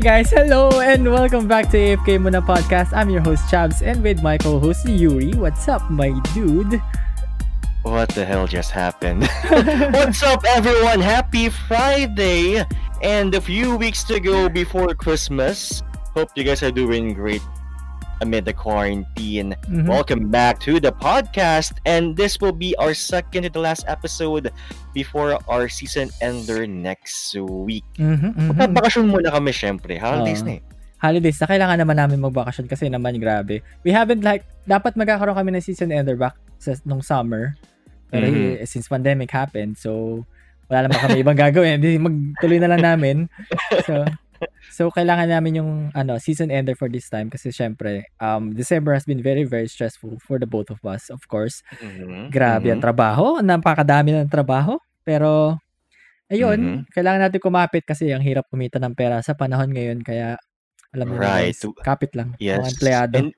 Guys, hello and welcome back to AFK Muna Podcast. I'm your host Chabs and with my co-host Yuri. What's up, my dude? What the hell just happened? What's up, everyone? Happy Friday! And a few weeks to go before Christmas. Hope you guys are doing great amid the quarantine. Mhm. Welcome back to the podcast. And this will be our second to the last episode before our season ender next week. Mhm, mhm. Magpapakasyon muna kami, syempre. Holidays Oo. na eh. Holidays na kailangan naman namin magbakasyon kasi naman grabe. We haven't like, dapat magkakaroon kami ng season ender back sa, nung summer. Pero Mhm. eh, since pandemic happened, so wala naman kami ibang gagawin. Magtuloy na lang namin. So, so kailangan namin yung ano season ender for this time kasi syempre um December has been very very stressful for the both of us of course Mhm, grabe ang mhm. trabaho napakadami ng trabaho pero ayun Mhm. kailangan natin kumapit kasi ang hirap kumita ng pera sa panahon ngayon kaya alam mo Right. guys kapit lang Yes. mga empleyado And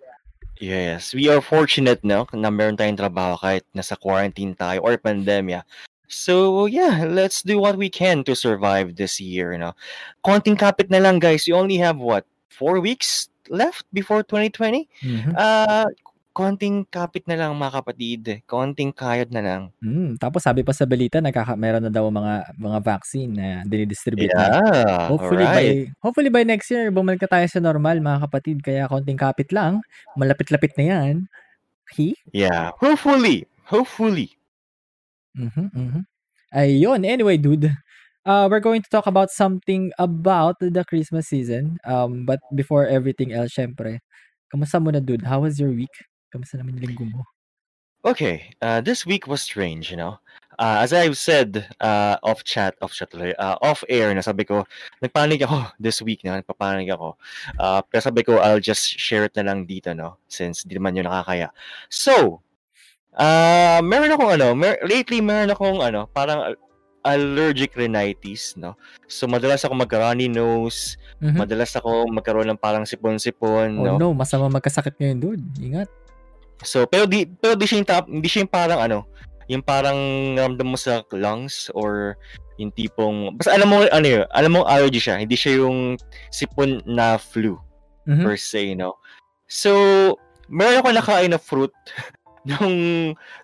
yes, we are fortunate no na meron tayong trabaho kahit nasa quarantine tayo or pandemya. So yeah, let's do what we can to survive this year, no. Konting kapit na lang guys. You only have what? Four weeks left before 2020? Mhm. Ah, konting kapit na lang mga kapatid. Konting kayod na lang. Mm, tapos sabi pa sa balita nagkaka meron na daw mga mga vaccine na dinidistribute na. Yeah, Hopefully alright. by hopefully by next year bumalik na tayo sa normal mga kapatid kaya konting kapit lang malapit-lapit na yan. Hi? Yeah, hopefully. Hopefully. Mhm, mhm. Ayun, anyway dude, uh, we're going to talk about something about the Christmas season. Um, but before everything else, syempre, kamusta muna dude? How was your week? Kamusta naman yung linggo mo? Okay, uh, this week was strange, you know. Uh, as I've said uh, off chat, off chat uh, off air, na sabi ko, nagpanik ako this week na, nagpapanik ako. Uh, pero sabi ko, I'll just share it na lang dito, no? Since di naman yun nakakaya. So, uh, meron akong ano, mer- lately meron akong ano, parang allergic rhinitis, no? So, madalas ako magka-runny nose, Mhm. madalas ako magkaroon ng parang sipon-sipon, Oh no? no, masama magkasakit ngayon dude. Ingat. So, pero di pero di siya yung tap, hindi siya yung parang ano, yung parang ramdam mo sa lungs or yung tipong basta alam mo ano yun, alam mo allergy siya, hindi siya yung sipon na flu Mhm. per se, no. So, meron ako nakain na fruit nung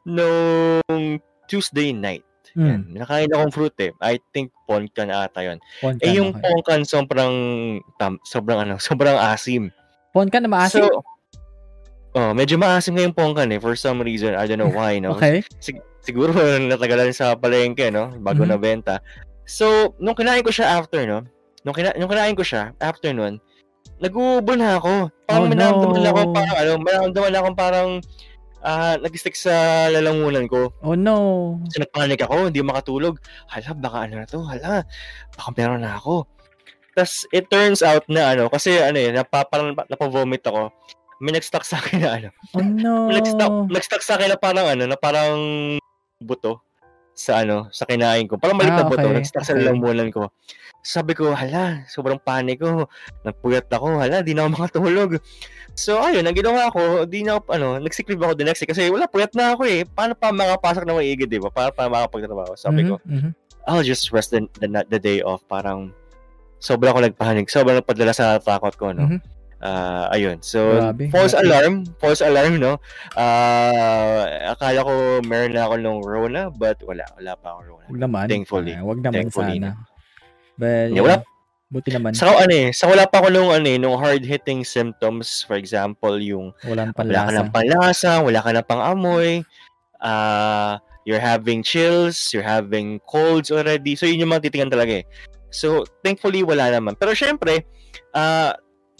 nung Tuesday night. Yan. Mm. Nakain akong fruit eh. I think ponkan ata yun. Ponkan. Eh yung okay. ponkan sobrang tam, sobrang ano, sobrang asim. Ponkan na maasim? So, oh, medyo maasim nga yung pongkan eh. For some reason, I don't know why, no? okay. Sig- siguro natagalan sa palengke, no? Bago Mhm. nabenta. So, nung kinain ko siya after, no? Nung, kina- nung kinain ko siya, after nun, nag-uubo na ako. Parang Oh, no. ako, parang ano, may naramdaman ako parang ah nag-stick sa lalamunan ko. Oh no. Kasi nagpanik ako, hindi makatulog. Hala, baka ano na to, hala, baka meron na ako. Tapos, it turns out na ano, kasi ano eh, napa, parang napavomit ako. May nag-stuck sa akin na ano, Oh no. nag-stuck, nag-stuck sa akin na parang ano, na parang buto sa ano, sa kinain ko. Parang maliit Ah, na buto, okay, nag-stuck sa okay. lalamunan ko. Sabi ko, hala, sobrang panik ko. Nagpuyat ako, hala, di na ako makatulog. So, ayun, ang ginawa ko, di na ako, ano, nagsiklib ako the next day. Kasi wala, puyat na ako eh. Paano pa makapasok na maigi, di ba? Paano pa makapagtrabaho? Sabi ko, Mhm, mhm. I'll just rest the, the, the day off. Parang, sobra ako nagpanik. Sobrang nagpadala sa takot ko, no? Mhm. Ah, ayun. So, Grabe, false grabe. alarm. False alarm, no? Ah, akala ko meron na ako nung Rona, but wala. Wala pa ako Rona. Wag naman. Thankfully. Ah, wag naman Thankfully sana. But, Yeah, wala- buti naman. Sa ano eh, sa wala pa ako nung ano eh, nung hard-hitting symptoms, for example, yung Walang wala ka ng panlasa, wala ka ng pang-amoy, ah, you're having chills, you're having colds already. So, yun yung mga titingnan talaga eh. So, thankfully, wala naman. Pero syempre, ah,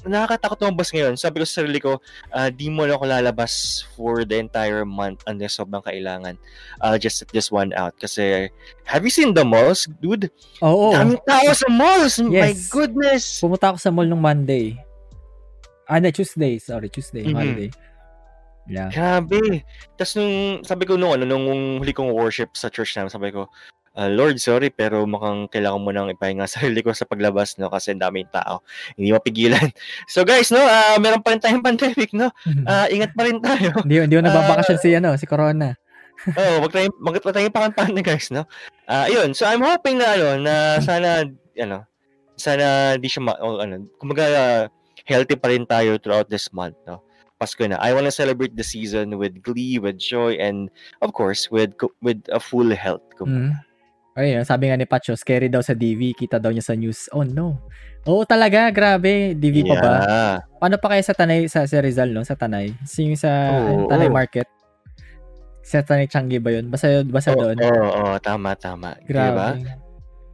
nakakatakot lumabas ngayon. Sabi ko sa sarili ko, ah, di mo na ako lalabas for the entire month unless sobrang kailangan. I'll just set this one out. Kasi, have you seen the malls, dude? Oo. Daming tao sa malls! My Yes. goodness! Pumunta ako sa mall nung Monday. Ah, na Tuesday. Sorry, Tuesday. Mhm. Holiday. Yeah. Grabe. Tapos nung, sabi ko nung, ano, nung huli kong worship sa church namin, sabi ko, "Ah, Lord, sorry, pero mukhang kailangan mo nang ipahinga sa sarili ko sa paglabas, no? Kasi ang daming tao. Hindi mapigilan. So guys, no, ah meron pa rin tayong pandemic, no? Ah, ingat pa rin tayo. Hindi, hindi ko nagbabakasyon si, ano, si Corona. Oo, wag tayong, wag tayong pakantahan guys, no? Ah, yun. So I'm hoping na, ano, na sana, ano, sana di siya ma- o, ano, kumbaga uh, healthy pa rin tayo throughout this month, no? Pasko na. I want to celebrate the season with glee, with joy, and of course, with with a full health. Mm. Ayun, sabi nga ni Pacho, scary daw sa DV. Kita daw niya sa news. Oh no. Oo talaga, grabe. DV pa ba? Yeah. Paano pa kaya sa Tanay, sa, sa Rizal, no? Sa Tanay? So, yung sa Oo. Tanay Market? Sa Tanay Changi ba yun? Basta, basta Oo, doon. oo, oo, tama, tama. Grabe. Diba?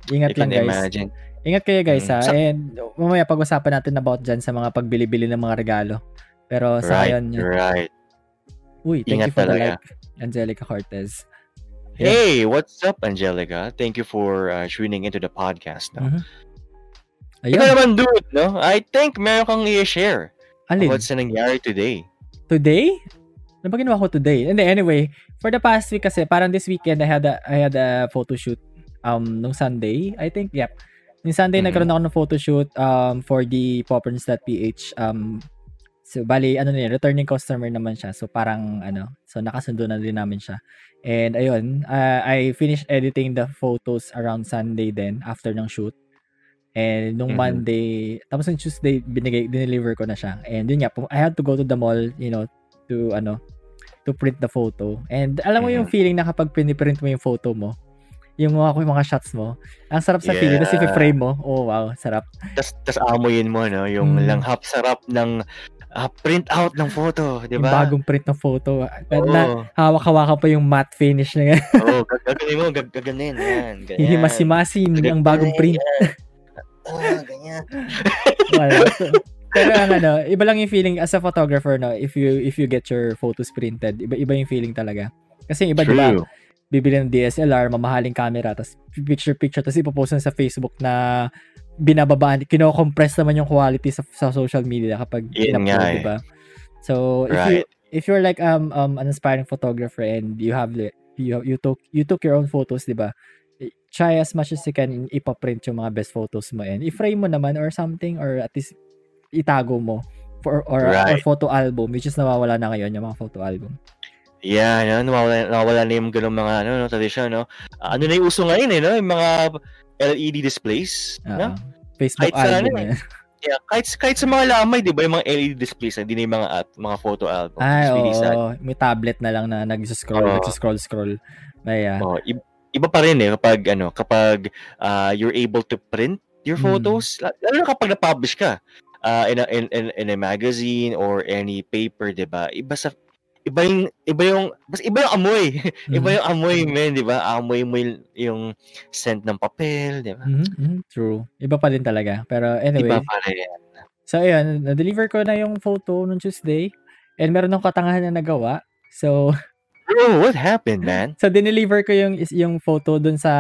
Ingat lang guys. imagine. Ingat kayo guys Mm. ha. And mamaya pag-usapan natin about dyan sa mga pagbili-bili ng mga regalo. Pero sa Right, ngayon, right. uy, thank Ingat you for the talaga. like, Angelica Cortez. Yeah. Hey, what's up, Angelica? Thank you for uh, tuning into the podcast. No? Mhm. Ikaw Ayun, naman, dude, no? I think meron kang i-share alin? what's nangyari today. Today? Ano ba ginawa ko today? And anyway, for the past week kasi, parang this weekend, I had a, I had a photo shoot um, nung Sunday. I think, yep. Yung Sunday, Mhm. nagkaroon ako ng photo shoot um, for the Popperns.ph. Um, so, bali, ano na yun, returning customer naman siya. So, parang, ano, so nakasundo na din namin siya. And, ayun, uh, I finished editing the photos around Sunday then, after ng shoot. And nung Mhm. Monday, tapos nung Tuesday, binigay, dineliver ko na siya. And yun nga, I had to go to the mall, you know, to, ano, to print the photo. And alam mo yung Mhm. feeling na kapag piniprint mo yung photo mo, yung mga, yung mga shots mo, ang sarap sa feeling. Tapos Yeah. i-frame mo, oh wow, sarap. Tas amoyin mo, no? Yung Mm. langhap sarap ng ah, print out ng photo, di Yung ba? bagong print ng photo. Oo, na hawak-hawakan pa yung matte finish na yan. oo, gag- gaganin mo, gag- gaganin, yan, ganyan. Hihimasi-masin ang bagong print. Ah, ganyan. Wala. Pero ang ano, iba lang yung feeling as a photographer, no? If you if you get your photos printed, iba iba yung feeling talaga. Kasi yung iba, di ba, bibili ng DSLR, mamahaling camera, tapos picture-picture, tapos ipopost na sa Facebook na binababaan, kino-compress naman yung quality sa, sa social media kapag in-upload, eh. di ba? So, if you Right. if you're like um um an aspiring photographer and you have the you you took you took your own photos, di ba? Try as much as you can ipaprint yung mga best photos mo and i-frame mo naman or something or at least itago mo for or, or Right. photo album which is nawawala na ngayon yung mga photo album. Yeah, no, nawawala, nawawala na yung ganung mga ano, no, tradisyon, no? Ah, ano na yung uso ngayon, eh, no? Yung mga LED displays, no? Oo. Facebook Kahit sa album ano eh. yan. Yeah, kahit, kahit sa mga lamay, di ba, yung mga LED displays, hindi na yung mga, at, mga photo album. Ay, It's really sad. oo. May tablet na lang na nag-scroll, Oo. nag-scroll, scroll. May, ah, Oh, i- iba pa rin eh kapag ano, kapag ah, you're able to print your Mm. photos, la- lalo na kapag na-publish ka ah, in, a, in, in, in a magazine or any paper, 'di ba? Iba sa iba yung iba yung mas iba yung amoy. iba mhm. yung amoy, men, 'di ba? Amoy mo yung, scent ng papel, 'di ba? Mhm, mhm, True. Iba pa din talaga. Pero Iba anyway, pa rin. so ayun, na-deliver ko na yung photo nung Tuesday. And meron akong katangahan na nagawa. So, Bro, what happened, man? so dineliver ko yung yung photo dun sa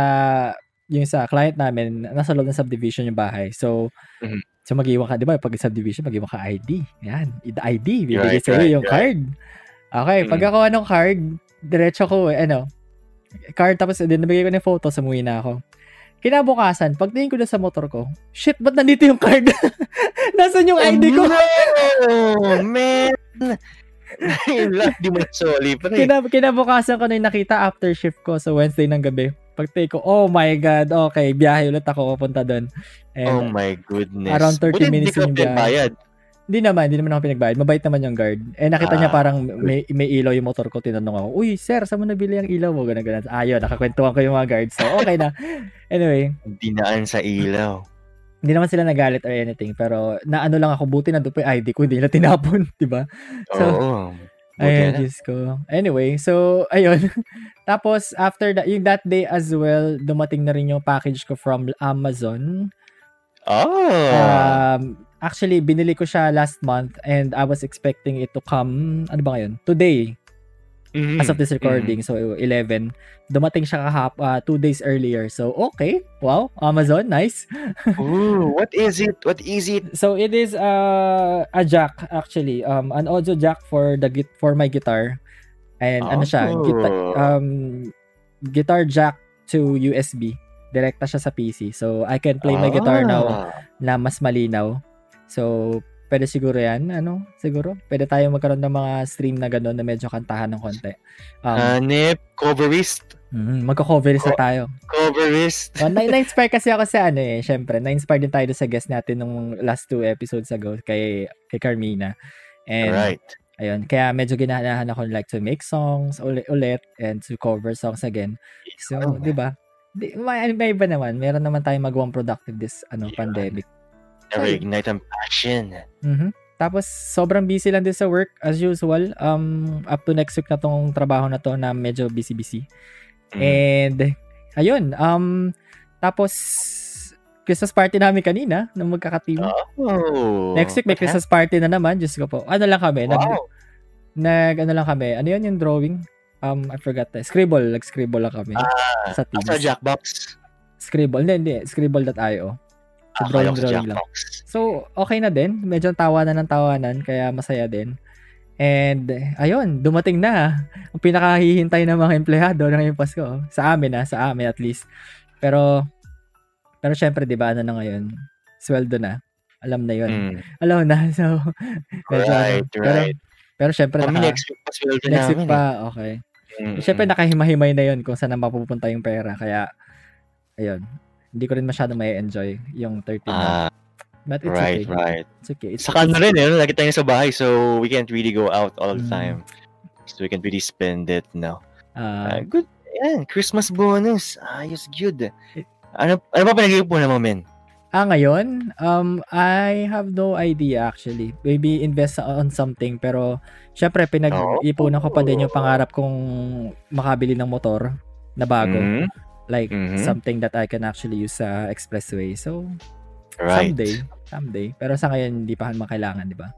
yung sa client namin, nasa loob ng subdivision yung bahay. So, Mhm. so mag-iwan ka, di ba? Pag subdivision, mag-iwan ka ID. Yan, ID. Bibigay Right, sa'yo right, yung right. card. Okay, Mm. pagkakuha ng card, diretso ko, eh, ano, card tapos din nabigay ko na yung photo, sumuwi na ako. Kinabukasan, pagtingin ko na sa motor ko, shit, ba't nandito yung card? Nasaan yung ID ko? Oh, man! Hindi mo na sorry. Kinab- kinabukasan ko na yung nakita after shift ko sa Wednesday ng gabi. Pagtingin ko, oh my God, okay, biyahe ulit ako papunta doon. And Oh my goodness. around 30 Buti minutes yung biyahe. pinbayad. Hindi naman, hindi naman ako pinagbayad. Mabait naman yung guard. Eh, nakita niya Ah, parang may, may ilaw yung motor ko. Tinanong ako, uy, sir, saan mo nabili ang ilaw mo? Ganun, ganun. Ayun, nakakwentuhan ko yung mga guards. So, okay na. Anyway, Dinaan sa ilaw. hindi naman sila nagalit or anything. Pero, naano lang ako, buti na doon pa yung ID ko. Hindi nila tinapon, di ba? So, Oo. Buti Ayun. Diyos ko. Anyway, so, ayun. Tapos, after that, yung that day as well, dumating na rin yung package ko from Amazon. Oh. Um, actually, binili ko siya last month and I was expecting it to come, ano ba ngayon? Today, Mhm. as of this recording. So, 11. Dumating siya kahap, uh, two days earlier. So, okay. Wow. Amazon, nice. Ooh, what is it? What is it? So, it is uh, a jack, actually. Um, an audio jack for the git for my guitar. And ano siya, gita- Oh. um, guitar jack to USB. Direkta siya sa PC. So, I can play my guitar now Ah. na mas malinaw. So, pwede siguro yan. Ano? Siguro? Pwede tayo magkaroon ng mga stream na gano'n na medyo kantahan ng konti. Um, Hanip, coverist. Mm, magko-coverist na Co- tayo. Coverist. Oh, na- na-inspire kasi ako sa ano eh, syempre. Na-inspire din tayo sa guest natin nung last two episodes ago kay kay Carmina. And right. ayun, kaya medyo ginahanahan ako like to make songs ulit, ulit and to cover songs again. So, Yun. 'di ba? May, may iba naman. Meron naman tayong magawang productive this ano Yun. pandemic. Never Ayun. ignite ang passion. Mhm. Tapos sobrang busy lang din sa work as usual. Um up to next week na tong trabaho na to na medyo busy-busy. Mm. And ayun, um tapos Christmas party namin kanina nung magkaka-team. Oh. Next week may what Christmas party na naman. Diyos ko po. Ano lang kami, nag, Wow. nag ano lang kami. Ano yun yung drawing? Um, I forgot. na. Scribble. Nag-scribble lang kami. Ah, sa Teams. Sa Jackbox. Scribble. Hindi, hindi. Scribble.io. So, Akala drawing, ko sa drawing lang. So, okay na din. Medyo tawanan ng tawanan. Kaya masaya din. And, ayun, dumating na. Ang pinakahihintay ng mga empleyado ng Pasko. Sa amin na, sa amin at least. Pero, pero syempre, di ba, ano na ngayon? Sweldo na. Alam na yun. Mm. Alam na. So, medyo ano. Right, Pero, right. pero syempre, Kami naka, next week pa sweldo next week pa, okay. eh. Mm, Syempre, mm. nakahimay-himay na yun kung saan na mapupunta yung pera. Kaya, ayun. Hindi ko rin masyado may enjoy yung 13 month. Ah, But it's right, okay. right. It's okay. It's, Saka na rin, eh, lagi tayo sa bahay, so we can't really go out all the Mm. time. So we can really spend it now. ah, Ah, good. Yan, Christmas bonus. Ayos, good. Ano, ano ba pinag-iipunan mo, men? ah, ngayon, um, I have no idea actually. Maybe invest on something. Pero, syempre, pinag-ipunan ko pa din yung pangarap kong makabili ng motor na bago. Mhm, Like, Mhm. something that I can actually use sa expressway. So, Right. someday. Someday. Pero sa ngayon, hindi pa naman kailangan, di ba?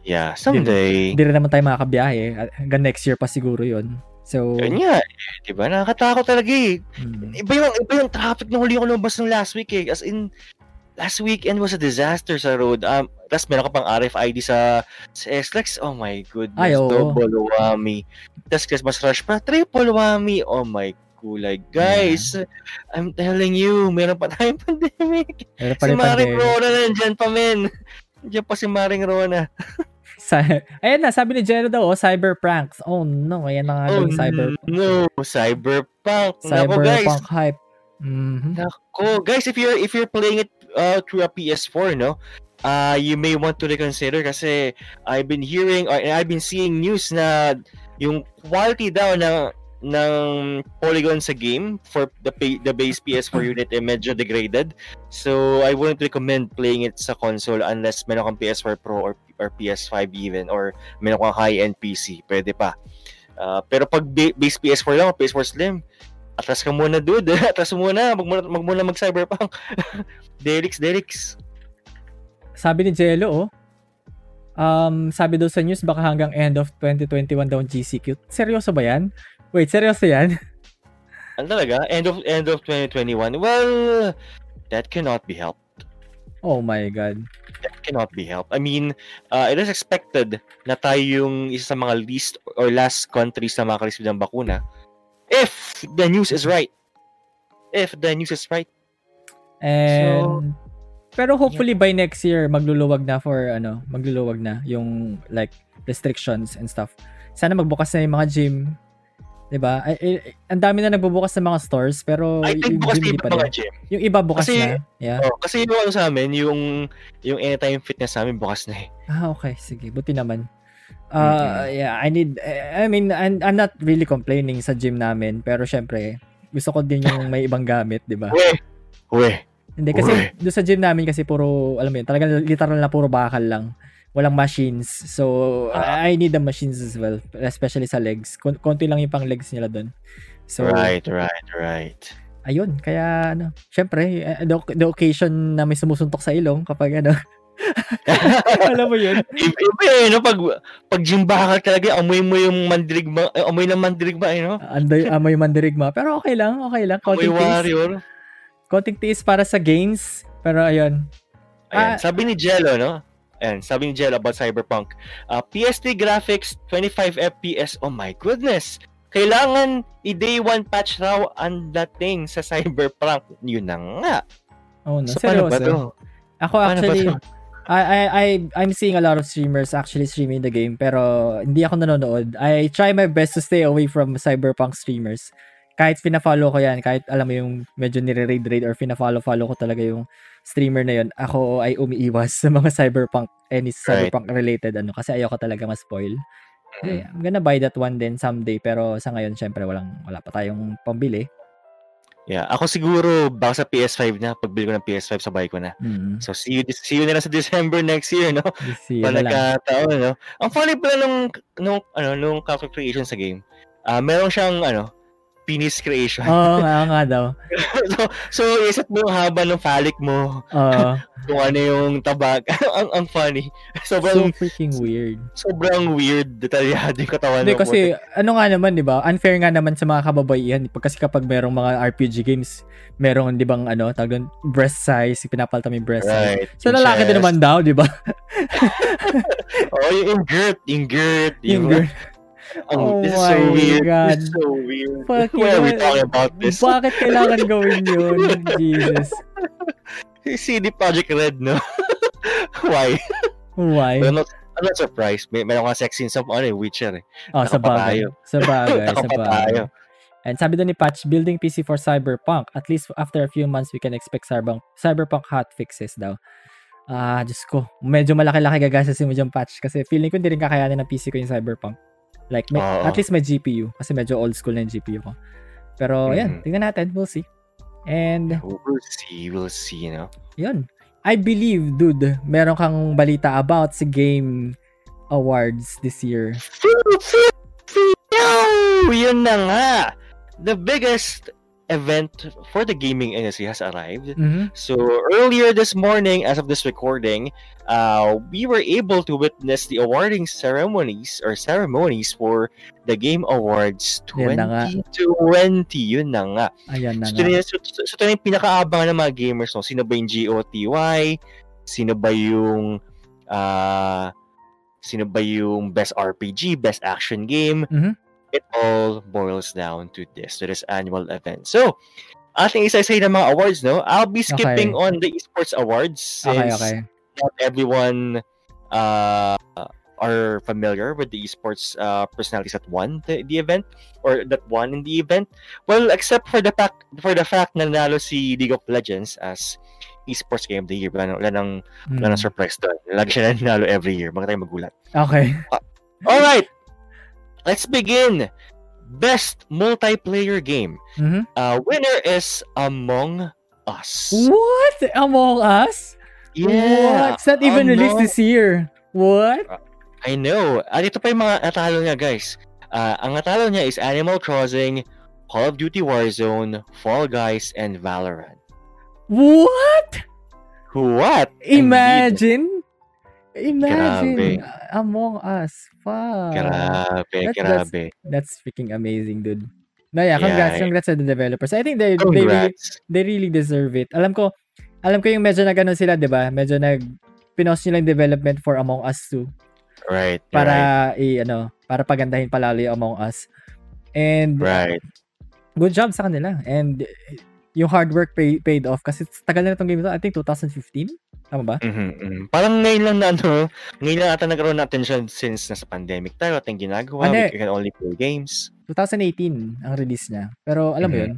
Yeah, someday. Hindi rin naman tayo makakabiyahe. Hanggang next year pa siguro yun. So, Yun nga, eh, di ba? Nakakatakot talaga eh. mm, Iba yung, iba yung traffic na huli ko lumabas ng last week eh. As in, last weekend was a disaster sa road. Um, Tapos meron ka pang RFID sa, sa SLEX. Oh my goodness. Ay, oo. Double whammy. Tapos Christmas rush pa. Triple whammy. Oh my kulay. Guys, I'm telling you, meron pa tayong pandemic. meron pa Si rin Maring. Rona nandyan pa, men. Nandiyan pa si Maring Rona. Sa, ayan na, sabi ni Jero daw, oh, cyber pranks. Oh no, ayan na nga Oh, yung cyber, no. Cyberpunk. Nako, guys. hype. Mhm. Nako, guys, if you're if you're playing it uh, through a PS4, no, uh, you may want to reconsider kasi I've been hearing or I've been seeing news na yung quality daw ng ng polygon sa game for the the base PS4 unit ay medyo degraded. So I wouldn't recommend playing it sa console unless meron kang PS4 Pro or or PS5 even or meron kang high-end PC, pwede pa. Uh, pero pag ba- base PS4 lang, o PS4 Slim, atras ka muna dude, atras muna, mag muna mag muna mag cyberpunk. Derix, Derix. Sabi ni Jello, oh, um, sabi daw sa news, baka hanggang end of 2021 daw ang GCQ. Seryoso ba yan? Wait, seryoso yan? Ano talaga? End of end of 2021. Well, that cannot be helped. Oh my God. That cannot be helped. I mean, uh, it is expected na tayo yung isa sa mga least or last countries na makareceive ng bakuna. If the news is right. If the news is right. And, pero hopefully by next year, magluluwag na for, ano, magluluwag na yung, like, restrictions and stuff. Sana magbukas na yung mga gym. 'Di ba? Ang dami na nagbubukas ng mga stores, pero I think yung bukas gym yung pa mga gym. Yung iba bukas Kasi- na. Yeah. Oh, kasi yung ano sa amin, yung yung anytime fitness sa amin bukas na eh. Ah, okay. Sige. Buti naman. Uh, yeah, I need, I mean, I'm, I'm not really complaining sa gym namin, pero syempre, gusto ko din yung may ibang gamit, di ba? We, we. Hindi, kasi Uy. doon sa gym namin kasi puro, alam mo yun, talagang literal na puro bakal lang. Walang machines. So, Ah. I need the machines as well, especially sa legs. Kon- konti lang yung pang legs nila doon. So, right, right, right. ayun. Kaya, ano, syempre, eh, the, the occasion na may sumusuntok sa ilong kapag, ano, alam mo yun, Iba, eh, no? Pag, pag gym bakal talaga, amoy mo yung mandirigma, eh, amoy ng mandirigma, eh, no? Anday, amoy mandirigma. Pero okay lang, okay lang. Amoy Konting tiis. warrior. Konting tiis para sa gains. Pero ayun. Ayan, Ah. sabi ni Jello, no? Ayan, sabi ni Jello about Cyberpunk. Uh, PS3 graphics, 25 FPS. Oh my goodness! Kailangan i-day one patch raw ang dating sa Cyberpunk. Yun na nga. Oh, no. So, paano ba to? Ako Paano actually? I, I, I, I'm seeing a lot of streamers actually streaming the game pero hindi ako nanonood. I try my best to stay away from cyberpunk streamers. kahit fina-follow ko yan, kahit alam mo yung medyo nire-raid-raid or fina-follow-follow ko talaga yung streamer na yun, ako ay umiiwas sa mga cyberpunk, any cyberpunk related ano, kasi ayoko talaga ma-spoil. Okay, I'm gonna buy that one din someday, pero sa ngayon, syempre, walang, wala pa tayong pambili. Yeah, ako siguro baka sa PS5 na, pagbili ko ng PS5 sabay ko na. Mm. So see you see you na lang sa December next year, no? This year Pag na lang. nagkataon, no? Ang funny pala nung nung ano, nung character creation sa game. Ah, meron siyang ano, penis creation. Oo nga, oo nga daw. so, so isip mo yung haba ng phallic mo, Oo. kung ano yung tabak. ang ang funny. so Sobrang freaking weird. sobrang weird, detalyado yung katawan Hindi kasi ano nga naman 'di ba? Unfair nga naman sa mga kababaihan kasi kapag merong mga RPG games, merong 'di bang ano, tawag doon, breast size, pinapalitan mo yung breast size. Right. Sa lalaki din naman daw, 'di ba? Oh, yung ingert, ingert. Yung Ang, Oh this is so weird. God. This is so weird. Fuck Why are we talking about this? Bakit kailangan gawin yun? Jesus. CD Project Red, no? Why? Why? I'm not, I'm not surprised. May, meron ka sex scene sa ano, eh, Witcher. Eh. Oh, sa bagay. Sa bagay, sa bagay. And sabi doon ni Patch, building PC for Cyberpunk. At least after a few months, we can expect Cyberpunk, Cyberpunk hotfixes daw. Ah, Diyos ko. Medyo malaki-laki gagasasin mo dyan, Patch. Kasi feeling ko hindi rin kakayanin ng PC ko yung Cyberpunk. Like, may, at least may GPU. Kasi medyo old school na yung GPU ko. Pero, yan. Mhm. Tingnan natin. We'll see. And, We'll see, we'll see, you know? yun. I believe, dude, meron kang balita about si Game Awards this year. Yun na nga! The biggest event for the gaming industry has arrived. Mhm. So earlier this morning, as of this recording, uh, we were able to witness the awarding ceremonies or ceremonies for the Game Awards Yan na nga. 2020. Yun na nga. Ayan na So, nga. ito, so, so, so, na yung pinakaabangan ng mga gamers. No? Sino ba yung GOTY? Sino ba yung uh, sino ba yung best RPG, best action game? Mhm. It all boils down to this, to this annual event. So, ating isa-isa ng mga awards, no? I'll be skipping Okay. on the esports awards Okay, since okay. not everyone uh, are familiar with the esports uh, personalities that won the, the event or that won in the event. Well, except for the fact for the fact na nanalo si League of Legends as esports game of the year. Wala, nang- wala nang, wala nang Mm. surprise doon. Lagi siya nanalo every year. Mga tayo magulat. Okay. All right. Let's begin. Best multiplayer game. Mhm. Uh, winner is Among Us. What? Among Us? What? It's not even released Among- this year. What? I know. At ito pa yung mga natalo niya, guys. Ah, ang natalo niya is Animal Crossing, Call of Duty Warzone, Fall Guys, and Valorant. What? What? Indeed. Imagine. Grabe. Among Us. Fuck. Grabe, That- grabe. That's freaking amazing, dude. No, yeah, congrats, Yeah. congrats to the developers. I think they they really, Congrats. they really deserve it. Alam ko, alam ko yung medyo nag ano sila, 'di ba? Medyo nag pinost nila yung development for Among Us 2 Right. para i ano, para pagandahin palalo yung Among Us. And Right. right. good job sa kanila. And yung hard work pay, paid off kasi tagal na itong game ito. I think 2015. Tama ba? Mhm, mhm. Parang ngayon lang na ano, ngayon lang ata nagkaroon ng attention since nasa pandemic tayo at ang ginagawa, Ano we can only play games. 2018 ang release niya. Pero alam mo Mhm. yun,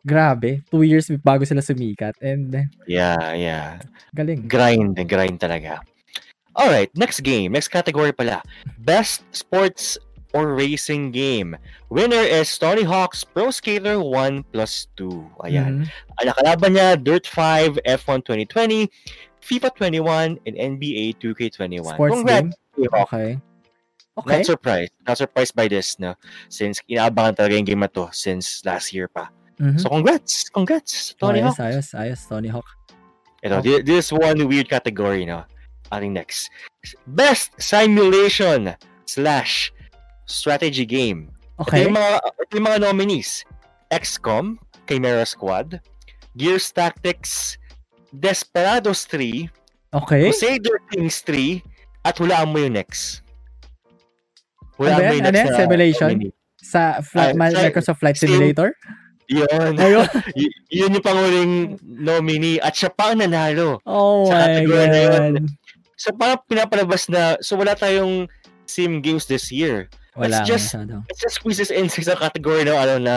grabe. Two years bago sila sumikat. And eh, Yeah, yeah. galing. Grind, grind talaga. Alright, next game. Next category pala. Best sports or racing game. Winner is Tony Hawk's Pro Skater 1 plus 2. Ayan. Mhm. Ang nakalaban niya, Dirt 5, F1 2020, FIFA 21, and NBA 2K21. Sports Congrats, game? Okay. Okay. Not surprised. Not surprised by this, no? Since inaabangan talaga yung game na to since last year pa. Mhm. So congrats! Congrats, Tony ayos, Hawk. ayos, ayos, Tony Hawk. Ito, Oh. thi- this is one weird category, no? Ating next. Best simulation slash strategy game. Ito Okay. yung mga, ito yung mga nominees. XCOM, Chimera Squad, Gears Tactics, Desperados 3, Okay. Crusader Kings 3, at hulaan mo yung next. Ano yan? yung Ano na Simulation? nominee. Sa flight, sa- Microsoft Flight Simulator? Yun. Ayun. Y- yun yung panguling nominee at siya pa ang nanalo. Oh Sa my category na yun. God. So parang pinapalabas na, so wala tayong sim games this year. Wala Let's just- masyado. Let's just squeeze this in sa isang category na ano na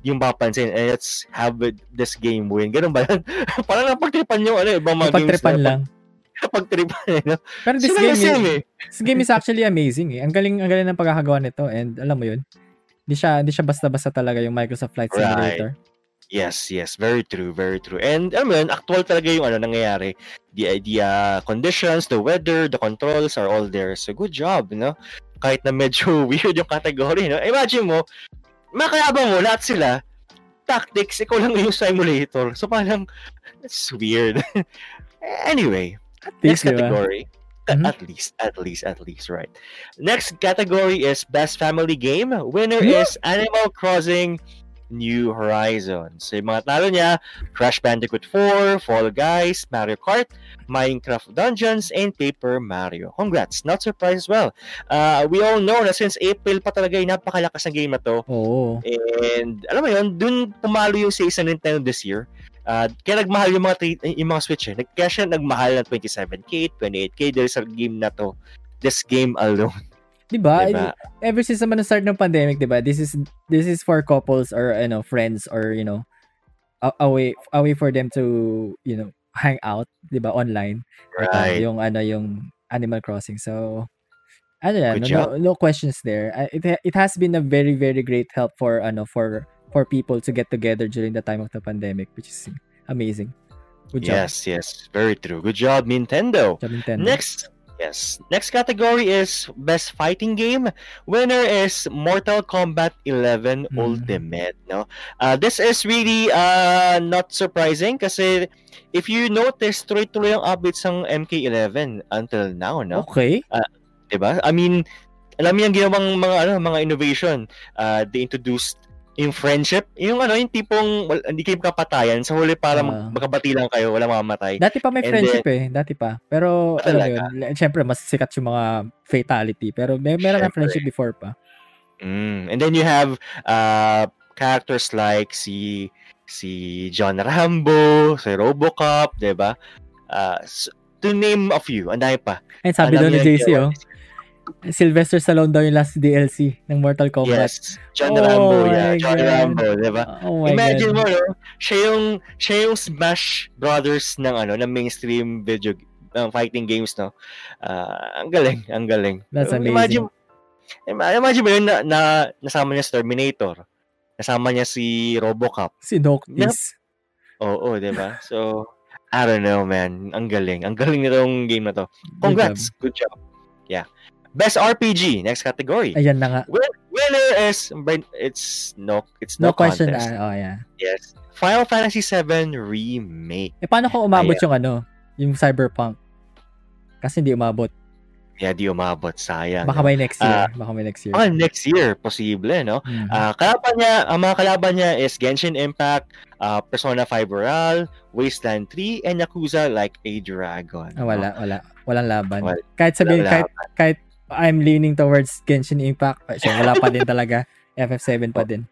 yung papansin and let's have it- this game win. Ganun ba yan? Parang napagtripan yung ano, ibang mga games Pagtripan na lang. Napagtripan eh. No? Pero this Sila game, na same is, eh. this game is actually amazing eh. Ang galing, ang galing ng pagkakagawa nito and alam mo yun, di siya, di siya basta-basta talaga yung Microsoft Flight Right. Simulator. Yes, yes, very true, very true. And alam mo yun, actual talaga yung ano nangyayari. The the uh, conditions, the weather, the controls are all there. So good job, no? Kahit na medyo weird yung category, no? Imagine mo, makayabang mo lahat sila tactics, ikaw lang yung simulator. So parang it's weird. anyway, At next least, ba? category. Mhm. At least, at least, at least, right. Next category is Best Family Game. Winner Hmm? is Animal Crossing New Horizons. So, yung mga talo niya, Crash Bandicoot 4, Fall Guys, Mario Kart, Minecraft Dungeons, and Paper Mario. Congrats! Not surprised as well. Uh, we all know na since April pa talaga yung napakalakas ng game na to. Oo. And alam mo yun, dun pumalo yung ng Nintendo this year. Uh, kaya nagmahal yung mga, tra- yung mga Switch eh. Kaya siya nagmahal ng 27k, 28k dahil sa game na to. This game alone. Di ba? Diba? Ever since naman start ng pandemic, di ba? This is this is for couples or you know, friends or you know, a, a way a way for them to, you know, hang out, di ba, online. Ito, Right. yung ano yung Animal Crossing. So ano yan, Good no, no, no questions there. Uh, It it has been a very very great help for ano for for people to get together during the time of the pandemic, which is amazing. Good job. Yes, yes. Very true. Good job, Nintendo. Job Nintendo. Next, yes. Next category is Best Fighting Game. Winner is Mortal Kombat 11 Mhm. Ultimate. No, uh, this is really uh, not surprising kasi if you notice, tuloy-tuloy ang updates ng MK11 until now, no? Okay. Diba? I mean, alam mo yung ginawang mga ano, mga innovation. Uh, they introduced yung friendship, yung ano, yung tipong wal- hindi kayo kapatayan, sa huli para Ah. mag- magkabati lang kayo, wala mamamatay. Dati pa may And friendship eh. Dati pa. Pero, Ah, alam yun, syempre, mas sikat yung mga fatality. Pero may meron na friendship before pa. Mm. And then you have uh, characters like si si John Rambo, si Robocop, 'di ba? Uh, s- to name a few, ang dami pa. And sabi daw ni JC, oh, Sylvester Stallone daw yung last DLC ng Mortal Kombat. Yes, John Oh Rambo, yeah, John God. Rambo, 'di ba? Oh Imagine God. mo, no? Siya yung siya yung Smash Brothers ng ano, ng mainstream video ng fighting games, no? Ah, ang galing, ang galing. That's amazing. Imagine, ima- imagine mo yun na, na nasama niya si Terminator. Nasama niya si Robocop. Si Noctis. Oo, 'di ba? So, I don't know, man. Ang galing. Ang galing nitong game na to. Congrats. Good job. Yeah. Best RPG, next category. Ayan na nga. Win- winner is it's no it's No, no, question. contest. Ah, oh, yeah. Yes. Final Fantasy 7 remake. Eh, paano kung umabot yung ano? Yung Cyberpunk? Kasi hindi umabot. Yeah, di umabot. Sayang. Baka no? may next year. Ah, Baka may next year. Baka next year, posible, no? Mhm. Ah, kalaban niya, ang mga kalaban niya is Genshin Impact, ah, Persona 5 Royal, Wasteland 3, and Yakuza Like a Dragon. Ah, wala, wala. Walang laban. Wala- kahit sabihin, kahit, kahit I'm leaning towards Genshin Impact, pa siya, wala pa din talaga. FF7 pa din.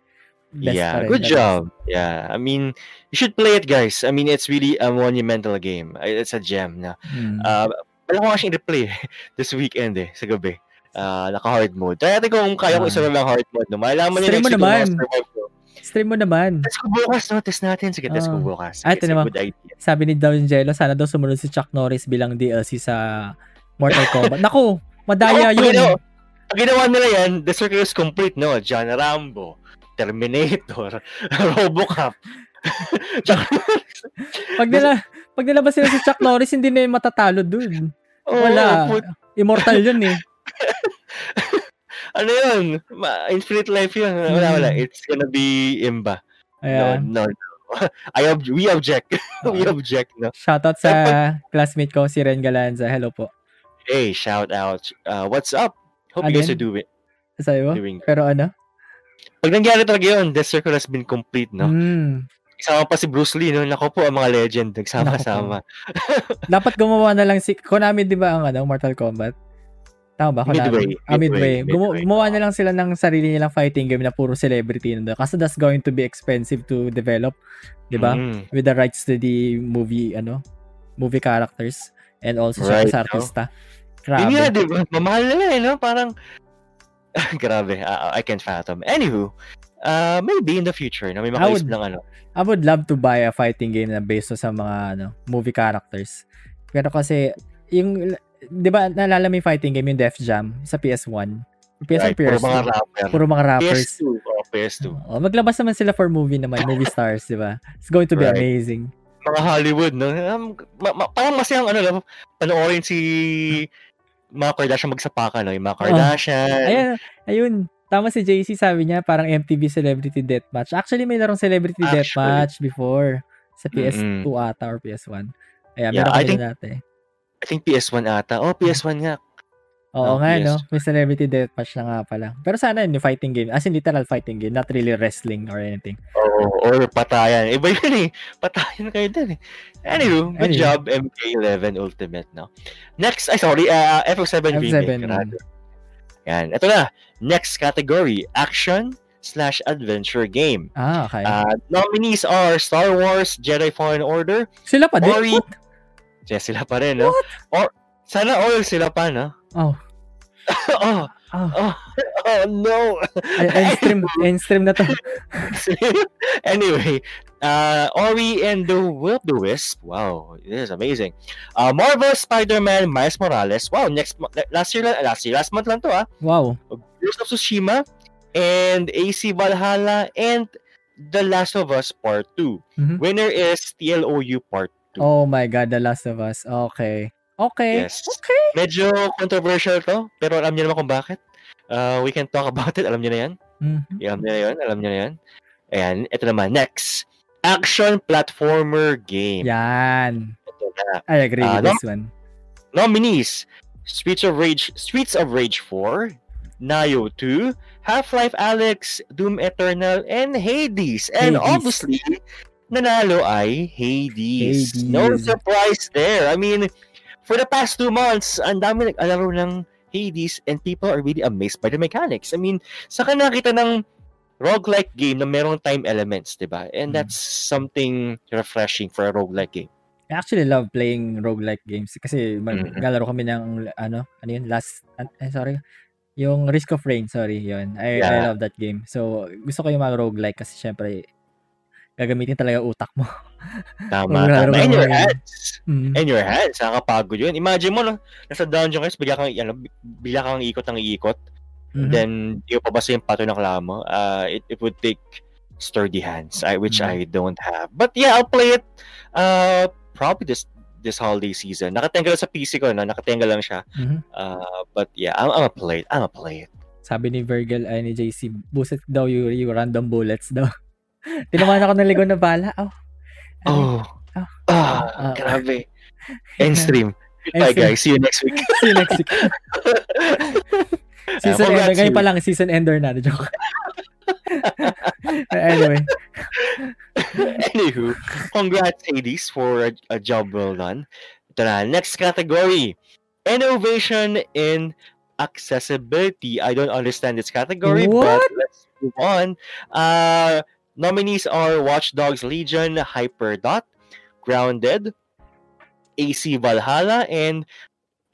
Best yeah, good job. Yeah, I mean, you should play it, guys. I mean, it's really a monumental game. It's a gem na. Mm. Uh, wala ko siyang replay this weekend eh, sa gabi. Uh, naka-hard mode. Kaya natin kung kaya ko Ah. isurvive ang hard mode. No? Malaman niyo Stream mo next week naman. Stream mo naman. Test ko bukas, no? Test natin. Sige, test ko Ah. bukas. Ah, Sige, tinama- good idea. Sabi ni Down Jello, sana daw sumunod si Chuck Norris bilang DLC sa Mortal Kombat. Naku, madaya ginawa- yun. Pag ginawa nila yan, the circle is complete, no? John Rambo, Terminator, Robocop. Pag nila, pag nilabas sila si Chuck Norris, hindi na yung matatalo dun. oh, Wala. put- Immortal yun eh. ano yun? Ma- Infinite life yun. Wala, wala. Hmm. It's gonna be Imba. Ayan. No, no, no. I ob- we object. we object, no? Shoutout sa classmate ko, si Ren Galanza. Hello po. Hey, shout out. Uh, what's up? Hope Ano you guys are doing, Sabi mo? doing Pero ano? Pag nangyari talaga yun, the circle has been complete, no? Mm. Isama pa si Bruce Lee, no? Nako po, ang mga legend, nagsama-sama. Dapat gumawa na lang si Konami 'di ba ang ano Mortal Kombat? Tama ba Konami? Midway, Ah, midway. midway, midway. gumawa na lang sila ng sarili nilang fighting game na puro celebrity na Kasi that's going to be expensive to develop, 'di ba? Mm. With the rights to the movie ano, movie characters and also Right, syempre sa no? Artista. Yun nga, Grabe. di ba? Mamahal nila eh, no? Parang, Grabe, uh, I can't fathom. Anywho, uh, maybe in the future, no, may makaisip ng ano. I would love to buy a fighting game na based sa mga ano, movie characters. Pero kasi, yung, di ba, naalala mo yung fighting game, yung Def Jam, sa PS1? PS1, Right, puro PS2. mga rapper. Puro mga rappers. PS2. Oh, PS2. Oh, maglabas naman sila for movie naman, movie stars, di ba? It's going to be Right. amazing. Mga Hollywood, no? Um, ma- ma- parang masayang ano lang, panoorin si mga Kardashian magsapakan, no? Yung mga Kardashian. Ayun, ayun. Tama si JC, sabi niya, parang MTV Celebrity Deathmatch. Actually, may larong Celebrity Actually. Deathmatch before sa PS2 Mm-mm. ata or PS1. Ayan, Yeah, meron I kami think- dati. I think PS1 ata. Oh, PS1 nga. Oo Oh, nga, PS2. no? May Celebrity Deathmatch na nga pala. Pero sana yun, yung fighting game. As in, literal fighting game. Not really wrestling or anything. Oo, or patayan. Iba yun eh. Patayan kayo dun eh. Anywho, good Anyway. job, MK11 Ultimate, no? Next, ay sorry, uh, FF7 F7. Remake. Yan, ito na. Next category, action slash adventure game. Ah, okay. Uh, nominees are Star Wars, Jedi Fallen Order, sila pa din? Ori, What? yes, sila pa rin, no? Or, sana all sila pa, no? Oh. oh, Oh. oh, oh, no! End stream, end stream na to. anyway, uh, Ori and the Will the Wisp. Wow, this is amazing. Uh, Marvel Spider-Man Miles Morales. Wow, next last year last year last month lang to ah. Wow. Ghost of Tsushima and AC Valhalla and The Last of Us Part 2. Mhm. Winner is TLOU Part 2. Oh my God, The Last of Us. Okay. Okay. Yes. Okay. Medyo controversial to, pero alam niyo naman kung bakit. Uh, we can talk about it. Alam niyo na yan. Mhm. Alam niyo na yun. Alam niyo na yan. Ayan, ito naman. Next. Action platformer game. Yan. Ito na. I agree Ah, with no? this one. Nominees. Streets of Rage, Streets of Rage 4, Nayo 2, Half-Life Alex, Doom Eternal, and Hades. And Hades. obviously, nanalo ay Hades. Hades. No surprise there. I mean, for the past two months, ang dami nag-alaro ng Hades and people are really amazed by the mechanics. I mean, saka nakita ng roguelike game na merong time elements, di ba? And Mm. that's something refreshing for a roguelike game. I actually love playing roguelike games kasi mag- galaro kami ng ano, ano yun, last, eh, sorry, yung Risk of Rain, sorry, yun. I, I Yeah. love that game. So, gusto ko yung mga roguelike kasi syempre, gagamitin talaga utak mo. Tama, tama. And your hands. Mm. And your hands. Nakakapagod yun. Imagine mo, no, nasa dungeon kayo, bigla kang, ano, bigla kang ikot ng iikot. Mhm. Then, di mo pabasa yung pato ng klamo. Uh, it, it would take sturdy hands, I, which Mhm. I don't have. But yeah, I'll play it uh, probably this this holiday season. Nakatenga lang sa PC ko, no? nakatenga lang siya. Mhm. Uh, but yeah, I'm, I'm gonna play it. I'm gonna play it. Sabi ni Virgil, ay ni JC, buset daw yung, yung random bullets daw. Tinamaan ako ng ligaw na bala. Oh. Oh, Ah. ah, Ah. grabe. End stream. Stream. guys. See you next week. See you next week. Season Uh, ender. Ngayon pa lang, season ender na. Joke. anyway. Anywho, congrats Hades for a, a job well done. Ito na, next category. Innovation in accessibility. I don't understand this category, but What? let's move on. Uh, nominees are Watch Dogs Legion, Hyperdot, Grounded, AC Valhalla, and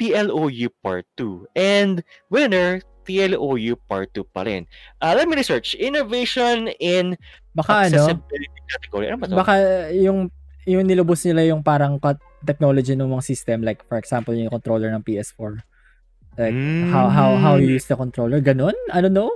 TLOU Part 2. And winner, TLOU Part 2 pa rin. Uh, let me research. Innovation in Baka ano, accessibility category. Ano ba to? baka yung yung nilubos nila yung parang technology ng mga system like for example yung controller ng PS4 like how how how you use the controller ganun I don't know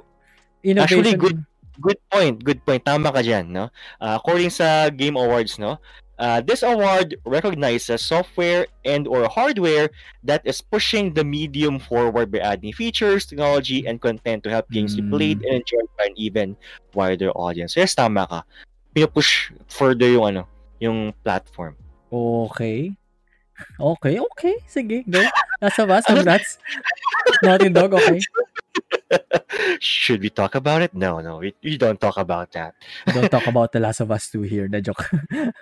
innovation Actually, good- Good point. Good point. Tama ka dyan, no? Uh, according sa Game Awards, no? Uh, this award recognizes software and or hardware that is pushing the medium forward by adding features, technology, and content to help games be Mm. played and enjoyed by an even wider audience. Yes, tama ka. Pinupush further yung ano, yung platform. okay okay okay sige go nasa bus congrats Naughty Dog okay Should we talk about it? No, no. We, we don't talk about that. don't talk about The Last of Us 2 here the joke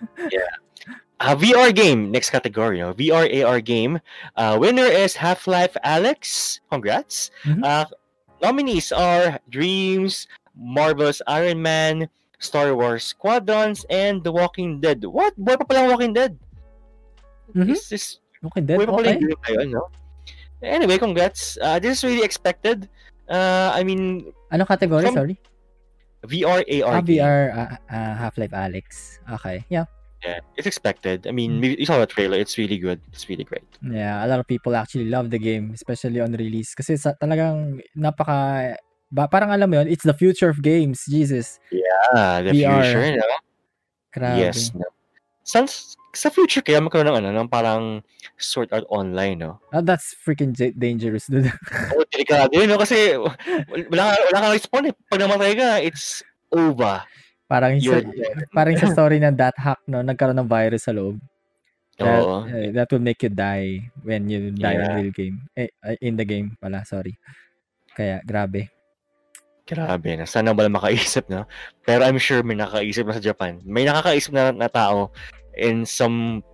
Uh, VR game, next category, no? VR AR game. Uh, winner is Half Life Alex. Congrats. Mhm. Uh, nominees are Dreams, Marvel's Iron Man, Star Wars Squadrons, and The Walking Dead. What? Buhay pa pala Walking Dead? Mhm. Is this, okay then buhay pa pala okay yung game na yun, no? Anyway, congrats. Uh, this is really expected. Uh, I mean, Anong category? From- Sorry. VR, AR Ah. VR, ah, ah, Half-Life Alex. Okay. Yeah. Yeah, it's expected. I Mm. mean, maybe you saw the trailer. It's really good. It's really great. Yeah, a lot of people actually love the game, especially on release. Kasi sa, talagang napaka... Ba, parang alam mo yun, it's the future of games. Jesus. Ah, the VR. future, no? Grabe. Yes. No? Sa, sa future kaya magkaroon ng ano, ng parang sort out online, no? Oh, that's freaking dangerous, dude. Oh, delikado yun, no? Kasi wala, ka- wala kang respawn eh. Pag namatay ka, it's over. parang sa, dead. parang sa story ng that hack, no, nagkaroon ng virus sa loob. That, Oo. eh, that will make you die when you die in Yeah. real game. Eh, uh, in the game pala, sorry. Kaya, grabe. Grabe na. Sana wala makaisip, no? Pero I'm sure may nakaisip na sa Japan. May nakakaisip na, na tao in some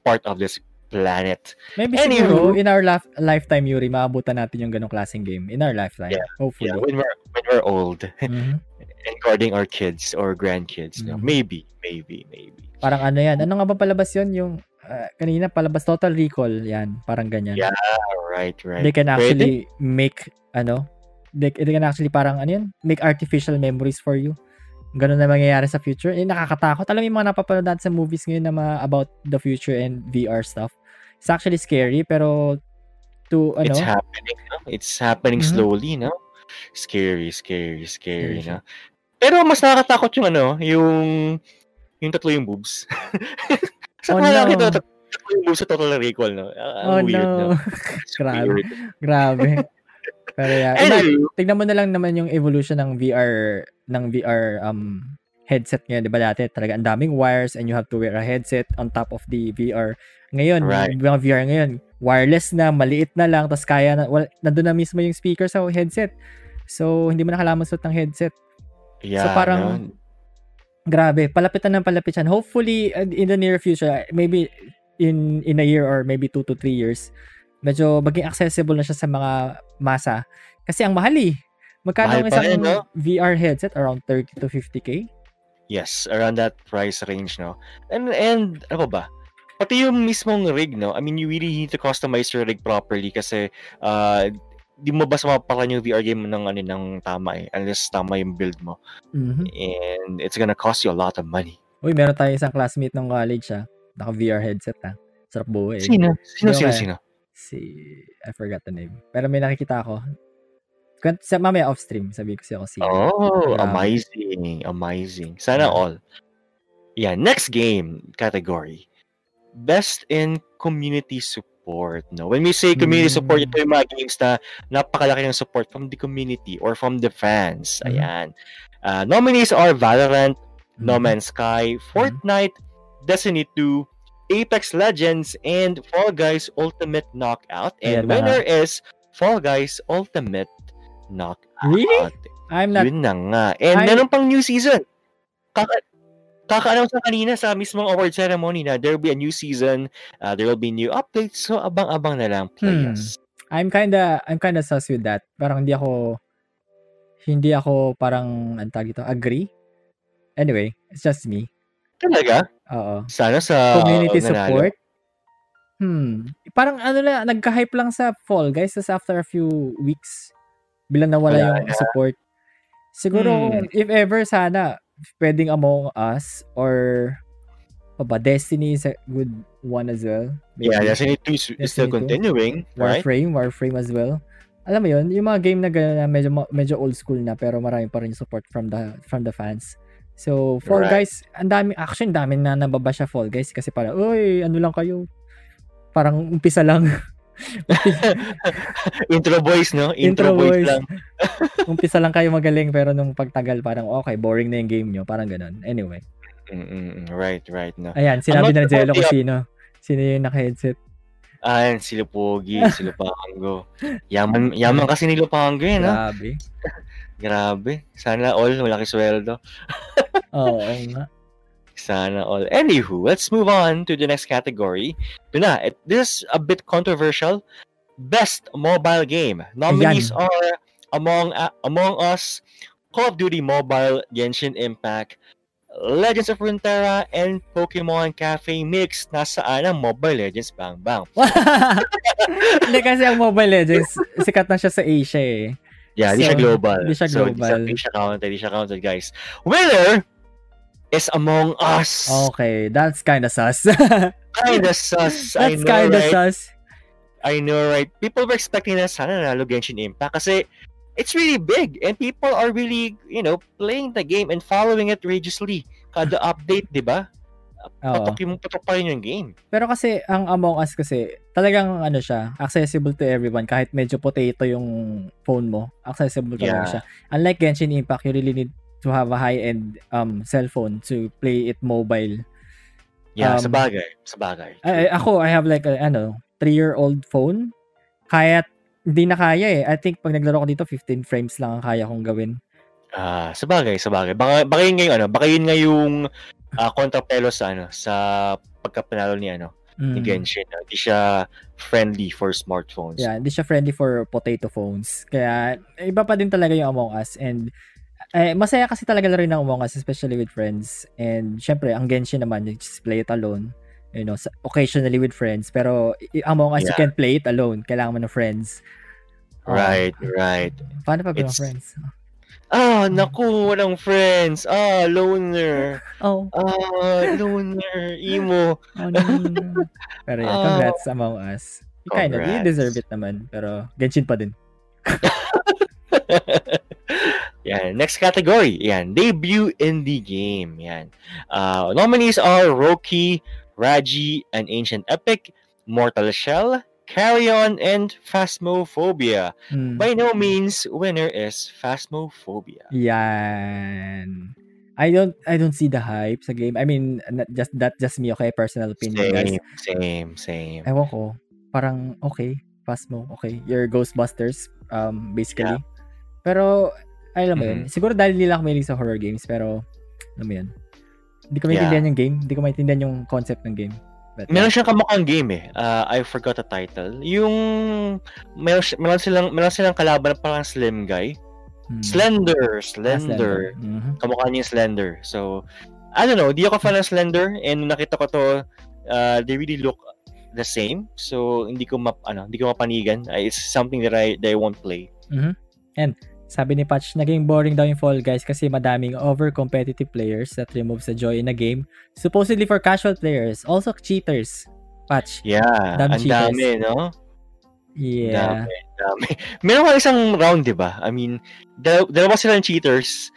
part of this planet. Maybe Anywho. siguro, in our laf- lifetime, Yuri, maabutan natin yung ganong klaseng game. In our lifetime, Yeah. hopefully. Yeah, when we're when we're old Mhm. and guarding our kids or grandkids, no? Mhm. Maybe, maybe, maybe. Parang ano yan. Ano nga ba palabas yun? Yung ah, kanina palabas Total Recall. Yan. Parang ganyan. Yeah, right, right. They can Pwede? actually make, ano, they, they can actually parang, ano yun, make artificial memories for you. Ganun na mangyayari sa future. Eh, nakakatakot. Alam mo yung mga napapanood natin sa movies ngayon na mga about the future and VR stuff. It's actually scary, pero to, ano, It's happening, no? It's happening Mhm. slowly, no? Scary, scary, scary, Scary no? Pero mas nakakatakot yung ano, yung yung tatlo yung boobs. Sa oh, no. no. tatlo yung boobs sa Total Recall, no? Ang oh weird, no. no? Grabe. Grabe. Pero yeah, Anyway, tignan mo na lang naman yung evolution ng VR ng VR um headset ngayon, 'di ba dati? Talaga ang daming wires and you have to wear a headset on top of the VR. Ngayon, Right. yung VR ngayon, wireless na, maliit na lang, tapos kaya na, wala, nandun na mismo yung speaker sa headset. So, hindi mo na kailangan suot ng headset. yeah, parang- no? Grabe, palapitan ng palapitan. Hopefully, uh, in the near future, maybe in in a year or maybe two to three years, medyo maging accessible na siya sa mga masa. Kasi ang mahal eh. Magkano ang isang rin, no? VR headset? Around 30 to 50k? Yes, around that price range, no? And, and ano pa ba? Pati yung mismong rig, no? I mean, you really need to customize your rig properly kasi uh, di mo basta mapapakan yung VR game ng, ano, ng tama eh. Unless tama yung build mo. Mhm. And it's gonna cost you a lot of money. Uy, meron tayo isang classmate ng college ah. Naka VR headset ah. Sarap buhay. eh. Sino? Sino, sino, kaya- sino? Si, I forgot the name. Pero may nakikita ako. Sa mamaya off stream, sabi ko siya ako si. Oh, Grabe. amazing. Amazing. Sana Yeah. all. Yeah, next game category. Best in community support. No, when we say community Mm. support, ito yung mga games na napakalaki ng support from the community or from the fans. Mhm. Ayan. Uh, nominees are Valorant, No Mhm. Man's Sky, Fortnite, Destiny 2, Apex Legends, and Fall Guys Ultimate Knockout. Ayan And na nga. winner is Fall Guys Ultimate Knockout. Really? I'm not, Yun na nga. And I- meron pang new season. Kaka Kaka-announce na kanina sa mismong award ceremony na there will be a new season, uh, there will be new updates, so abang-abang na lang, Hmm. players. I'm kinda, I'm kinda sus with that. Parang hindi ako, hindi ako parang, ang tawag dito, agree. Anyway, it's just me. Talaga? Oo. Sana sa Community nanalo. support. Hmm. Parang ano lang, nagka-hype lang sa Fall Guys, tapos after a few weeks, bilang nawala Wala yung na. support. Siguro, Hmm. if ever sana, pwedeng Among Us or pa ba, Destiny is a good one as well. Yeah, Maybe. Destiny 2 is is still Destiny 2. continuing, right? Warframe, Warframe as well. Alam mo yun, yung mga game na gano'n na medyo, medyo old school na pero marami pa rin support from the from the fans. So, Fall Right. Guys, ang dami, actually, ang dami na nababa siya Fall Guys kasi parang, uy, ano lang kayo? Parang umpisa lang. Intro boys, no? Intro Intro, boys, boys. lang. umpisa lang kayo magaling pero nung pagtagal parang, okay, boring na yung game nyo. Parang ganun. Anyway. Mm-mm, right, right, no. Ayan, sinabi not na ni Jello kung sino. Sino yung naka-headset. Ayan, si Lupogi, si Lupango. Yaman, yaman kasi ni Lupango yun, ha? Grabe. Grabe. Sana all, malaki sweldo. Oo nga. Sana all. Anywho, let's move on to the next category. Ito na, it, this is a bit controversial. Best mobile game. Nominees Ayan. are Among uh, Among Us, Call of Duty Mobile, Genshin Impact, Legends of Runeterra, and Pokemon Cafe Mix. Nasaan ang Mobile Legends Bang Bang? Hindi kasi ang Mobile Legends, sikat na siya sa Asia eh. Yeah, hindi siya So, global. hindi siya So, hindi siya, global. counted, hindi siya counted, guys. Winner is Among Us. Okay, that's kinda sus. Kinda sus. That's know, kinda right? sus. I know, right? People were expecting na sana nanalo Genshin Impact kasi it's really big and people are really, you know, playing the game and following it religiously. Kada update, di ba? Patok yung patok pa rin yung game. Pero kasi, ang Among Us kasi, talagang ano siya, accessible to everyone. Kahit medyo potato yung phone mo, accessible talaga Yeah. siya. Unlike Genshin Impact, you really need to have a high-end um, cellphone to play it mobile. Yeah, Um, sa bagay. Sa bagay. Ay, ay, ako, I have like a, ano, 3-year-old phone. Kaya, hindi na kaya eh. I think pag naglaro ko dito, 15 frames lang ang kaya kong gawin. Ah, sa bagay, sa bagay. Baka, baka yun ngayon, ano, baka yun nga yung uh, kontrapelo sa, ano, sa pagkapanalo ni, ano, ni Mm. Genshin. no? Hindi siya friendly for smartphones. Yeah, hindi siya friendly for potato phones. Kaya, iba pa din talaga yung Among Us. And, eh, masaya kasi talaga rin ng Among Us, especially with friends. And, syempre, ang Genshin naman, you just play it alone. You know, occasionally with friends. Pero, Among Us, you Yeah. can play it alone. Kailangan mo ng friends. Right, right. paano pag friends? Ah, naku, walang friends. Ah, loner. Oh, Ah, loner. Emo. oh no, no, no. Pero yeah, Ah. congrats Among Us. You kind of, you deserve it naman. Pero, Genshin pa din. Yan. Next category. Yan. Debut indie game. Yan. Uh, nominees are Roki, Raji, An Ancient Epic, Mortal Shell, Carry On, and Phasmophobia. Hmm. By no means, winner is Phasmophobia. Yan. I don't I don't see the hype sa game. I mean, not just that just me, okay? Personal opinion, guys. Same, same, same. Ewan ko. Parang okay, pass mo. Okay, you're Ghostbusters um basically. Pero alam mo yun, Mhm. siguro dahil nila ako mahilig sa horror games, pero alam mo yun. Hindi ko maintindihan yung game, hindi ko maintindihan yung concept ng game. But, Meron siyang kamukhang game eh. Uh, I forgot the title. Yung meron, meron silang meron silang kalaban na parang slim guy. hmm. Slender, Ah, slender. Mhm. kamukha niya yung Slender. So, I don't know, di ako fan ng Slender and nakita ko to, uh, they really look the same. So, hindi ko map, ano, hindi ko mapanigan. Uh, it's something that I, that I won't play. Sabi ni Patch, naging boring daw yung Fall Guys kasi madaming over-competitive players that removes the joy in a game. Supposedly for casual players. Also cheaters. Patch. Yeah, Dami ang dami, no? Yeah. Dami, dami. Meron ka isang round, di ba? I mean, dal- dalawa silang cheaters.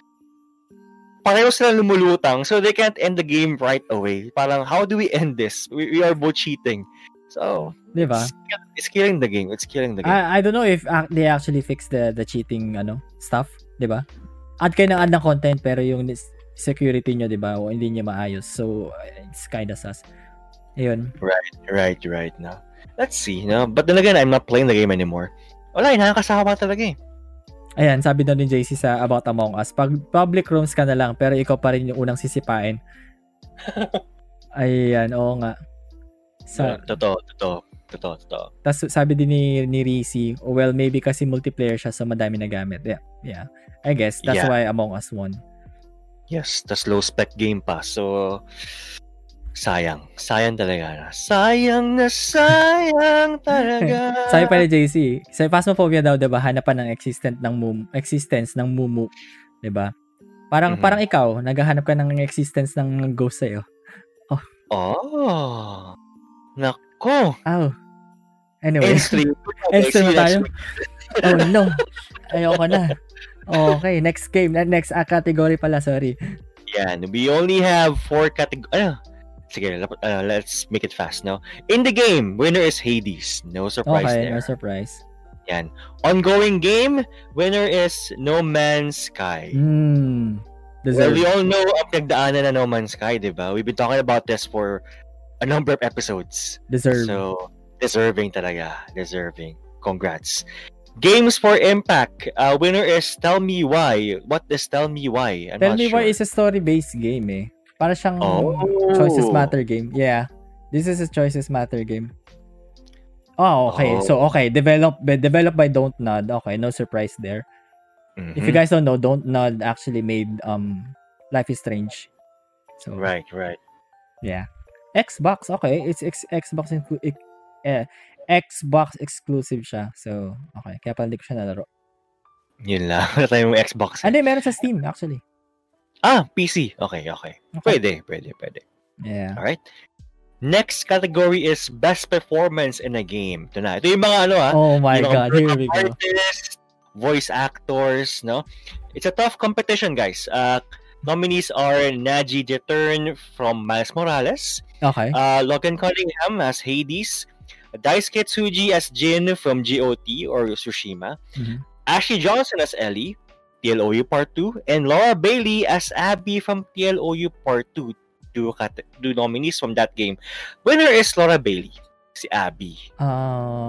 Pareho silang lumulutang, so they can't end the game right away. Parang, how do we end this? We, we are both cheating. So, Di ba? it's, it's killing the game. It's killing the game. I, I don't know if ac- they actually fixed the the cheating ano stuff, 'di ba? Add kayo ng add ng content pero yung security nyo, 'di ba, o hindi niya maayos. So it's kind of sus. Ayun. Right, right. No. Let's see. No, but then again, I'm not playing the game anymore. Wala, eh, nakakasawa talaga eh. Ayan, sabi daw ni JC sa About Among Us, pag public rooms ka na lang pero ikaw pa rin yung unang sisipain. Ayan, oo nga. Sa, So, totoo, totoo, totoo, totoo. tas sabi din ni, ni oh, well, maybe kasi multiplayer siya so madami nagamit. Yeah, yeah. I guess that's Yeah. why Among Us won. Yes, tas low spec game pa. So, sayang. Sayang talaga. Sayang na sayang talaga. Sabi pa ni JC, sa Phasmophobia daw, 'di ba, hanapan ng existent ng mum, existence ng mumu, 'di ba? Parang Mhm. parang ikaw, naghahanap ka ng existence ng ghost sa'yo. Oh. Nako. Oh. Anyway, End stream. end stream See na tayo. oh no. Ayoko na. Okay, next game, next ah, category pala, sorry. Yan. We only have four categories. Ano? Sige, uh, let's make it fast, no? In the game, winner is Hades. No surprise Okay, there. no surprise. Yan. Ongoing game, winner is No Man's Sky. Hmm. Well, we all know ang pinagdaanan na No Man's Sky, di ba? We've been talking about this for a number of episodes. Deserve. So, deserving talaga. Deserving. Congrats. Games for Impact. Uh, winner is Tell Me Why. What is Tell Me Why? I'm Tell me sure. why is a story-based game eh. Para siyang Oh. choices matter game. Yeah. This is a choices matter game. Oh, okay. Oh. So, okay. Develop, developed by Don't Nod. Okay, no surprise there. If you Mhm. guys don't know, Don't Nod actually made um Life is Strange. So, Right, right. yeah. Xbox, okay. It's ex- Xbox inclu- ex- eh, Xbox exclusive siya. So, okay. Kaya pala hindi ko siya nalaro. Yun lang. Wala tayong Xbox. Ano, meron sa Steam, actually. Ah, PC. Okay, okay. Okay. Pwede, pwede, pwede. Yeah. Alright. Next category is best performance in a game. Ito na. Ito yung mga ano ah. Oh my yung God, here we go. Artists, voice actors, no? It's a tough competition, guys. Uh, nominees are Naji Jeturn from Miles Morales, Okay. uh, Logan Cunningham as Hades, Daisuke Tsuji as Jin from GOT or Tsushima, Mhm. Ashley Johnson as Ellie, TLOU Part 2, and Laura Bailey as Abby from TLOU Part 2. Two, cat- two nominees from that game. Winner is Laura Bailey, si Abby.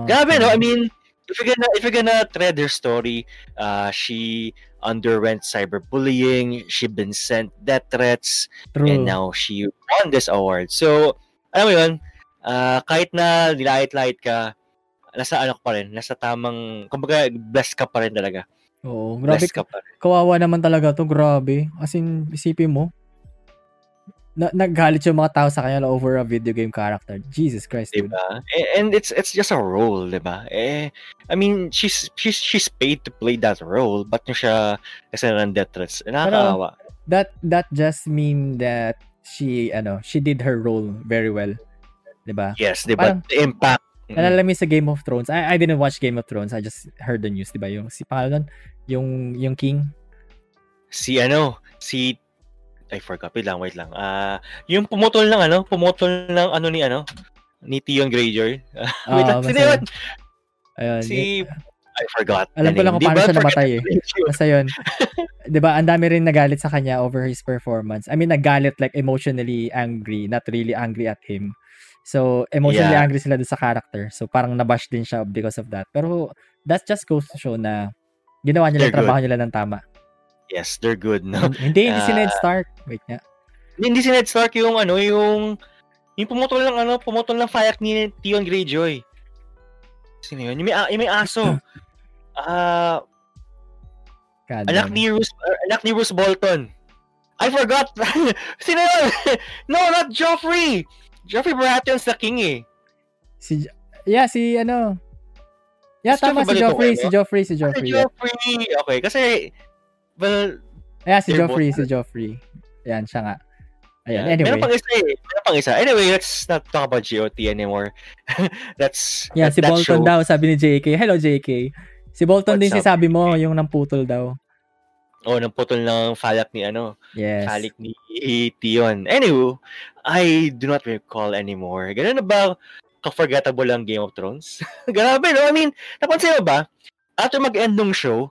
Grabe, no? I mean, if you're gonna if you're gonna thread her story, uh, she underwent cyberbullying, she been sent death threats, True. and now she won this award. So, alam mo yun, ah, kahit na nilait-lait ka, nasa ano pa rin, nasa tamang, kumbaga, blessed ka pa rin talaga. Oo, grabe. Blessed ka pa rin. Kawawa naman talaga to, grabe. As in, isipin mo, na naggalit yung mga tao sa kanya over a video game character. Jesus Christ, dude. Diba? And it's it's just a role, diba? Eh, I mean, she's she's she's paid to play that role, but nyo siya kasi ng death threats. Nakakaawa. That that just mean that she ano, she did her role very well. 'Di ba? Yes, diba? Parang- The impact. Mm. Nalala mo yung sa Game of Thrones. I, I didn't watch Game of Thrones. I just heard the news, 'di ba? Yung si nun, yung yung king. Si ano, si I forgot, wait lang, wait lang. Ah, yung pumutol ng ano, pumutol ng ano ni ano, ni Tion Greyjoy. wait lang, sino yun? Ayun. Si I forgot. Alam ko lang kung paano siya namatay eh. Basta yun. 'Di ba? Ang dami rin nagalit sa kanya over his performance. I mean, nagalit like emotionally angry, not really angry at him. So, emotionally Yeah. angry sila doon sa character. So, parang nabash din siya because of that. Pero, that just goes to show na ginawa nila They're trabaho nila ng tama. Yes, they're good, no? hindi, hindi si Ah. Ned Stark. Wait nga. Hindi si Ned Stark yung ano, yung yung pumutol ng ano, pumutol ng fire ni Tion Greyjoy. Sino yun? Yung may, yung may aso. Ah, God anak ni Bruce, anak ni Bruce Bolton. I forgot. Sino yun? no, not Joffrey. Joffrey Baratheon's the king eh. Si, yeah, si ano. Yeah, Si tama Joffrey si Joffrey, si Joffrey, si Si Joffrey. yeah. Joffrey. Okay, kasi well, Yeah, si Joffrey, si Joffrey. Yan, siya nga. Ayan, yeah. anyway. Meron pang isa eh. Meron pang isa. Anyway, let's not talk about GOT anymore. That's Yeah, that, si that Bolton show. daw, sabi ni JK. Hello, JK. Si Bolton din What's si up, sabi mo, yung namputol daw. Oh, nang putol ng falak ni ano, Yes. Falik ni Tion. Anyway, I do not recall anymore. Ganun na ba ka-forgettable ang Game of Thrones? Grabe, no? I mean, napansin mo ba? After mag-end ng show,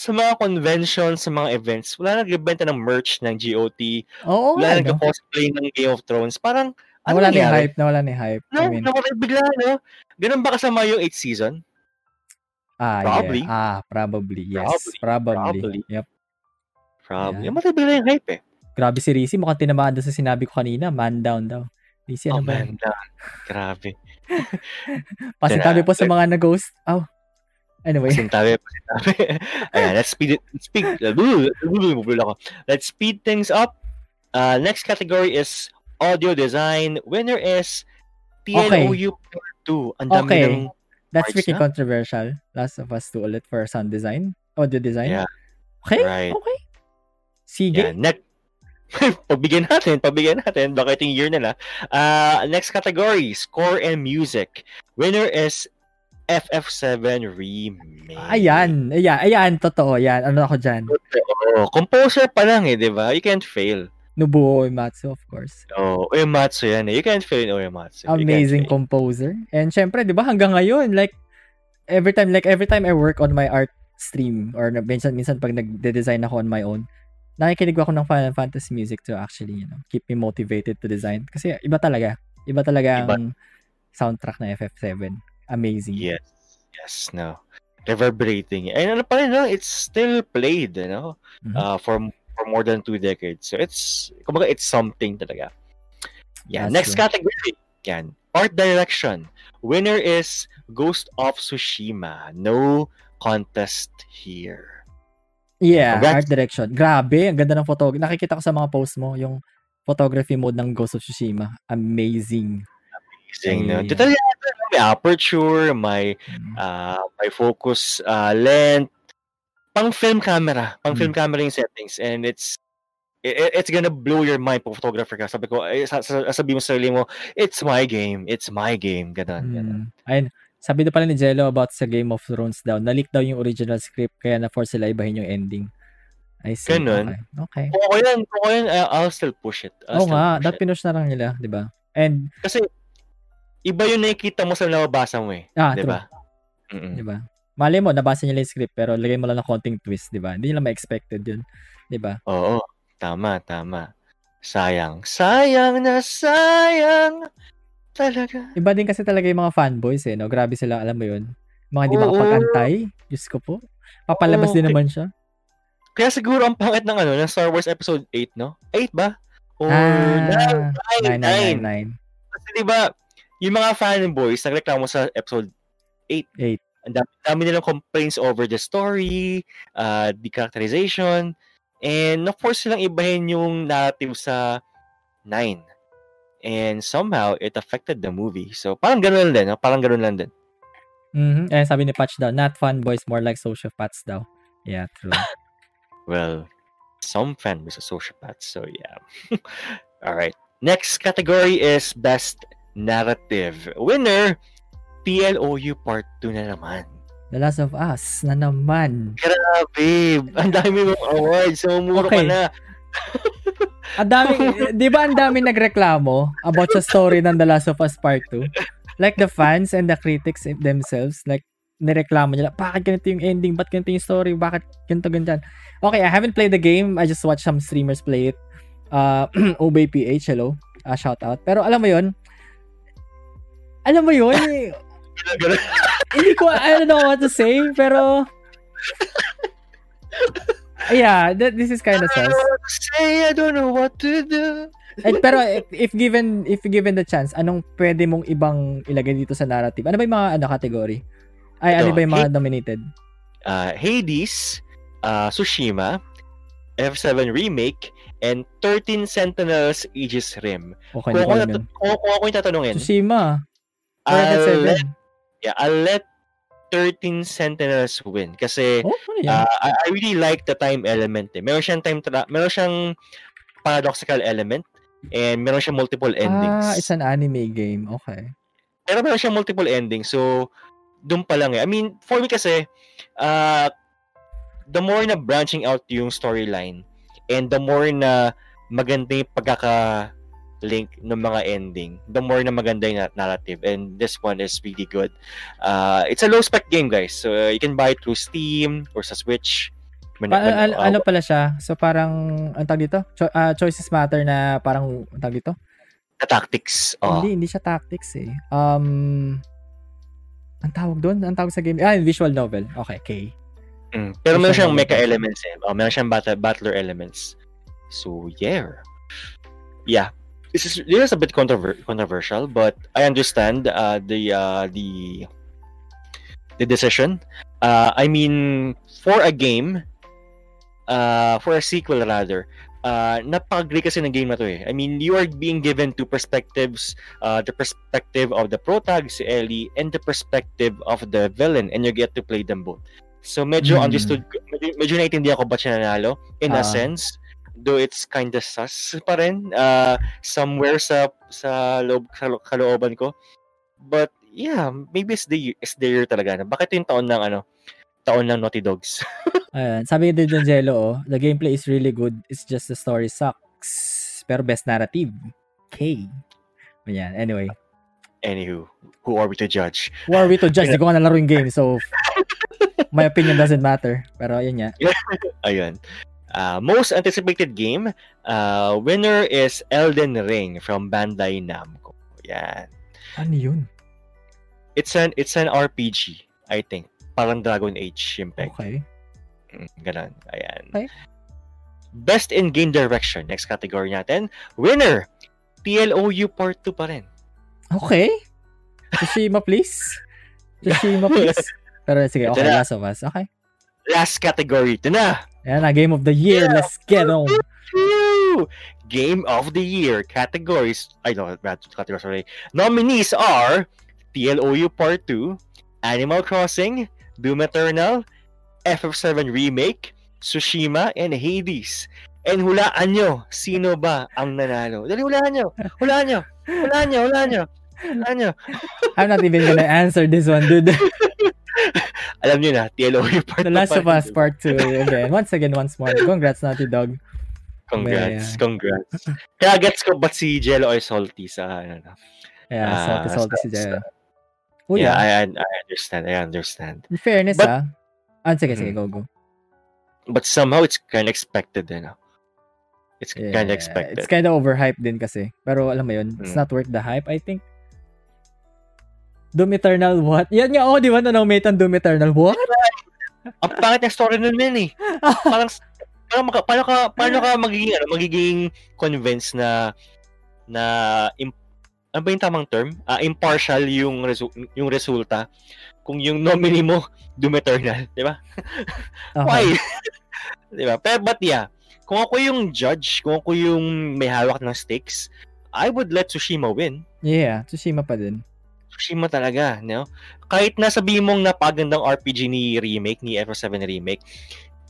sa mga convention, sa mga events, wala nagbebenta ng merch ng GOT, Oo wala nga, no? nag-cosplay ng Game of Thrones. Parang, ano yung nangyari? hype, na yung hype. No, I mean, nawala bigla, no? Ganun ba kasama yung 8th season? ah, probably. yeah. Ah, probably. Yes. Probably. Probably. Probably. Yep. Probably. Yeah. Namatay bigla yung hype eh. Grabe si Rizzy, mukhang tinamaan doon sa sinabi ko kanina, man down daw. Rizzy, Oh ano ba? yan? man, na- grabe. Pasintabi po sa mga na-ghost. Oh. Anyway. Pasintabi, pasintabi. Ayan, let's speed it. Let's speed, ako. Let's speed things up. Uh, next category is audio design. Winner is TLOU Part 2. Ang dami Okay. ng That's freaking na? controversial. Last of Us 2 ulit for sound design. Audio design. Yeah. Okay. Right. Okay. Sige. Yeah, next. pagbigyan natin, pagbigyan natin. Baka ito yung year nila. Uh, next category, score and music. Winner is FF7 Remake. Ayan. Ayan. Ayan. Totoo. Yan. Ano ako dyan? Oo. Composer pa lang eh, di ba? You can't fail. Nobuo Uematsu, of course. Oh, Uematsu yan eh. You can't fail in Uematsu. Amazing composer. And syempre, di ba, hanggang ngayon, like, every time, like, every time I work on my art stream, or minsan, minsan pag nagde-design ako on my own, nakikinig ako ng Final Fantasy music to actually, you know, keep me motivated to design. Kasi iba talaga. Iba talaga Iba. ang soundtrack na FF7. Amazing. Yes. Yes, no. Reverberating. And ano pa rin, no? It's still played, you know? Mhm. Uh, for for more than two decades. So it's, kumbaga, it's something talaga. Yeah. That's Next true. category. Yan. Art direction. Winner is Ghost of Tsushima. No contest here. Yeah, Congrats. art direction. Grabe, ang ganda ng photo. Nakikita ko sa mga post mo, yung photography mode ng Ghost of Tsushima. Amazing. Amazing, no? Yeah. Detalyado? May aperture, may Mm. uh, may focus uh, length, pang film camera, pang film camera yung settings and it's i- it's gonna blow your mind pag photographer ka. Sabi ko, sa, sa, sabi mo sa sarili mo, it's my game, it's my game, ganun, ganun. Mm. Ayun, sabi daw pala ni Jello about sa Game of Thrones daw, na-leak daw yung original script kaya na-force sila ibahin yung ending. I see. Ganun. Okay. okay. Kung ako yan, kung ako yan, I- I'll still push it. I'll Oo nga, that it. pinush na lang nila, di ba? And, Kasi, iba yung nakikita mo sa nababasa mo eh. ah, Di true. ba? Di ba? Mali mo, nabasa nila yung script, pero lagay mo lang ng konting twist, di ba? Hindi nila ma-expected yun. Di ba? Oo, tama, tama. Sayang, sayang na sayang talaga. Iba din kasi talaga yung mga fanboys eh, no? Grabe sila, alam mo yun. Mga hindi Oo. makapag-antay. Diyos ko po. Papalabas Oo, din naman siya. Kaya siguro ang pangit ng ano, ng Star Wars Episode 8, no? 8 ba? Or Ah, 9, 9, 999. Kasi di ba, yung mga fanboys, nagreklamo sa Episode 8. 8. Ang dami, dami nilang complaints over the story, uh, the characterization, and of course silang ibahin yung narrative sa 9. And somehow, it affected the movie. So, parang ganun lang din. No? Parang ganun lang din. Mhm. Eh, sabi ni Patch daw, not fanboys, more like sociopaths daw. Yeah, true. Well, some fanboys are sociopaths. So, yeah. All right. Next category is Best Narrative. Winner, PLOU Part 2 na naman. The Last of Us na naman. Grabe. Ang dami mong awards. So, muro ka Okay. na. Ang dami, di ba ang dami nagreklamo about sa story ng The Last of Us Part 2? Like the fans and the critics themselves, like, nireklamo nila, bakit ganito yung ending? Bakit ganito yung story? Bakit ganito, ganyan? Okay, I haven't played the game. I just watched some streamers play it. Uh, Obey PH, hello. Uh, shout out. Pero alam mo yun, alam mo yun, eh, hindi ko, I don't know what to say, pero, yeah, this is kind of sus. Say, I don't know what to do. Eh, pero if, if given if given the chance, anong pwede mong ibang ilagay dito sa narrative? Ano ba yung mga ano category? Ay, ano Ito, ba yung mga nominated? Uh, Hades, uh, Tsushima, F7 Remake, and 13 Sentinels Aegis Rim. Okay, Kung ko kung, kung ako yung tatanungin, Tsushima. I'll let, 7. yeah, I'll let 13 Sentinels win. Kasi Oh, ano yan? uh, I, I really like the time element. Eh. Meron siyang time tra- meron siyang paradoxical element and meron siyang multiple endings. ah, it's an anime game. Okay. Pero meron siyang multiple endings. So, doon pa lang eh. I mean, for me kasi, uh, the more na branching out yung storyline and the more na maganda yung pagkaka-link ng mga ending, the more na maganda yung na- narrative. And this one is really good. Uh, it's a low-spec game, guys. So, uh, you can buy it through Steam or sa Switch. Man- Pa- man- uh, ano pala siya? So parang ang tag dito? Cho- ah, choices matter na parang ang tag dito? the tactics. Oh. Hindi, hindi siya tactics eh. Um ang tawag doon, ang tawag sa game, ah, visual novel. Okay, K. Mm. Pero meron siyang mecha elements eh. Oh, meron siyang battle, battler elements. So, yeah. Yeah. This is this is a bit controver- controversial, but I understand uh, the uh, the the decision. Uh, I mean, for a game, uh, for a sequel rather, uh, napaka-great kasi ng game na to eh. I mean, you are being given two perspectives, uh, the perspective of the protag, si Ellie, and the perspective of the villain, and you get to play them both. So medyo Hmm. understood, medyo, medyo naiintindihan ko ba't siya nanalo, in a Ah. sense, though it's kind of sus pa rin, uh, somewhere sa sa loob, sa lo- kalooban ko. But yeah, maybe it's the it's the year talaga na. Bakit yung taon ng ano, taon ng Naughty Dogs? Ayan, sabi din ng Jello, oh, the gameplay is really good. It's just the story sucks. Pero best narrative. K. Ayan, anyway. Anywho, who are we to judge? Who are we to judge? Di ko nga nalaro yung game, so my opinion doesn't matter. Pero ayun nga. Ayun. Uh, most anticipated game, uh, winner is Elden Ring from Bandai Namco. Yan. Ano yun? It's an it's an RPG, I think. Parang Dragon Age yung peg. Okay. Mm, Ganon. Ayan. Okay. Best in game direction. Next category natin. Winner! PLOU Part 2 pa rin. Okay. Tsushima, please. Tsushima, please. Pero sige, okay. Last of Us. Okay. Last category. Ito na! Yan na, Game of the Year. Yeah. Let's get on. Game of the Year categories. I know, bad categories sorry. Nominees are PLOU Part 2, Animal Crossing, Doom Eternal, FF7 Remake, Tsushima, and Hades. And hulaan nyo, sino ba ang nanalo? Dali, hulaan nyo. Hulaan nyo. Hulaan nyo, hulaan nyo. Hulaan nyo. I'm not even gonna answer this one, dude. Alam nyo na, TLOU part The Last of Us Part 2 again. Once again, once more. Congrats, Naughty Dog. Congrats, congrats. Kaya gets ko ba't si Jello ay salty sa ano na. Yeah, Ah, salty, salty sa- si Jello. Oh, yeah, yeah. I, I understand. I understand. In fairness, But- ah. Ah, sige, sige, Hmm. go, go. But somehow it's kind of expected, you know. It's Yeah, kind of expected. It's kind of overhyped din kasi. Pero alam mo yun, it's Hmm. not worth the hype, I think. Doom Eternal what? Yan nga, oh, di ba na-nomate ang Doom Eternal what? Ang pangit ng story nun yun eh. Parang, parang maka, paano ka, paano ka magiging, ano, magiging convinced na, na, im, ano ba yung tamang term? Ah, impartial yung, resu- yung resulta kung yung nominee mo, Doom Eternal, di ba? Why? Di ba? Pero, but yeah, kung ako yung judge, kung ako yung may hawak ng stakes, I would let Tsushima win. Yeah, Tsushima pa din. Tsushima talaga, no? Kahit nasabihin mong napagandang RPG ni remake, ni FF7 remake,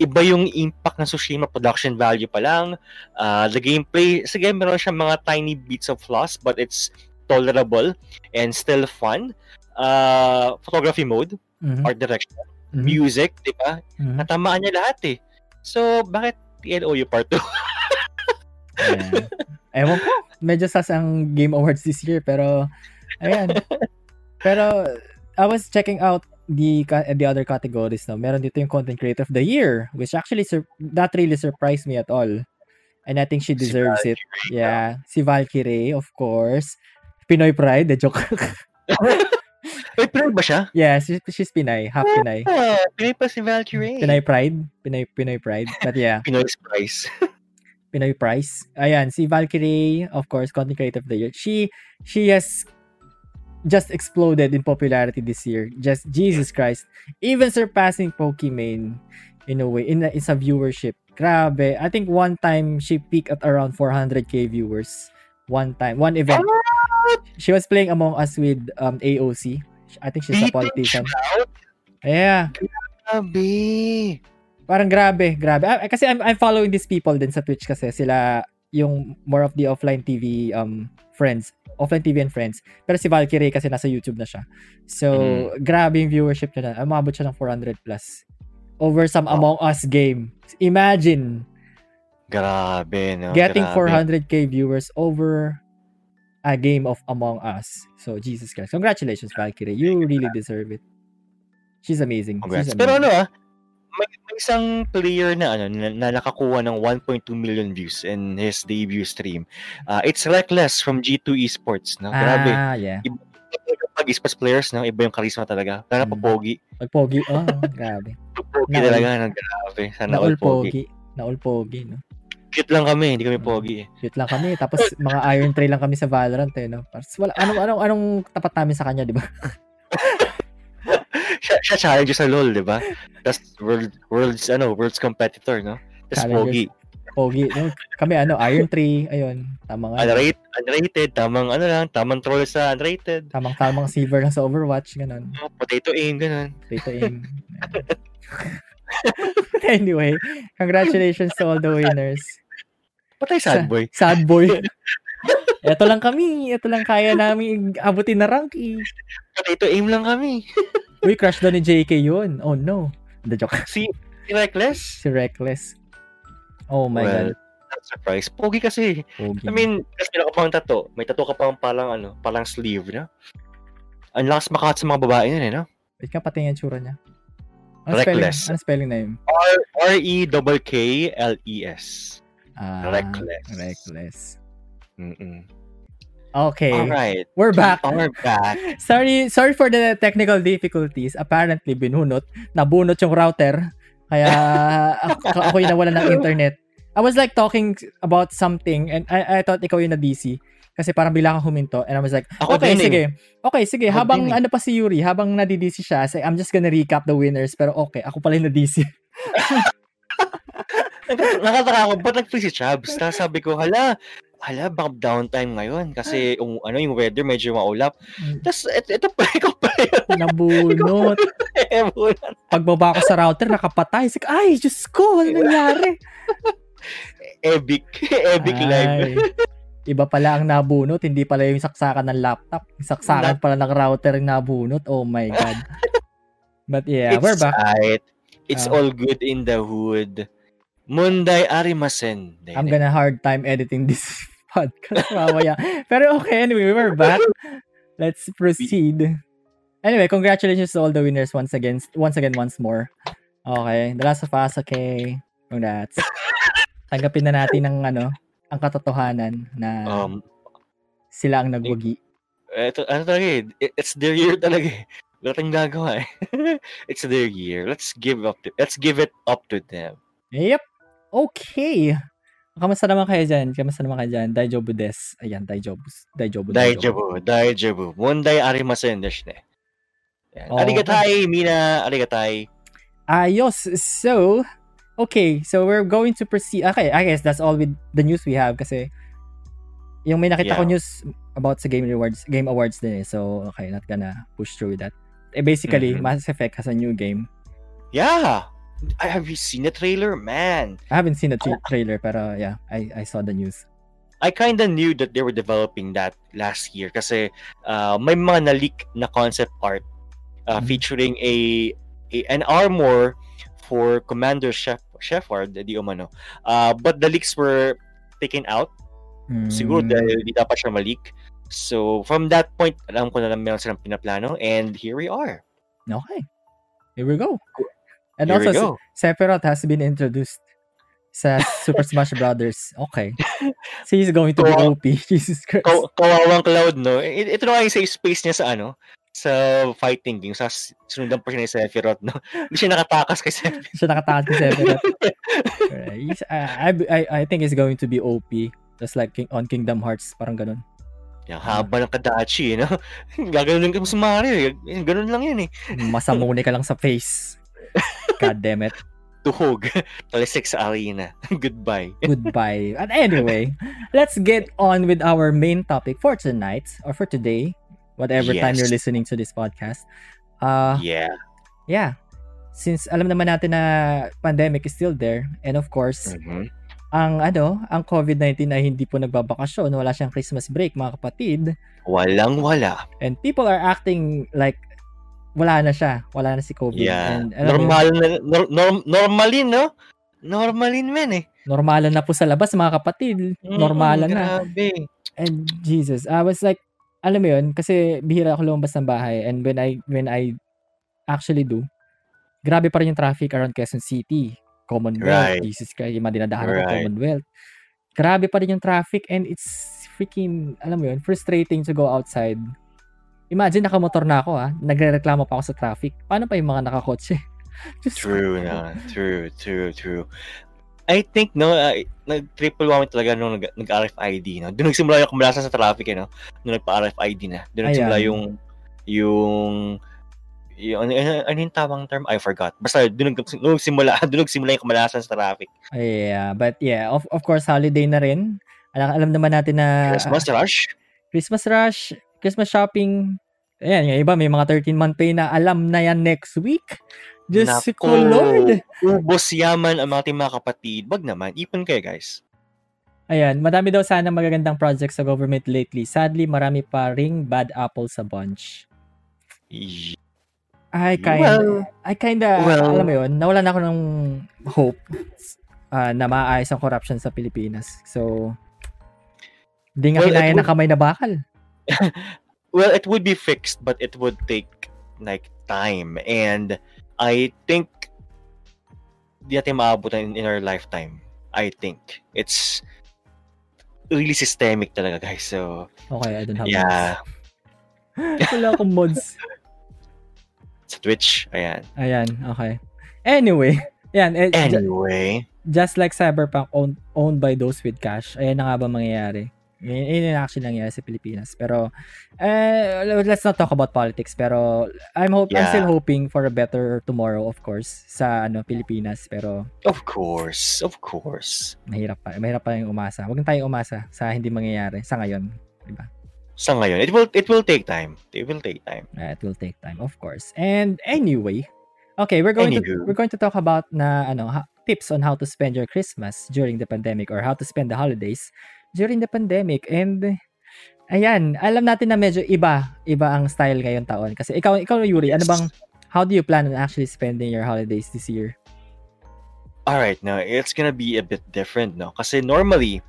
iba yung impact ng Tsushima production value pa lang. Uh, the gameplay, sige, meron siya mga tiny bits of flaws, but it's tolerable and still fun. Uh, photography mode, Mhm, art direction, mhm, music, di ba? mhm. Natamaan niya lahat eh. So, bakit TLOU part 2? Yeah. Ewan ko. Medyo sas ang Game Awards this year, pero, ayan. Pero, I was checking out the the other categories no. Meron dito yung Content Creator of the Year, which actually sur- not really surprised me at all. And I think she Si deserves it. Yeah. Si Valkyrie, of course. Pinoy Pride, the joke. Wait, Pinoy ba siya? yeah, she, she's Pinay. Half Pinay. Ah, Pinoy pa si Valkyrie. Pinay Pride. Pinay, Pinoy Pride. But yeah. Pinoy's Prize. Pinoy Prize. Ayan, si Valkyrie, of course, Content Creator of the Year. She she has just exploded in popularity this year. Just Jesus Christ. Even surpassing Pokimane in a way, in, a, in sa viewership. Grabe. I think one time she peaked at around 400k viewers. One time, one event. She was playing Among Us with um AOC. I think she's a politician. Yeah. Grabe. Parang grabe, grabe. Ah, kasi I'm, I'm following these people din sa Twitch kasi sila yung more of the offline TV um friends. Offline TV and friends. Pero si Valkyrie kasi nasa YouTube na siya. So, grabe yung viewership niya na. Umabot siya ng 400 plus. Over some Oh. Among Us game. Imagine, Grabe, no? getting Grabe. 400k viewers over a game of Among Us. So, Jesus Christ. Congratulations, Valkyrie. You really deserve it. She's amazing. Congrats. She's Pero amazing. ano ah, may, may isang player na ano na, na nakakuha ng 1.2 million views in his debut stream. Uh, it's Reckless from G2 Esports, no? Grabe. Ah, yeah. Pag esports players, no? Iba yung charisma talaga. Lalo Mm. pa pogi. Pag-pogi. Oh, grabe. Pogi Naul. talaga, no? Grabe. Sana all pogi. Naul-pogi. Naul-pogi, no? Cute lang kami, hindi kami Mm. pogi eh. Cute lang kami. Tapos, mga iron tray lang kami sa Valorant, eh, no? Tapos, wala, anong, anong, anong tapat namin sa kanya, di ba? Siya, siya challenger sa LoL, di ba? Tapos world, world's, ano, world's competitor, no? Tapos pogi. Pogi. No? Kami, ano, iron tray. Ayun. Tamang, ano, Unrated, unrated, tamang ano lang, tamang troll sa unrated. tamang, tamang silver lang sa Overwatch. Ganun. Oh, potato aim, ganun. Data aim. anyway, congratulations to all the winners. Patay sad boy. Sad boy. Ito lang kami. Ito lang kaya namin abutin na rank eh. Potato aim lang kami. Uy, crush daw ni JK yun. Oh no. The joke. Si, si Reckless? Si Reckless. Oh my well, God. not surprised. Pogi kasi. Pogi. I mean, kasi meron ka pang tato. May tato ka pang palang ano, palang sleeve, no? Ang lakas makahat sa mga babae yun eh, no? Wait ka, pati yung tsura niya. Ano spelling, Reckless. ano spelling na yun? R-E-K-K-L-E-S. Ah, Reckless. Reckless. Mm-mm. Okay. Alright. We're back. We're back. Sorry, sorry for the technical difficulties. Apparently, binunot. Nabunot yung router. Kaya ako, ako yung nawala ng internet. I was like talking about something and I, I thought ikaw yung na-DC. Kasi parang bila kang huminto and I was like, Ako okay, din eh. sige. Okay, sige. Ako habang din eh. ano pa si Yuri, habang nadidisi siya, say, I'm just gonna recap the winners. Pero okay, ako pala yung na-DC. Nakataka ako, ba't nag-free si Chubbs? Tapos sabi ko, hala, hala, baka downtime ngayon kasi yung, ano, yung weather medyo maulap. Mm. Tapos, ito, ito pa, ikaw pa yun. Nabunot. Pagbaba ko sa router, nakapatay. Sik, Ay, Diyos ko, ano nangyari? Epic. Epic live. Ay, Iba pala ang nabunot, hindi pala yung saksakan ng laptop. Yung saksakan pala ng router yung nabunot. Oh my God. But yeah, It's we're back. alright. It's Ah. all good in the hood. Munday arimasen. I'm gonna hard time editing this podcast mamaya. Pero okay, anyway, we're back. Let's proceed. Anyway, congratulations to all the winners once again, once again, once more. Okay, The Last of Us, okay. Congrats. Tanggapin na natin ang ano, ang katotohanan na Um, sila ang nagwagi. Ito, ano talaga eh, it- it's their year talaga eh. Wala tayong gagawa eh. it's their year. Let's give up to, let's give it up to them. Yep. Okay. Kamusta naman kayo dyan? Kamusta naman kayo dyan? Daijobu des. Ayan, Daijobu. Daijobu. Daijobu, daijobu. Munday arimasen desu ne. Yan. Oo. Arigatai, Mina. Arigatai. Ayos. So, okay. So, we're going to proceed. Okay, I guess that's all with the news we have kasi yung may nakita ko Yeah. news about sa Game Awards, Game Awards din eh. So, okay, not gonna push through with that. Eh, basically, Mhm. Mass Effect has a new game. Yeah. I have you seen the trailer, man. I haven't seen the tra- trailer pero yeah, I I saw the news. I kind of knew that they were developing that last year kasi uh, may mga na-leak na concept art uh, Mhm. featuring a, a an armor for Commander Chef Shepard, di umano. Uh, but the leaks were taken out. Siguro Hmm. dahil di dapat siya malik. So, from that point, alam ko na lang meron silang pinaplano and here we are. Okay. Here we go. And here also, go. Sephiroth has been introduced sa Super Smash Brothers. Okay. So he's going to be Kawa- OP. Jesus Christ. Kaw- kawawang Cloud, no? Ito na yung safe space niya sa ano, sa fighting game. Sa sundan pa siya ni Sephiroth, no? Hindi siya nakatakas kay Sephiroth. Siya nakatakas kay Sephiroth. He's- uh, I, I, I think it's going to be OP. Just like King, on Kingdom Hearts. Parang ganun. Yung haba ng kadachi, no? Gaganon lang ka sa Mario. eh. Ganun lang yun, eh. Masamuni ka lang sa face. God damn it. Tuhog. Talisik sa arena. Goodbye. Goodbye. And anyway, let's get on with our main topic for tonight or for today. Whatever time Yes. you're listening to this podcast. Uh, Yeah. yeah. Since alam naman natin na pandemic is still there and of course, Mhm. ang ano, ang COVID-19 ay hindi po nagbabakasyon, wala siyang Christmas break, mga kapatid. Walang wala. And people are acting like wala na siya, wala na si COVID. Yeah. And mo, Normal na, nor, norm, normalin, no? Normalin, men, eh. normalan na po sa labas, mga kapatid. Normalan Mm, na. Grabe. And Jesus, I was like, alam mo yun, kasi bihira ako lumabas ng bahay and when I when I actually do, grabe pa rin yung traffic around Quezon City, Commonwealth, Right. Jesus Christ, yung mga dinadahan ng Right. Commonwealth. Grabe pa rin yung traffic and it's freaking, alam mo yun, frustrating to go outside. Imagine nakamotor na ako ha, nagrereklamo pa ako sa traffic. Paano pa yung mga nakakotse? True na. True, true, true. I think, no, uh, nag-triple whammy talaga nung nag- nag-RFID, no? Doon nagsimula yung kamalasan sa traffic, eh, no? Nung nagpa-RFID na. Doon nagsimula Ayan. yung, yung, yung, ano, ano, ano yung tamang term? I forgot. Basta, doon nagsimula, doon nagsimula yung kamalasan sa traffic. Yeah, but yeah, of, of course, holiday na rin. Alam, alam naman natin na Christmas rush? Christmas rush, Christmas shopping. Ayan, yung iba may mga 13-month pay na alam na yan next week. Diyos Nako. ko, Lord. Ubos yaman ang mga ating mga kapatid. Wag naman, ipon kayo, guys. Ayan, madami daw sana magagandang projects sa government lately. Sadly, marami pa ring bad apple sa bunch. I kind Well, I kinda, well- alam mo yun, nawalan ako ng hope ah, na maayos ang corruption sa Pilipinas. So, hindi nga Well, would- na kamay na bakal. well, it would be fixed, but it would take like time. And I think di natin maabutan in, in our lifetime. I think it's really systemic talaga, guys. So, Okay, I don't have yeah. mods. Wala akong mods. Sa Twitch, ayan. Ayan, okay. Anyway, yan, eh, ju- Anyway, just like Cyberpunk owned, owned by those with cash, ayan na nga ba mangyayari? Yun, yun yung actually nangyari sa Pilipinas. Pero, uh, let's not talk about politics. Pero, I'm, hope, I'm Yeah. still hoping for a better tomorrow, of course, sa ano Pilipinas. Pero, Of course, of course. mahirap pa. Mahirap pa yung umasa. Huwag tayong umasa sa hindi mangyayari sa ngayon. Diba? Sa ngayon, it will it will take time. It will take time. Uh, it will take time, of course. And anyway, okay, we're going to Anywho. we're going to talk about na ano ha- tips on how to spend your Christmas during the pandemic or how to spend the holidays during the pandemic. And ayan, alam natin na medyo iba, iba ang style ngayong taon kasi ikaw ikaw Yuri, ano bang how do you plan on actually spending your holidays this year? All right, now it's gonna be a bit different, no? Kasi normally,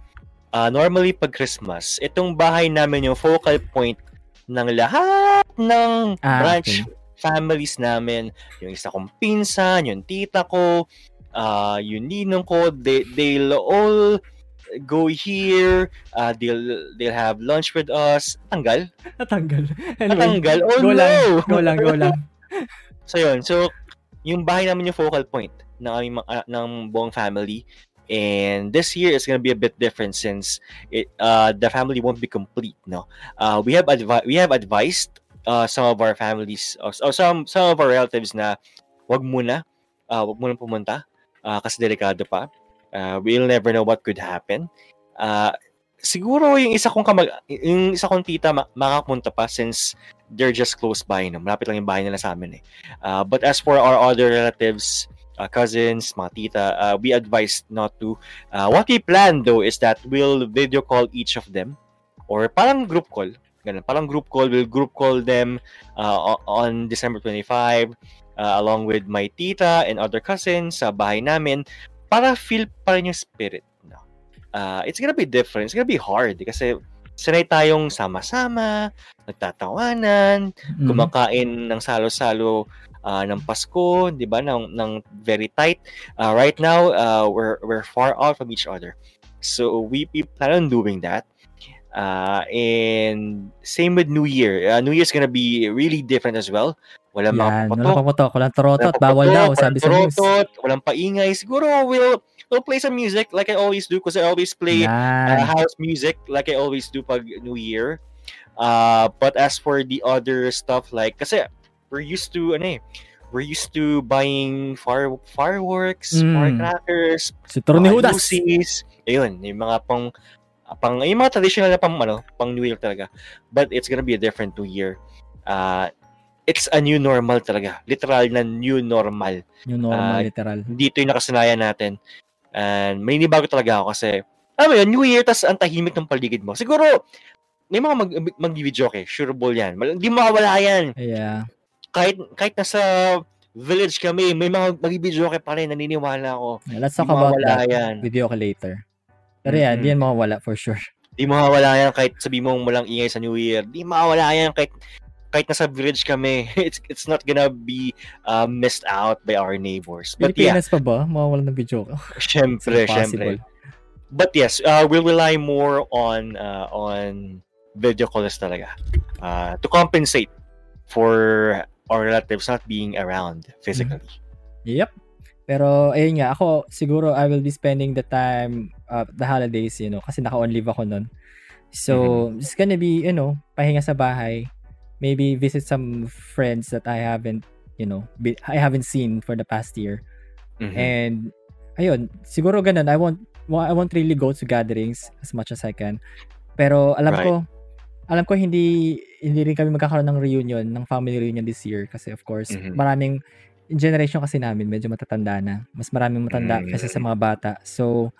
uh, normally pag Christmas, itong bahay namin yung focal point ng lahat ng Ah, branch okay. families namin. Yung isa kong pinsan, yung tita ko, uh, yung ninong ko, they, they'll all go here, uh, they'll, they'll have lunch with us. Tanggal? Natanggal. Anyway, Natanggal? Oh go no! lang, go lang, go lang. So yun, so yung bahay namin yung focal point ng aming ah, ng buong family. And this year is gonna be a bit different since it uh the family won't be complete, no. Uh we have advi- we have advised uh some of our families or, or some some of our relatives na wag muna uh wag muna pumunta uh, kasi delikado pa. Uh, we'll never know what could happen. Uh siguro yung isa kong kamag yung isa kong tita ma- makapunta pa since they're just close by no? Malapit lang yung bahay nila sa amin eh. Uh, but as for our other relatives uh, cousins mga tita uh, we advised not to. Uh, what we plan though is that we'll video call each of them or parang group call ganun. Parang group call we'll group call them uh, on December 25 uh, along with my tita and other cousins sa bahay namin para feel pa rin yung spirit no uh, it's gonna be different it's gonna be hard kasi sanay tayong sama-sama nagtatawanan Mm. kumakain ng salo-salo ah, ng Pasko, 'di ba? Ng ng very tight. Ah, right now, uh, we're we're far out from each other. So we, we plan on doing that. Uh, and same with New Year. Uh, New Year's gonna be really different as well. Walang mga Yan, papatok, walang papatok, walang torotot, walang bawal daw, sabi sa news. turotot, walang paingay. Siguro we'll we'll play some music like I always do because I always play uh, house music like I always do pag New Year. Uh, but as for the other stuff like kasi we're used to ano eh, we're used to buying fire fireworks, Mm. firecrackers, Si mga Judas. lucis. Ayun, yung mga pang pang yung mga traditional na pang ano, pang New Year talaga. But it's gonna be a different New Year. Uh, it's a new normal talaga. Literal na new normal Yung normal, Ah, literal. dito yung nakasanayan natin. And may bago talaga ako kasi, alam mo yun, New Year, tas ang tahimik ng paligid mo. Siguro, may mga mag, mag-video okay, sure ball yan. Hindi mawawala yan. Yeah. Kahit, kahit nasa village kami, may mga mag-video okay pa rin, naniniwala ako. Let's Di talk about that yan. video ko later. Pero yan, Mhm. di yan mawawala for sure. Di mawawala yan kahit sabi mong walang ingay sa New Year. Di mawawala yan kahit kahit nasa village kami. It's it's not gonna be uh, missed out by our neighbors. But yeah, Pilipinas pa ba? Mawawala ng video It's syempre. impossible. but yes, uh, we'll rely more on uh, on video calls talaga uh, to compensate for our relatives not being around physically. Yep. Pero ayun nga, ako siguro I will be spending the time uh, the holidays, you know, kasi naka-on leave ako nun. So, it's gonna be, you know, pahinga sa bahay. Maybe visit some friends that I haven't, you know, be, I haven't seen for the past year. Mhm. And ayun, siguro ganun. I won't I won't really go to gatherings as much as I can. Pero alam Right. ko alam ko hindi hindi rin kami magkakaroon ng reunion, ng family reunion this year kasi of course, Mhm. maraming generation kasi namin medyo matatanda na. Mas maraming matanda Mm. kaysa sa mga bata. So,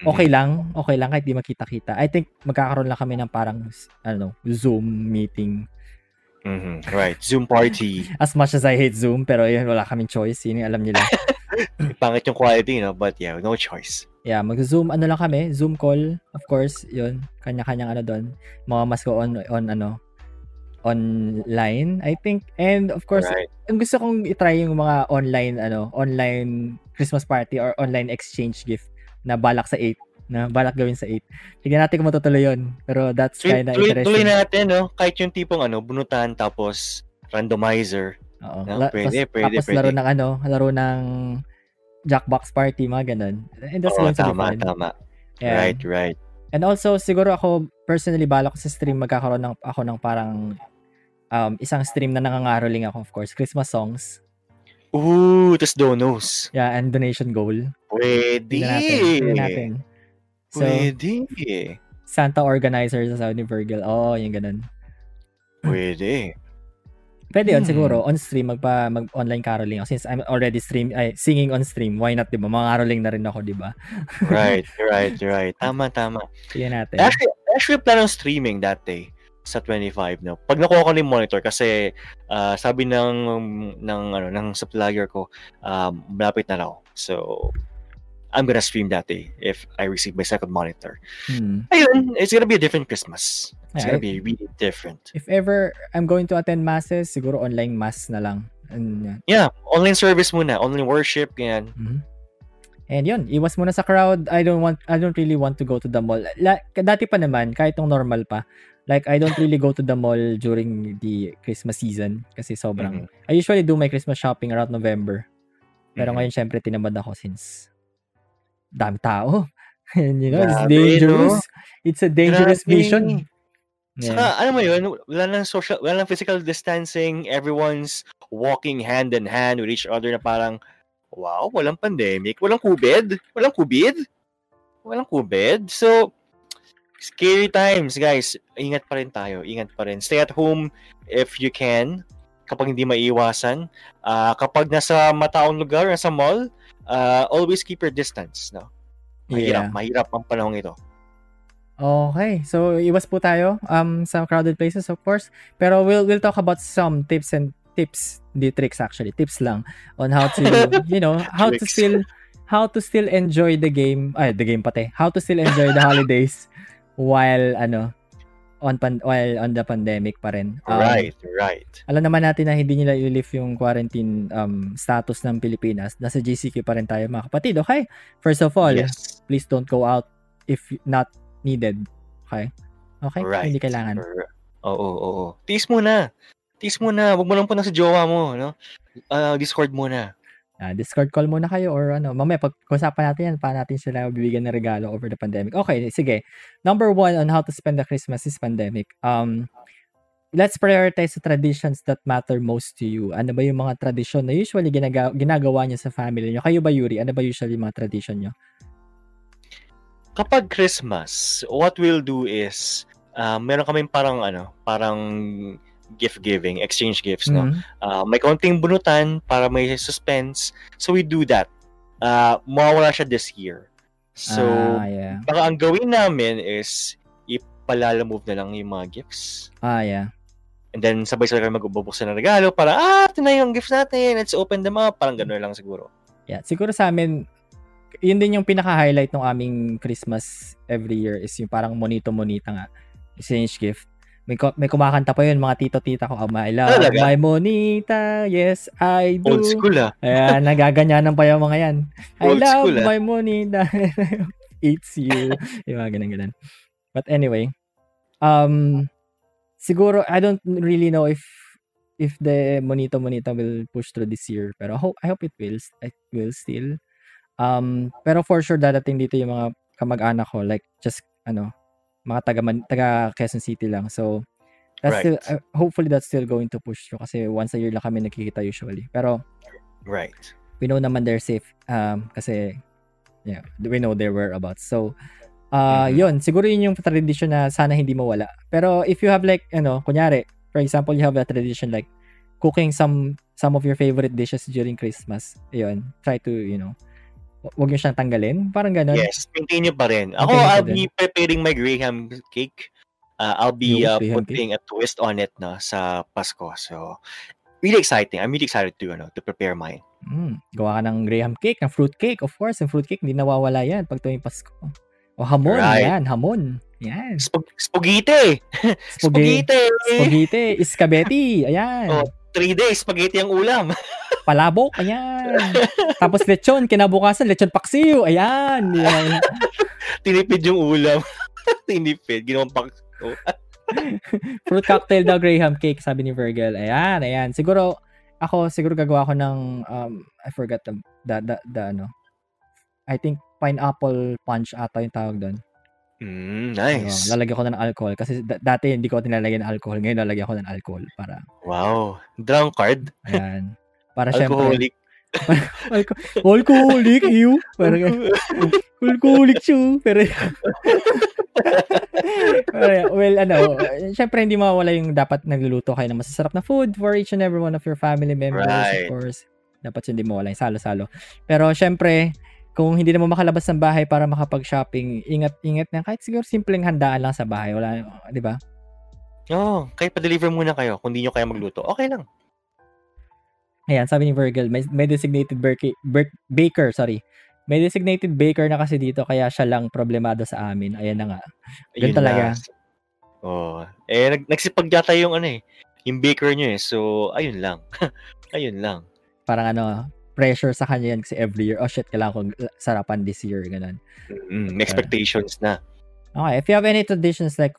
okay lang, okay lang kahit di makita-kita. I think magkakaroon lang kami ng parang know, Zoom meeting. Mhm. Right. Zoom party. As much as I hate Zoom, pero yun, wala kaming choice. Yun yung alam nila. Pangit yung quality, no? But yeah, no choice. Yeah, mag-zoom ano lang kami, Zoom call, of course, 'yun. Kanya-kanyang ano doon. Mga mas ko on on ano online, I think. And of course, Right. ang gusto kong i-try yung mga online ano, online Christmas party or online exchange gift na balak sa 8 na balak gawin sa 8. Tignan natin kung matutuloy 'yun. Pero that's kind of tuloy, tuloy interesting. natin, no? Kahit yung tipong ano, bunutan tapos randomizer. Oo. No, La- pwede, tas- pwede, tapos laro pwede. ng ano, laro ng Jackbox party, mga ganun. And that's Oo, going to be tama, fun. tama. Yeah. Right, right. And also, siguro ako, personally, bala ko sa stream, magkakaroon ng, ako ng parang um, isang stream na nangangaroling ako, of course. Christmas songs. Ooh, tas donos. Yeah, and donation goal. Pwede. Tingnan natin. Tingnan natin. So, Pwede. Santa organizer sa Saudi Virgil. Oo, oh, yung ganun. Pwede. Pwede yun Hmm. siguro on stream magpa mag online caroling ako since I'm already stream ay singing on stream why not 'di ba mga caroling na rin ako 'di ba Right, right, right. Tama, tama. Tingnan natin Actually, actually plan on streaming that day sa 25 no. Pag nakuha ko na yung monitor kasi ah, sabi ng ng ano ng supplier ko um, malapit na raw. So I'm gonna stream that day if I receive my second monitor. Hmm. Ayun, it's gonna be a different Christmas. It's Yeah, gonna be really different. if ever I'm going to attend masses siguro online mass na lang and. Yeah, online service muna, online worship, yan. Mhm. And yun, iwas muna sa crowd. I don't want I don't really want to go to the mall. La, dati pa naman kahit nung normal pa. Like I don't really go to the mall during the Christmas season kasi sobrang I usually do my Christmas shopping around November. Pero Mhm. ngayon syempre tinamad ako since dami tao. And you know, it's Grabe, dangerous. no? It's a dangerous Grabe. mission. Saka, Yeah. ano mo yun, wala nang social, wala nang physical distancing, everyone's walking hand in hand with each other na parang, wow, walang pandemic, walang COVID, walang COVID, walang COVID. So, scary times, guys. Ingat pa rin tayo, ingat pa rin. Stay at home if you can, kapag hindi maiiwasan. Ah, kapag nasa mataong lugar, nasa mall, ah, always keep your distance, no? Mahirap, Yeah. mahirap ang panahong ito. Okay. So, iwas po tayo um sa crowded places, of course. Pero we'll we'll talk about some tips and tips, the tricks actually, tips lang on how to, you know, how to still how to still enjoy the game, ay, the game pati. How to still enjoy the holidays while ano on pan while on the pandemic pa rin. Um, Right, right. Alam naman natin na hindi nila i-lift yung quarantine um, status ng Pilipinas. Nasa GCQ pa rin tayo mga kapatid. Okay? First of all, Yes. please don't go out if not needed. Okay? Okay? Right. Hindi kailangan. Oo, oo, oo. Tiis muna. Tiis muna. Huwag mo lang po na sa jowa mo, no? Ah, Discord muna. Ah, Discord call muna kayo or ano. Mamaya pag-usapan natin yan, paano natin sila bibigyan ng regalo over the pandemic. Okay, sige. Number one on how to spend the Christmas is pandemic. Um, let's prioritize the traditions that matter most to you. Ano ba yung mga tradition na usually ginaga- ginagawa niyo sa family niyo? Kayo ba, Yuri? Ano ba usually mga tradition niyo? Kapag Christmas, what we'll do is, ah, meron kaming parang ano, parang gift giving, exchange gifts, no? Mhm. Ah, may konting bunutan para may suspense. So we do that. Ah, mawawala siya this year. So, ah, yeah. baka ang gawin namin is ipalalamove na lang yung mga gifts. Ah, yeah. And then sabay-sabay kami magbubuksan ng regalo para, ah, ito na yung gifts natin. Let's open them up. Parang gano'n lang siguro. Yeah, siguro sa amin, yun din yung pinaka-highlight ng aming Christmas every year is yung parang monito-monita nga. Exchange gift. May, may kumakanta pa yun, mga tito-tita ko. Oh, my love, Talaga? my monita, yes, I do. Old school ah. Ayan, nagaganyanan pa yung mga yan. I Old love school, ah. my monita. It's you. yung mga ganun-ganun. But anyway, um, siguro, I don't really know if if the Monito Monita will push through this year. Pero I hope, I hope it will. It will still. Um, pero for sure, dadating dito yung mga kamag-anak ko. Like, just, ano, mga taga, Man- taga Quezon City lang. So, that's Right. still, uh, hopefully that's still going to push through. Kasi once a year lang kami nakikita usually. Pero, Right. we know naman they're safe um kasi yeah, we know their whereabouts. So uh Mhm. yun, siguro yun yung tradition na sana hindi mawala. Pero if you have like ano, kunyari, for example, you have a tradition like cooking some some of your favorite dishes during Christmas. Ayun, try to, you know, huwag niyo siyang tanggalin. Parang ganun. Yes, maintain nyo pa rin. Ako, Maintain I'll be preparing my Graham cake. Uh, I'll be uh, putting a twist on it na sa Pasko. So, really exciting. I'm really excited to, ano, to prepare mine. Mm, gawa ka ng graham cake, ng fruit cake. Of course, yung fruit cake, hindi nawawala yan pag tuwing Pasko. O hamon, Right. yan, hamon. Yan. Spag- spaghetti! Spaghetti. Spaghetti! Spaghetti, iskabeti. Ayan. Oh. Three days, spaghetti ang ulam. palabok, ayan. Tapos lechon, kinabukasan, lechon paksiw, ayan. Ayan. Tinipid yung ulam. Tinipid. Ginawang pak... Oh. Fruit cocktail daw, Graham cake, sabi ni Virgil. Ayan, ayan. Siguro, ako, siguro gagawa ko ng, um, I forgot the, the, the, the, ano, I think pineapple punch ata yung tawag doon. Mm, nice. lalagyan ko na ng alcohol kasi da dati hindi ko nilalagyan ng alcohol, ngayon lalagyan ko ng alcohol para Wow, drunkard? ayan. Para Alcoholic? alco alcoholic, parang gano'n. Alcoholic siya, pero well, ano, siyempre hindi mawawala yung dapat nagluluto kayo ng masasarap na food for each and every one of your family members, of Right. course. Dapat hindi mawala yung salo-salo. Pero siyempre, kung hindi naman makalabas ng bahay para makapag-shopping, ingat-ingat na kahit siguro simpleng handaan lang sa bahay, wala, 'di ba? Oo, kahit pa-deliver muna kayo kung di nyo kaya magluto, okey lang. Ayan, sabi ni Virgil, may, may designated berke, ber, baker, sorry. May designated baker na kasi dito kaya siya lang problemado sa amin. Ayan na nga. Ganun Ayun talaga. na. Oo. Eh, nag nagsipag yata yung ano, eh, yung baker niyo, eh. So, ayun lang. ayun lang. Parang ano, pressure sa kanya yan kasi every year, oh shit, kailangan ko sarapan this year, ganun. Mm, expectations na. Okay, if you have any traditions like,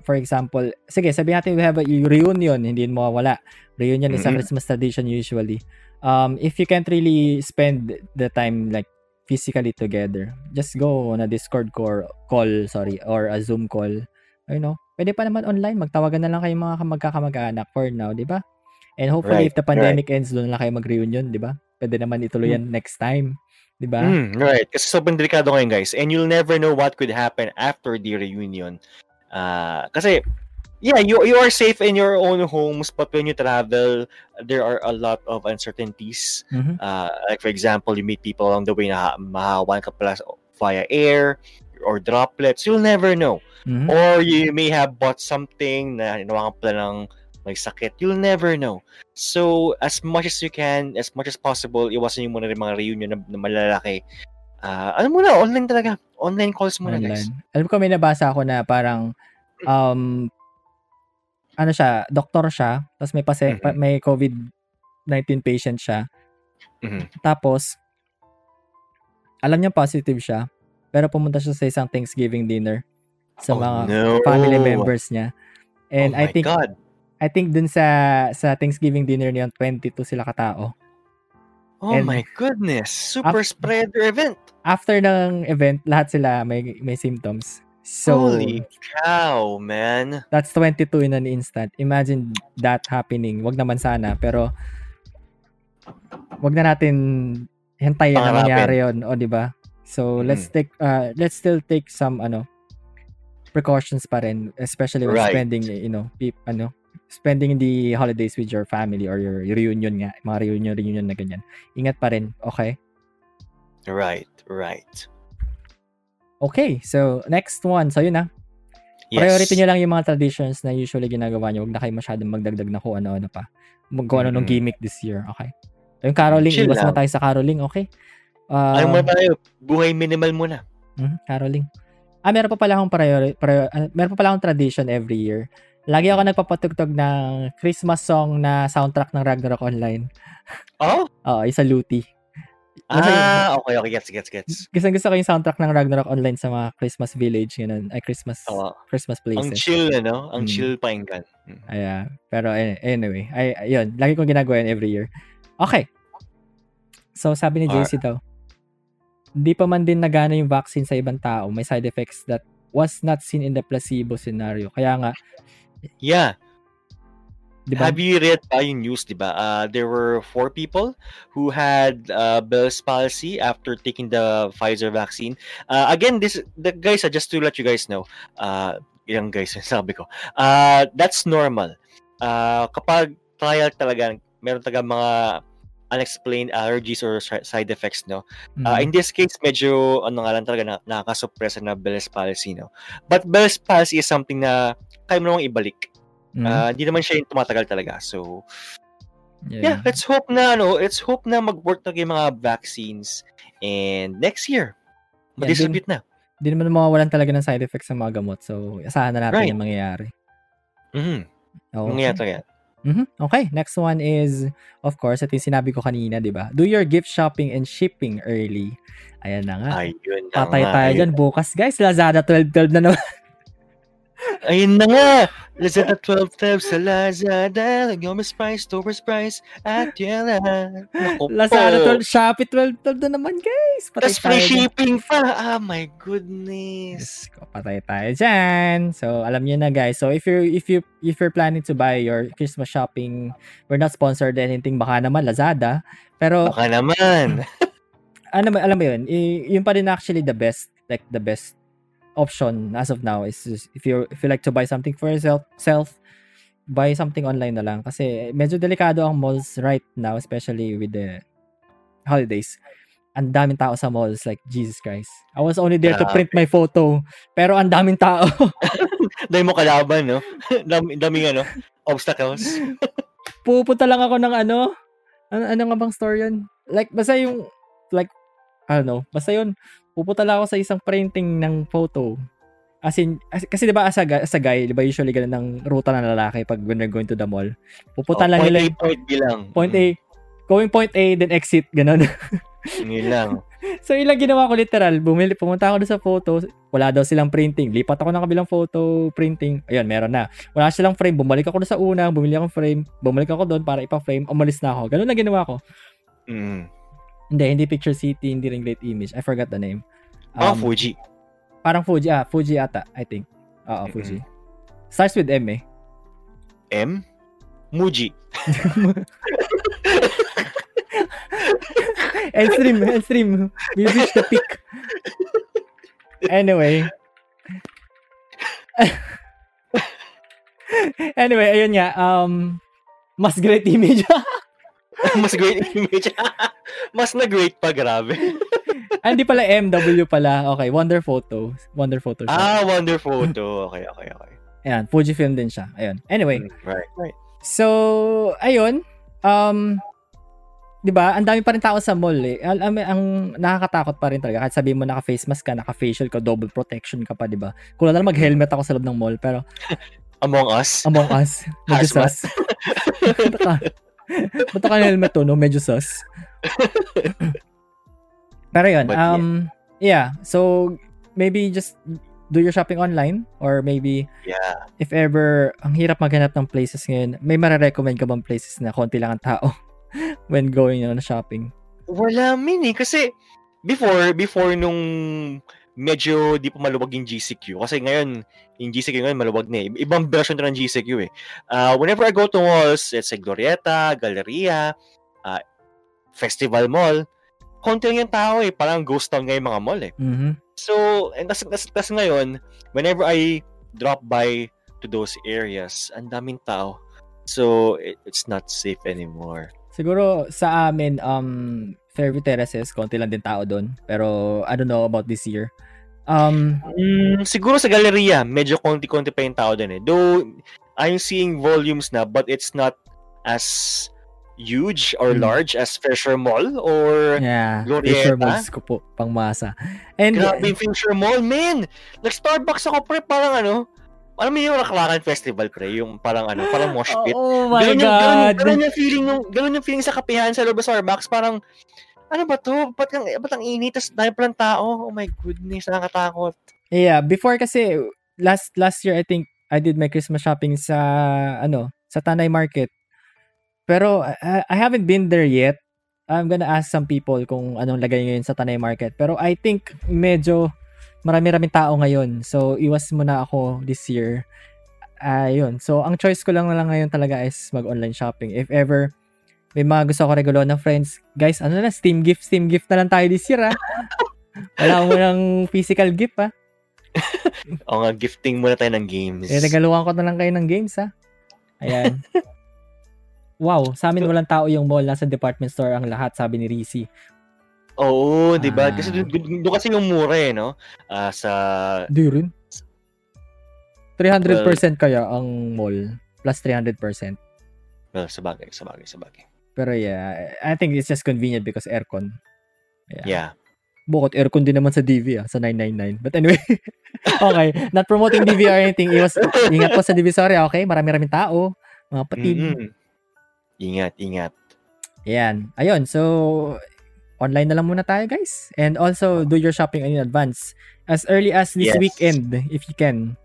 for example, sige, sabihin natin we have a reunion, hindi yun mawawala. Reunion is a Mhm. Christmas tradition usually. Um, if you can't really spend the time like physically together, just go on a Discord call, call sorry, or a Zoom call. You know, pwede pa naman online, magtawagan na lang kayo mga magkakamag-anak for now, di ba? And hopefully, Right, if the pandemic ends, doon na lang kayo mag-reunion, di ba? Pwede naman ituloy yan next time, di ba? Mm, right. Kasi sobrang delikado ngayon, guys. And you'll never know what could happen after the reunion. Uh, kasi, yeah, you you are safe in your own homes, but when you travel, there are a lot of uncertainties. Mhm. Uh, like for example, you meet people along the way na mahawan ka pala via air or droplets. You'll never know. Mhm. Or you may have bought something na hinawakan pala ng may sakit. You'll never know. So, as much as you can, as much as possible, iwasan nyo muna rin mga reunion na, na malalaki. Ah, ano muna, online talaga. Online calls muna, guys. online. Alam ko may nabasa ako na parang um ano siya, doktor siya, tapos may pase, Mhm. pa- may COVID-19 patient siya. Mhm. Tapos alam niya positive siya, pero pumunta siya sa isang Thanksgiving dinner sa Oh, mga no. family members niya. And oh I think God. I think dun sa sa Thanksgiving dinner niya 22 sila katao. Oh and- my goodness. Super Af- spreader event. After ng event, lahat sila may may symptoms. So Holy cow, man. That's 22 in an instant. Imagine that happening. Wag naman sana, pero wag na natin hintayin na Pangarapin. mangyari yun, o di ba? So, Mhm. let's take uh let's still take some ano precautions pa rin, especially when Right. spending, you know, peop, ano, spending the holidays with your family or your reunion nga, mga reunion reunion na ganyan. Ingat pa rin, okay? Right, right. Okay, so next one. So yun na. Yes. Priority nyo lang yung mga traditions na usually ginagawa nyo. Huwag na kayo masyadong magdagdag na kung ano-ano pa. Mag kung ano nung Mm. gimmick this year. Okay. Yung caroling, Chill iwas lang. na tayo sa caroling. Okay. Uh, Ayaw muna tayo. Buhay minimal muna. mhm, caroling. Ah, meron pa pala akong priori, prior, ah, meron pa pala akong tradition every year. Lagi ako nagpapatugtog ng Christmas song na soundtrack ng Ragnarok Online. Oh? Oo, isa Luti. Kasi- Ah, okay, okay. Gets, gets, gets. Gusto gusto ko yung soundtrack ng Ragnarok Online sa mga Christmas village, ganun. Ay, Christmas, Oo. Christmas Ang places. chill, ano? Ang Mm. chill pakinggan. Mm. Ayan. Pero an- anyway, ay, ayun. Lagi kong ginagawa yun every year. Okay. So, sabi ni. JC daw, di pa man din nagana yung vaccine sa ibang tao. May side effects that was not seen in the placebo scenario. Kaya nga, Yeah. Di ba? Have you read pa yung news, di ba? Uh, there were four people who had uh, Bell's palsy after taking the Pfizer vaccine. Uh, again, this the guys, uh, just to let you guys know, uh, ilang guys yung sabi ko, uh, that's normal. Uh, kapag trial talaga, meron talaga mga unexplained allergies or si- side effects, no? Mm. Uh, in this case, medyo ano nga lang talaga na, nakakasuppress na Bell's palsy, no? But Bell's palsy is something na kaya mo namang ibalik. Mm. Ah, hindi naman siya yung tumatagal talaga. So, Yeah. yeah, let's hope na ano, let's hope na mag-work talaga yung mga vaccines and next year Yeah, ma-distribute na. Di naman mawawalan talaga ng side effects sa mga gamot. So, asahan na natin Right. yung mangyayari. Mhm. Okay. Mangyayari talaga. Mhm. Okay, next one is, of course, ito yung sinabi ko kanina, di ba? Do your gift shopping and shipping early. Ayan na nga. Ayun na Patay nga, tayo dyan. Bukas, guys, Lazada 12-12 na naman. Ayun na nga. Lazada 12 tabs sa Lazada. Gomez Price, Tober's Price, at Yela. Lazada po. 12, Shopee 12, 12 na naman, guys. Patay Tapos free tayo shipping pa. Ah, my goodness. Ko, patay tayo dyan. So, alam niyo na guys. So, if you if you if you're planning to buy your Christmas shopping, we're not sponsored anything baka naman Lazada. Pero Baka naman. ano alam mo yun, y- yun pa rin actually the best, like the best option as of now is just if you if you like to buy something for yourself, self, buy something online na lang kasi medyo delikado ang malls right now especially with the holidays. Ang daming tao sa malls like Jesus Christ. I was only there to print my photo pero ang daming tao. Dahil mo kalaban, no? Dami, daming ano, obstacles. Pupunta lang ako ng ano, ano, ano nga bang store yun? Like, basta yung, like, I don't know, basta yun, pupunta lang ako sa isang printing ng photo. As in, as- kasi di ba as a, as a guy, di ba usually ganun ang ruta ng lalaki pag when they're going to the mall. Pupunta lang Oh, point nila A, point B lang. point A, going point A, then exit, ganun. Mm, Yun lang. so, ilang ginawa ko literal, bumili, pumunta ako doon sa photo, wala daw silang printing. Lipat ako ng kabilang photo printing. Ayun, meron na. Wala silang frame. Bumalik ako doon sa una, bumili akong frame. Bumalik ako doon para ipa-frame. Umalis na ako. Ganun na ginawa ko. Mm. Hindi, hindi Picture City, hindi ring Great Image. I forgot the name. Oh, Um, Fuji. Parang Fuji, ah, Fuji ata, I think. Oo, Mm-mm. Fuji. Starts with M eh. M? Muji. End stream. We reached the peak. Anyway. anyway, ayun nga. Um, mas great image. Mas great image. Mas na great pa, grabe. ah, hindi pala MW pala. Okay, Wonder Photo. Wonder Photo siya. Ah, wonder photo. Okay, okay, okay. Ayan, Fujifilm din siya. Ayun. Anyway, Mm, Right, right. So, ayun. Um, 'di ba? Ang dami pa rin tao sa mall eh. Ang, ang nakakatakot pa rin talaga. Kahit sabihin mo naka-face mask ka, naka-facial ka, double protection ka pa, 'di ba? Kung na lang mag-helmet ako sa loob ng mall, pero Among Us. among us, sus. Ba't ka helmet to, no? Medyo sus. pero yun, But yeah. um, yeah. So, maybe just do your shopping online or maybe Yeah. if ever ang hirap maghanap ng places ngayon, may mare-recommend ka bang places na konti lang ang tao when going on shopping? Wala min eh. Kasi before, before nung medyo di pa maluwag yung GCQ. Kasi ngayon, yung GCQ ngayon maluwag na eh. Ibang version na ng GCQ eh. Uh, whenever I go to malls, let's say Glorieta, Galleria, uh, Festival Mall, konti lang yung tao eh. Parang ghost town ngayon mga mall eh. Mhm. So, and tas, tas, tas ngayon, whenever I drop by to those areas, ang daming tao. So, it, it's not safe anymore. Siguro sa amin um Fairview Terraces, konti lang din tao doon. Pero I don't know about this year. Um Mm, siguro sa galleria, medyo konti-konti pa yung tao din eh. Though, I'm seeing volumes na, but it's not as huge or Mm. large as Fisher Mall or yeah, Glorieta? Fisher Malls ko po pangmasa. And grabe yung Fisher Mall, man! Nag-Starbucks ako, pre, parang ano, alam mo yung Raklakan Festival, pre, yung parang ano, parang mosh pit. Oh my ganun, yung, god. ganun, ganun yung feeling ganun yung feeling sa kapihan sa loob ng Starbucks, parang, ano ba to? Ba't ang, ba't ang init? Tapos dahil palang tao? Oh my goodness, nakakatakot. Yeah, before kasi last last year I think I did my Christmas shopping sa ano, sa Tanay Market. Pero I, I haven't been there yet. I'm gonna ask some people kung anong lagay ngayon sa Tanay Market. Pero I think medyo marami-raming tao ngayon. So iwas muna ako this year. Ayun. So ang choice ko lang lang ngayon talaga is mag-online shopping. If ever may mga gusto ko regalo ng friends, guys, ano na, Steam gift, Steam gift na lang tayo this year, ah. Wala mo ng physical gift, ah. O nga, gifting muna tayo ng games. Eh, regaluhan ko na lang kayo ng games, ha? Ayan. wow, sa amin walang tao yung mall. Nasa department store ang lahat, sabi ni Rizzy. Oo, di ba? Ah. Kasi doon kasi yung mura eh, no? Ah, sa Di rin. 300% kaya ang mall. Plus 300%. well, sa bagay, sa bagay, sa bagay. Pero yeah, I think it's just convenient because aircon. Yeah. Yeah. Bukod aircon din naman sa DV ah, sa 999. But anyway, okay. Not promoting DV or anything. Iwas, ingat po sa Divisoria, okay? Marami-raming tao. Mga patid. Mm-mm. Ingat, ingat. Ayan. Ayun. So, online na lang muna tayo, guys. And also, do your shopping in advance. As early as this Yes. weekend, if you can.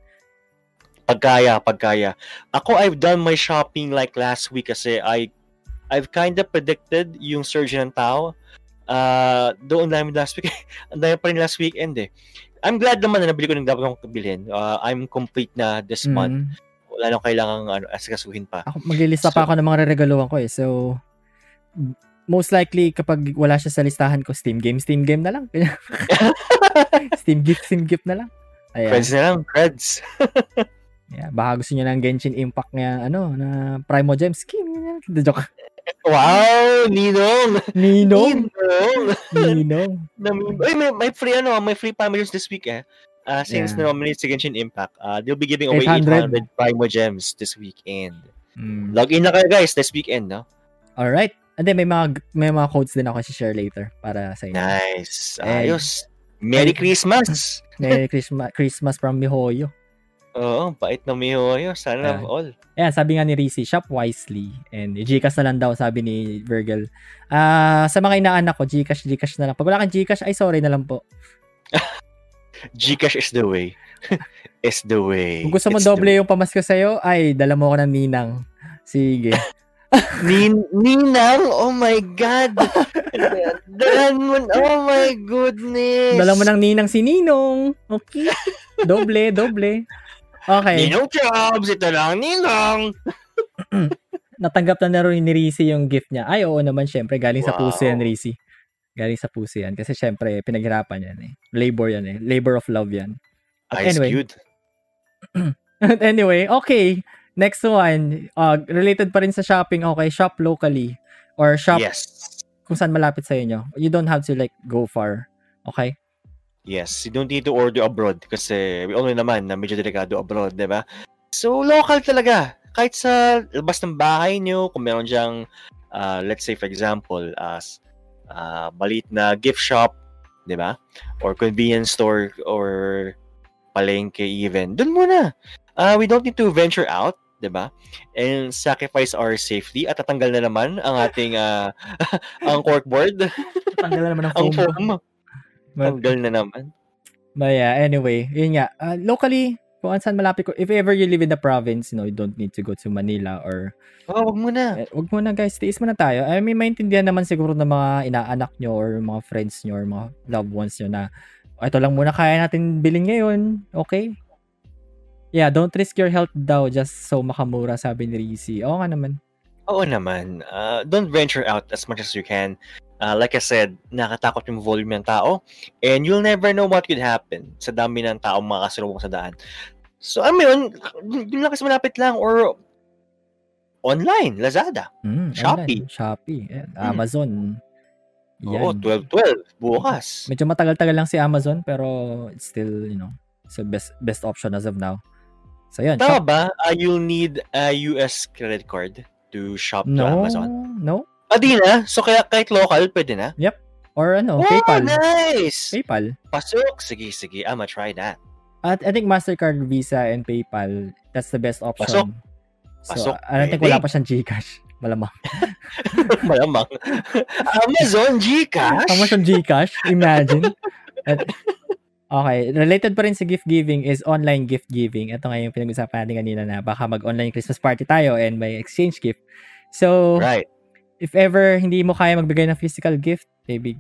Pagkaya, pagkaya. Ako, I've done my shopping like last week kasi I, I've kind of predicted yung surge ng tao. Uh, doon dami last week. Ang dami pa rin last weekend eh. I'm glad naman na nabili ko ng dapat kong bilhin. Uh, I'm complete na this mm. month. Wala nang kailangan ano, asikasuhin pa. Ako, maglilista so, pa ako ng mga reregaluhan ko eh. So, most likely kapag wala siya sa listahan ko, Steam game, Steam game na lang. Steam gift, Steam gift na lang. Ayan. Friends na lang, friends. yeah, baka gusto niyo ng Genshin Impact nga, ano, na Primo Gems. Skin, joke. Wow, Ninong. Ninong. Ninong. Ninong. Ay, may, may free ano, may free families this week eh. Uh, since yeah. nominated si Genshin Impact, uh, they'll be giving away 800, 800 Primo Gems this weekend. Mm. Log in na kayo guys this weekend, no? All right. And then may mga may mga codes din ako si-share later para sa inyo. Nice. Ayos. Merry Christmas. Merry Christmas Christmas from Mihoyo. Oo, pait na Mihoyo. Sana uh, all. Ayan, sabi nga ni Rizzy, shop wisely. And Gcash na lang daw, sabi ni Virgil. Ah, uh, sa mga inaanak ko, Gcash, Gcash na lang. Pag wala kang Gcash, ay sorry na lang po. Gcash is the way. is the way. Kung gusto mo It's doble yung pamasko sa'yo, ay, dala mo ko ng ninang. Sige. Nin Ninang? Oh my God! Dalan mo, oh my goodness! Dala mo ng Ninang si Ninong. Okay. Doble, doble. Okay. Ninong Jobs, ito lang, Ninong! Natanggap na na ni Rizzy yung gift niya. Ay, oo naman, syempre. Galing wow. sa puso yan, Rizzy. Galing sa puso yan. Kasi syempre, pinaghirapan yan eh. Labor yan eh. Labor of love yan. But Ice anyway. cute. anyway, okay. Next one, uh, related pa rin sa shopping, okay, shop locally or shop yes. kung saan malapit sa inyo. You don't have to like go far. Okay? Yes, you don't need to order abroad kasi we all know naman na medyo delikado abroad, di ba? So, local talaga. Kahit sa labas ng bahay nyo, kung meron diyang, uh, let's say for example, as uh, uh, balit na gift shop, di ba? Or convenience store or palengke even, dun muna. Uh, we don't need to venture out 'di ba? And sacrifice our safety at tatanggal na naman ang ating uh, ang corkboard. Tatanggal na naman ang foam. ang foam. Tanggal na naman. But yeah, anyway, yun nga. Uh, locally, kung saan malapit ko, if ever you live in the province, you know, you don't need to go to Manila or Oh, wag muna. Eh, wag muna guys, tiis muna tayo. I mean, maintindihan naman siguro ng mga inaanak nyo or mga friends nyo or mga loved ones nyo na ito lang muna kaya natin bilhin ngayon. Okay? Yeah, don't risk your health daw just so makamura, sabi ni Rizzy. Oo nga naman. Oo naman. Uh, don't venture out as much as you can. Uh, like I said, nakatakot yung volume ng tao and you'll never know what could happen sa dami ng tao makakasalubong sa daan. So, ano yun, yung lang kasi malapit lang or online, Lazada, mm, Shopee. Online, Shopee, yeah, mm. Amazon. Yan. Oo, 12-12, bukas. Medyo matagal-tagal lang si Amazon pero it's still, you know, it's the best best option as of now. So, yan. Tama shop. ba? Uh, you'll need a US credit card to shop no, to Amazon? No. Ah, di na? So, kaya kahit local, pwede na? Yep. Or ano, oh, PayPal. nice! PayPal. Pasok. Sige, sige. I'm gonna try that. At I think MasterCard, Visa, and PayPal, that's the best option. Pasok. Pasok. So, I think wala pa siyang Gcash. Malamang. Malamang. Amazon Gcash? Amazon Gcash? Imagine. At, Okay, related pa rin sa gift giving is online gift giving. Ito nga yung pinag-usapan natin kanina na baka mag-online Christmas party tayo and may exchange gift. So, right. If ever hindi mo kaya magbigay ng physical gift, maybe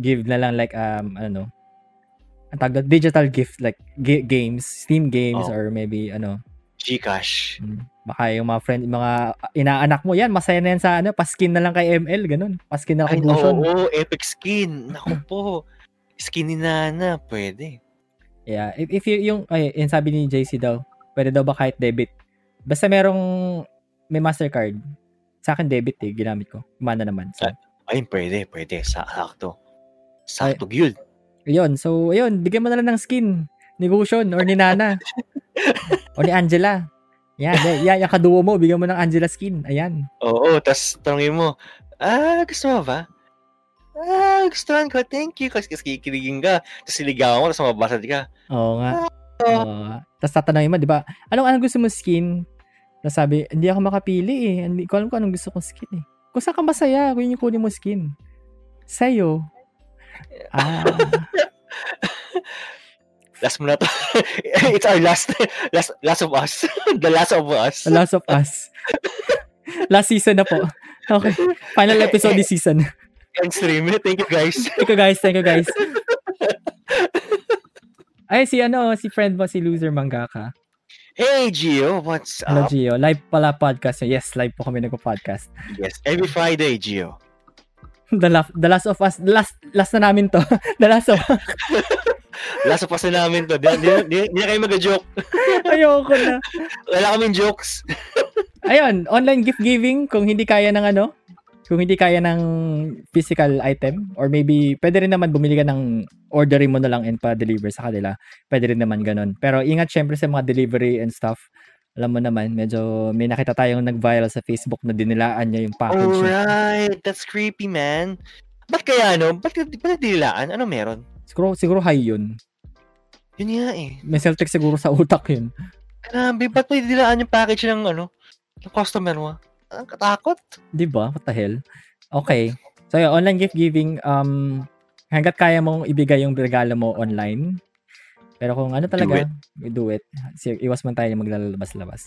give na lang like, um, ano, ang tawag digital gift like g- games, Steam games oh. or maybe ano, Gcash. Hmm, baka yung mga friend, mga inaanak mo, yan, masaya na yan sa ano, paskin na lang kay ML, ganun. Paskin na lang kay Oo, oh, epic skin. Naku po. Skinny Nana, pwede. Yeah, if, if you, yung, ay, yung sabi ni JC daw, pwede daw ba kahit debit? Basta merong, may MasterCard. Sa akin debit eh, ginamit ko. Kumana naman. So. Ayun, pwede, pwede. Sakto. Sakto, yun. Ayun, so, ayun, bigyan mo na lang ng skin ni Gushon or ni Nana. o ni Angela. Yan, yan, yung kaduo mo, bigyan mo ng Angela skin. Ayan. Oo, tas tanongin mo, ah, gusto mo ba? ah, gustuhan ko, thank you. Kasi, kasi kikiligin ka. Tapos siligawan mo, tapos mababasa ka. Oo nga. Ah, Oo. Tapos tatanungin mo, di ba, anong, anong gusto mo skin? Tapos sabi, hindi ako makapili eh. Hindi ko alam kung anong gusto kong skin eh. Kung saan ka masaya, kung yun yung kunin mo skin. Sa'yo. Ah. Last mo na to. It's our last, last, last of us. The last of us. The Last of Us. Last season na po. Okay. Final episode this season. End stream. Thank you guys. Thank you guys. Thank you guys. Ay, si ano, si friend mo, si Loser Mangaka. Hey, Gio. What's Hello, up? Gio. Live pala podcast. Yes, live po kami nagpo-podcast. Yes. Every Friday, Gio. The, la- the Last of Us. The last, last na namin to. the Last of Us. Last of us na namin to. Di, di, di, di na kayo mag-joke. Ayoko na. Wala kaming jokes. Ayun, online gift giving kung hindi kaya ng ano, kung hindi kaya ng physical item or maybe pwede rin naman bumili ka ng ordering mo na lang and pa-deliver sa kanila. Pwede rin naman ganun. Pero ingat syempre sa mga delivery and stuff. Alam mo naman, medyo may nakita tayong nag-viral sa Facebook na dinilaan niya yung package. niya. Alright. That's creepy, man. Ba't kaya, ano? Ba't, ba't dilaan? Ano meron? Siguro, siguro high yun. Yun nga eh. May Celtic siguro sa utak yun. Grabe, ba't may dilaan yung package ng ano? Ng customer mo? Ang katakot. Di ba? What the hell? Okay. So, yun, online gift giving, um, hanggat kaya mong ibigay yung regalo mo online. Pero kung ano talaga, we do it. Sige, iwas man tayo maglalabas-labas.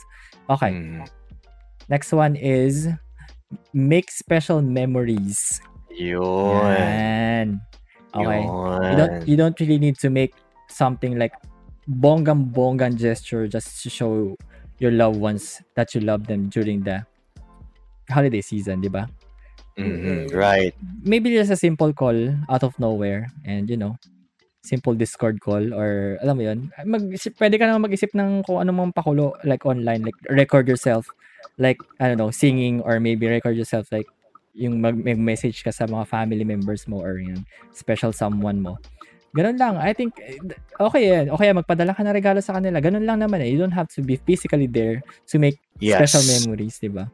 Okay. Hmm. Next one is make special memories. Yun. Yan. Okay. Yun. You don't you don't really need to make something like bonggang bonggang gesture just to show your loved ones that you love them during the holiday season, di ba? Mhm, Right. maybe just a simple call out of nowhere and you know simple discord call or alam mo yun mag pwede ka naman mag-isip ng kung ano mang pakulo like online like record yourself like I don't know singing or maybe record yourself like yung mag message ka sa mga family members mo or yung special someone mo Ganun lang. I think, okay yan. Okay magpadala ka ng regalo sa kanila. Ganun lang naman eh. You don't have to be physically there to make Yes. special memories, di ba?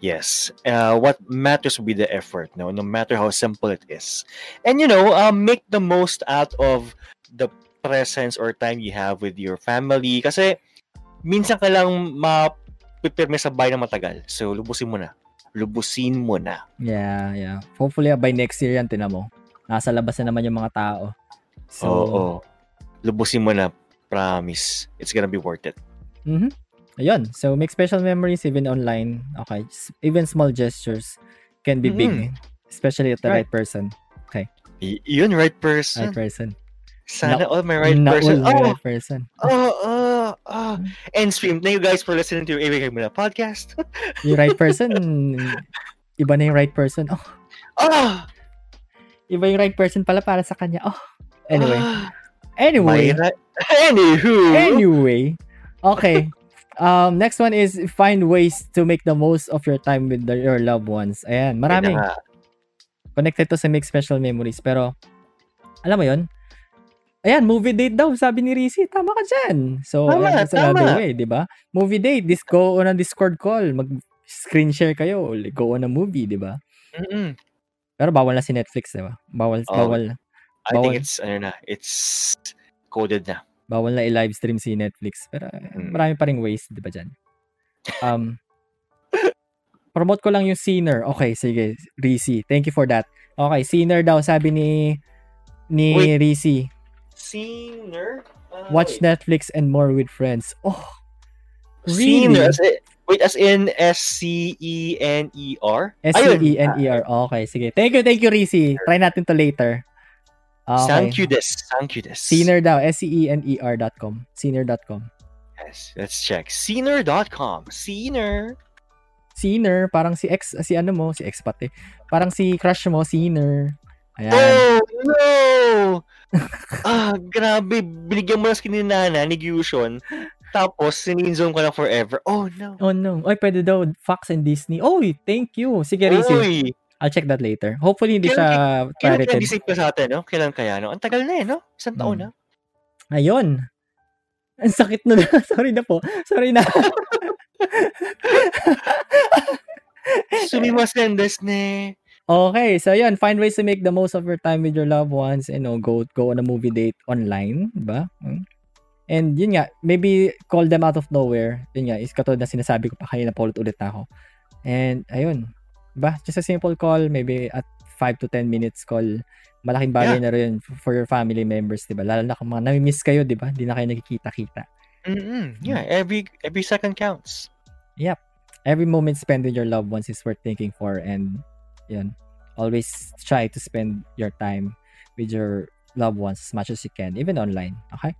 Yes. Uh, what matters will be the effort, no? No matter how simple it is. And you know, uh, make the most out of the presence or time you have with your family. Kasi minsan ka lang mapipirme sa bahay na matagal. So, lubusin mo na. Lubusin mo na. Yeah, yeah. Hopefully, by next year yan, tinan mo. Nasa labas na naman yung mga tao. So, Oo. Lubusin mo na. Promise. It's gonna be worth it. mhm. Ayun. So, make special memories even online. Okay. Even small gestures can be big. Especially at the right, Right. person. Y- yun, right person. Right person. Sana all my right Not person. all Oh, right person. oh, oh, oh. And stream. Thank you guys for listening to Mo Na podcast. Yung right person, iba na yung right person. Oh, Oh, iba yung right person pala para sa kanya. Oh. Anyway. ah, Anyway. right- Anywho. Anyway. Okay. Um, next one is find ways to make the most of your time with the, your loved ones. Ayan, marami. Yun na nga. Connected to sa make special memories. Pero, alam mo yon Ayan, movie date daw, sabi ni Rizzy. Tama ka dyan. So, Tama, ayan, that's another tama. way, di ba? Movie date, this go on a Discord call. Mag screen share kayo. Go on a movie, di ba? Mm-mm. Pero bawal na si Netflix, di ba? Bawal, Oh. bawal, I Bawal. think it's, ano na, it's coded na. Bawal na i-live stream si Netflix. Pero Mm. marami pa ring ways, di ba dyan? Um, promote ko lang yung Sinner. Okay, sige. Rizzy, thank you for that. Okay, Sinner daw, sabi ni ni Wait. Rizzy. Singer? Ah, Watch wait. Netflix and more with friends. Oh, really? As in, wait, as in E S-C-E-N-E-R? S-C-E-N-E-R. Okay, sige. Thank you, thank you, Rizzy. Try natin to later. Okay. Thank you this. Thank you this. Sinner daw. S-C-E-N-E-R dot com. Sinner.com. Yes, let's check. Scener.com. Scener. Sinner, parang si ex, si ano mo, si ex pati. Parang si crush mo, Sinner. Ayan. Oh, no! ah, grabe. Binigyan mo na skin ni Nana, ni Gyushon. Tapos, sininzone ko na forever. Oh, no. Oh no. Oy, pwede daw Fox and Disney. Oy, thank you. Sige, Rizzy. Uy! I'll check that later. Hopefully, hindi siya Kailan kaya pirated. disip ka sa atin, no? Kailan kaya, no? Ang tagal na eh, no? Isang taon Hmm. na. Ayun. Ang sakit na. Sorry na po. Sorry na. Sumimasen des ne. Okay, so yun, find ways to make the most of your time with your loved ones, you know, go go on a movie date online, ba? Hmm? And yun nga, maybe call them out of nowhere. Yun nga, is katulad na sinasabi ko pa kanina, paulit ulit na ako. And ayun, ba? Just a simple call, maybe at 5 to 10 minutes call, malaking bagay Yeah. na rin for your family members, 'di ba? Lalo na kung mga nami-miss kayo, 'di ba? Hindi na kayo nagkikita-kita. Mm-mm. Yeah, every every second counts. Every moment spent with your loved ones is worth thinking for and yun, always try to spend your time with your loved ones as much as you can, even online. Okay?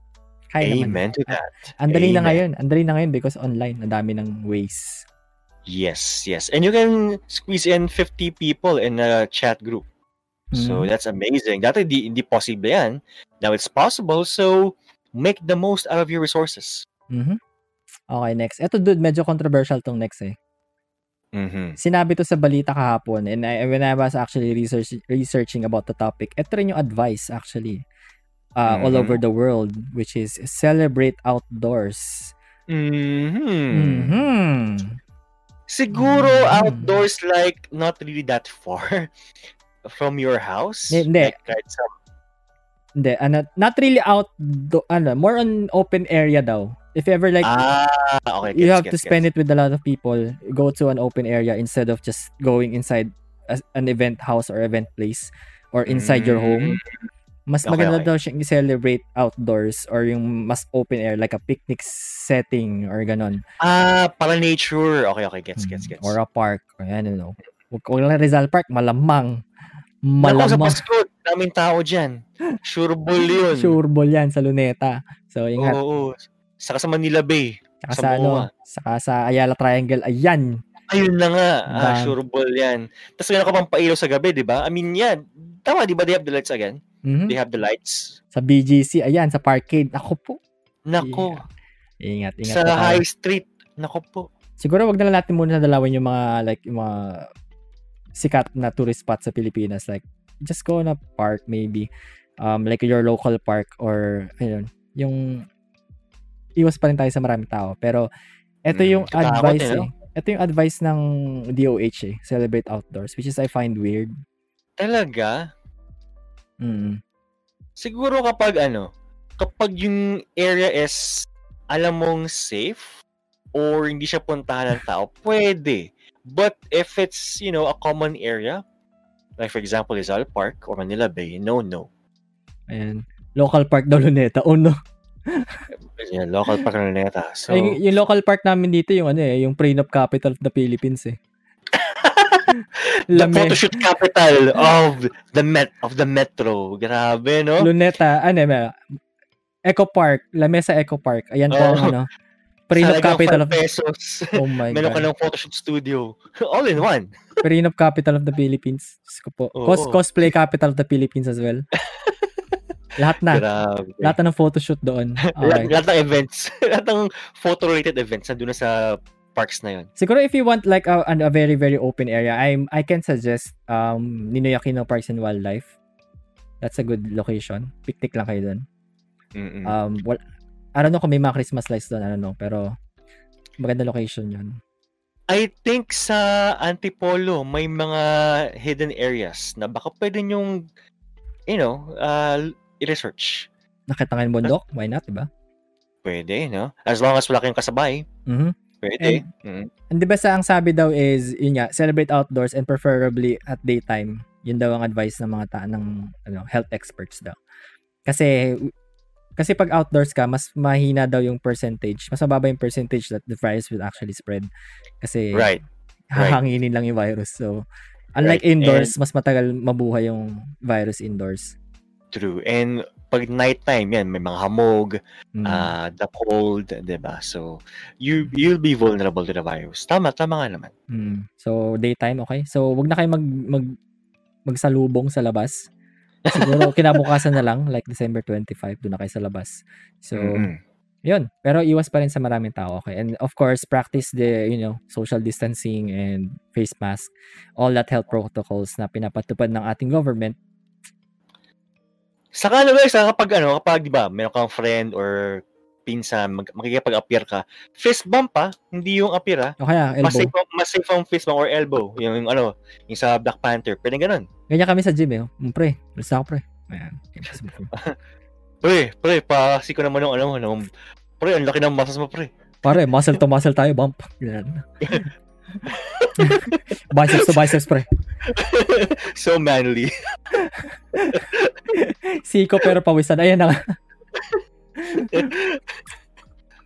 Kaya naman. Amen to that. Ang dali na ngayon. Ang dali na ngayon because online. Ang dami ng ways. Yes, yes. And you can squeeze in 50 people in a chat group. So Mhm. that's amazing. Dati di, hindi possible yan. Now it's possible. So make the most out of your resources. Mhm. Okay, next. Ito dude, medyo controversial tong next eh. Mm-hmm. Sinabi to sa balita kahapon and I, when I was actually research, researching about the topic, ito rin yung advice actually uh, all Mhm. over the world which is celebrate outdoors. Mm-hmm. Mhm. Siguro Mhm. outdoors like not really that far from your house. Hindi. Like, kahit sa Hindi, ano, not really out, ano, more on open area daw. If ever like, ah, okay. you gets, have to spend gets. it with a lot of people, go to an open area instead of just going inside an event house or event place or inside your home. Mas. Okay, maganda okay. daw siyang i-celebrate outdoors or yung mas open air like a picnic setting or ganon. Ah, para nature. Okay, okay. Gets, gets, Mm, gets. Or a park. Or ano, no. Huwag huwag lang Rizal Park, malamang. Naku, sa Malamang. Pasko, daming tao dyan. Sure bull yun. Sure ball yan sa Luneta. So, ingat. Oo. Saka sa Manila Bay. Saka sa sa, ano, saka sa Ayala Triangle. Ayan. Ayun na nga. Ah, Dami. sure bull yan. Tapos meron ka pang pailaw sa gabi, di ba? I mean, yan. Tama, di ba they have the lights again? Mhm. They have the lights. Sa BGC. Ayan, sa Parkade. Ako po. Nako. Ingat, ingat. Sa po tayo. high street. Nako po. Siguro wag na lang natin muna dalawin yung mga like yung mga sikat na tourist spot sa Pilipinas like just go na park maybe um like your local park or ayun yung iwas pa rin tayo sa maraming tao pero ito Mm, yung katakot advice eh, ito yung advice ng DOH eh celebrate outdoors which is I find weird Talaga? Mm. Siguro kapag ano, kapag yung area is alam mong safe or hindi siya puntahan ng tao, pwede. But if it's, you know, a common area, like for example, Rizal Park or Manila Bay, no, no. ayan local park daw Luneta oh no Yeah, local park na neta. So, Ay, yung, yung local park namin dito yung ano eh yung prenup capital of the Philippines eh the photoshoot capital of the met of the metro. Grabe, no? Luneta, ano eh, Eco Park, Lamesa Eco Park. Ayan po Oo. ano, prenup capital 5 of pesos. Oh my Meron ka god. ng photoshoot studio. All in one. Prenup capital of the Philippines. Diyos ko po. Oo. Cos cosplay capital of the Philippines as well. lahat na. Grabe. Lahat na ng photoshoot doon. Lahat, Okay. lahat ng events. lahat ng photo-related events nandun na sa parks na yun. Siguro if you want like a, a very very open area, I I can suggest um Ninoy Aquino Parks and Wildlife. That's a good location. Picnic lang kayo doon. Mm-mm. Um well, I don't know kung may mga Christmas lights doon, I don't know, pero maganda location 'yun. I think sa Antipolo, may mga hidden areas na baka pwede nyong, you know, uh, i-research. Nakita ngayon bundok, why not, 'di ba? Pwede, no? As long as wala kayong kasabay, Mhm. Pwede. Mm. And di ba sa ang sabi daw is, yun nga, celebrate outdoors and preferably at daytime. Yun daw ang advice ng mga ta ng ano, health experts daw. Kasi kasi pag outdoors ka, mas mahina daw yung percentage. Mas mababa yung percentage that the virus will actually spread. Kasi Right. right. hahanginin lang yung virus. So, unlike Right. indoors, mas matagal mabuhay yung virus indoors. True. And pag nighttime, yan, may mga hamog, Mm. uh, the cold, 'di ba? So, you you'll be vulnerable to the virus. Tama, tama nga naman. Mm. So, daytime, okay? So, wag na kayo mag, mag, magsalubong sa labas. Siguro, kinabukasan na lang, like December 25, doon na kayo sa labas. So, Mm-mm. yun. Pero iwas pa rin sa maraming tao, okay? And of course, practice the, you know, social distancing and face mask, all that health protocols na pinapatupad ng ating government. Saka ano guys, kapag ano, kapag 'di ba, meron kang friend or pinsan, mag, makikipag-appear ka, fist bump pa, hindi yung appear ah. O kaya, Mas elbow. safe, mas safe ang fist bump or elbow. Yung, yung ano, yung sa Black Panther. Pwede ganun. Ganyan kami sa gym, eh. Mm, pre, alis ako, pre. Ayan. Pre, pre, pasi ko naman yung ano, ano, pre, ang laki ng muscles mo, pre. Pare, muscle to muscle tayo, bump. Yan. biceps to biceps, pre. so manly. Siko pero pawisan. Ayan na.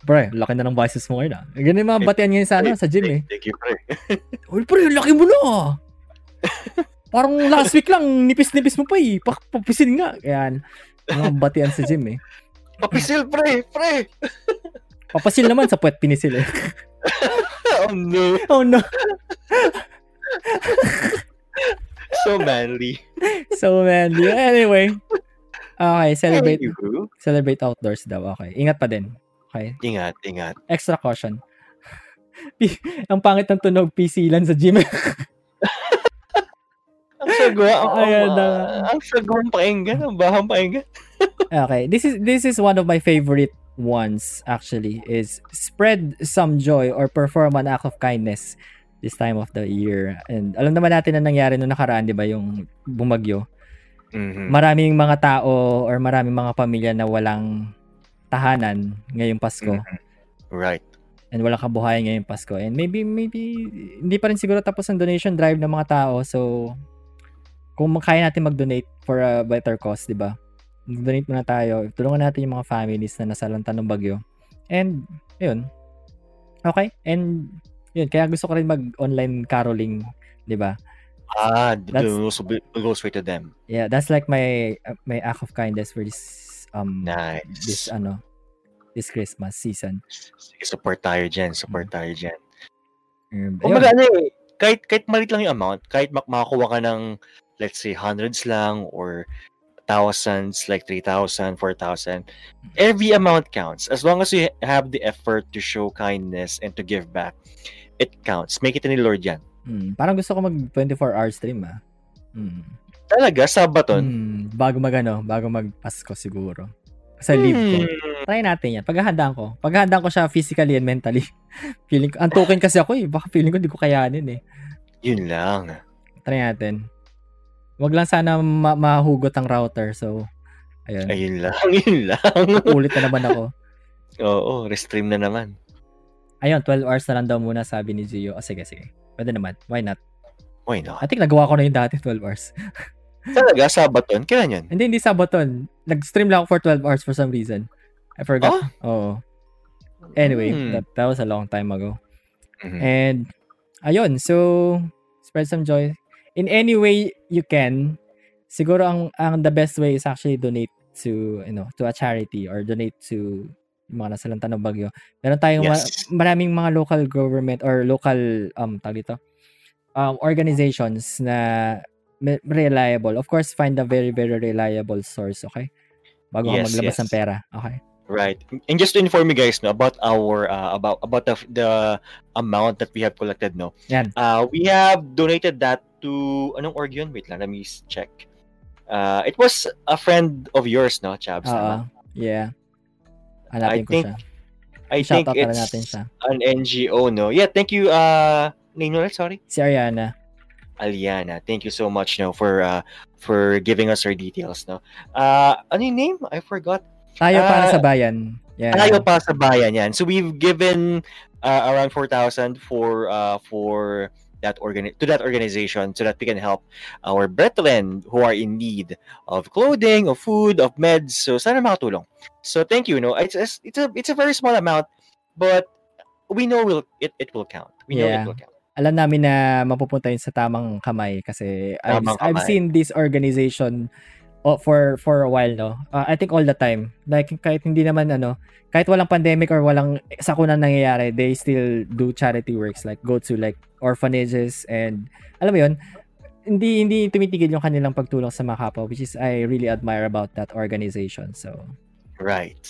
Pre, laki na ng biceps mo ngayon ah. Ganun yung mga batian ngayon sa, ano, sa gym eh. Thank you, pre. Uy, pre, laki mo na ah. Parang last week lang, nipis-nipis mo pa eh. Pa- papisin nga. Yan. Mga batian sa gym eh. Papisil, pre, pre. Papasil naman sa puwet pinisil eh. Oh no. Oh no. So manly. So manly. Anyway. Okay, celebrate Anywho, celebrate outdoors daw. Okay. Ingat pa din. Okay. Ingat, ingat. Extra caution. Ang pangit ng tunog PC lan sa gym. Ang sagwa, ang, Ayan ang, na. ang sagwa ang pakinggan, ang bahang pakinggan. okay. This is this is one of my favorite ones actually is spread some joy or perform an act of kindness this time of the year. And alam naman natin na nangyari nung nakaraan, 'di ba, yung bumagyo. Mhm. Maraming mga tao or maraming mga pamilya na walang tahanan ngayong Pasko Mhm. Right. and walang kabuhayan ngayong Pasko. And maybe maybe hindi pa rin siguro tapos ang donation drive ng mga tao. So kung kaya natin mag-donate for a better cause, 'di ba? Mag-donate muna tayo. Tulungan natin yung mga families na nasa lanta ng bagyo. And yun. Okay? And yun, kaya gusto ko rin mag-online caroling, 'di ba? Ah, That's- go- we'll go straight to them. Yeah, that's like my uh, my act of kindness for this um Nice. this ano this Christmas season. Sige, support tayo dyan, support tayo dyan. Um, Kung ano eh, kahit, kahit malit lang yung amount, kahit mak- makakuha ka ng, let's say, hundreds lang or thousands, like 3,000, 4,000, every amount counts. As long as you have the effort to show kindness and to give back, it counts. Make it ni Lord yan. Hmm, parang gusto ko mag 24 hour stream ah. Hmm. Talaga, Sabaton. Hmm, bago mag ano, bago mag Pasko siguro. Sa leave ko. Hmm. Try natin yan. Paghahandaan ko. Paghahandaan ko siya physically and mentally. feeling ko, ang token kasi ako eh. Baka feeling ko hindi ko kayanin eh. Yun lang. Try natin. Wag lang sana ma- mahugot ang router. So, ayun. Ayun lang, yun lang. Ulit na naman ako. Oo, restream na naman. Ayun, 12 hours na lang daw muna sabi ni Gio. Oh, sige, sige. Pwede naman. Why not? Why not? I think nagawa ko na yung dati 12 hours. Talaga, Sabaton? Kailan yan? Hindi, hindi Sabaton. Nag-stream lang ako for 12 hours for some reason. I forgot. Oo. Anyway, Hmm. that, that was a long time ago. Mhm. And, ayun. So, spread some joy. In any way you can, siguro ang, ang the best way is actually donate to, you know, to a charity or donate to mga nasa lantan ng bagyo. Meron tayong ma- Yes. maraming mga local government or local, um, tawag dito, um, organizations na reliable. Of course, find a very, very reliable source, okay? Bago ka Yes, maglabas yes. ng pera, okay? Right. And just to inform you guys no about our uh, about about the the amount that we have collected no. Yan. Uh we have donated that to anong org yun? Wait lang, let me check. Uh it was a friend of yours no, Chabs. Tama? Yeah. Hanapin I think siya. I Shout think it's natin siya. an NGO no. Yeah, thank you uh name ulit, sorry. Si Ariana. Aliana. Thank you so much no for uh for giving us her details no. Uh ano yung name? I forgot. Tayo para Ah, sa bayan. Yeah. Tayo pa sa bayan yan. So we've given uh, around 4,000 for uh, for that organ to that organization so that we can help our brethren who are in need of clothing, of food, of meds. So sana makatulong. So thank you. No, it's it's it's a it's a very small amount, but we know will it it will count. We know Yeah. it will count. Alam namin na mapupunta yun sa tamang kamay kasi I've, Tamang I've kamay. seen this organization oh, for for a while no. Uh, I think all the time. Like kahit hindi naman ano, kahit walang pandemic or walang sakuna nangyayari, they still do charity works like go to like orphanages and alam mo yun, hindi hindi tumitigil yung kanilang pagtulong sa mga kapwa which is I really admire about that organization. So Right.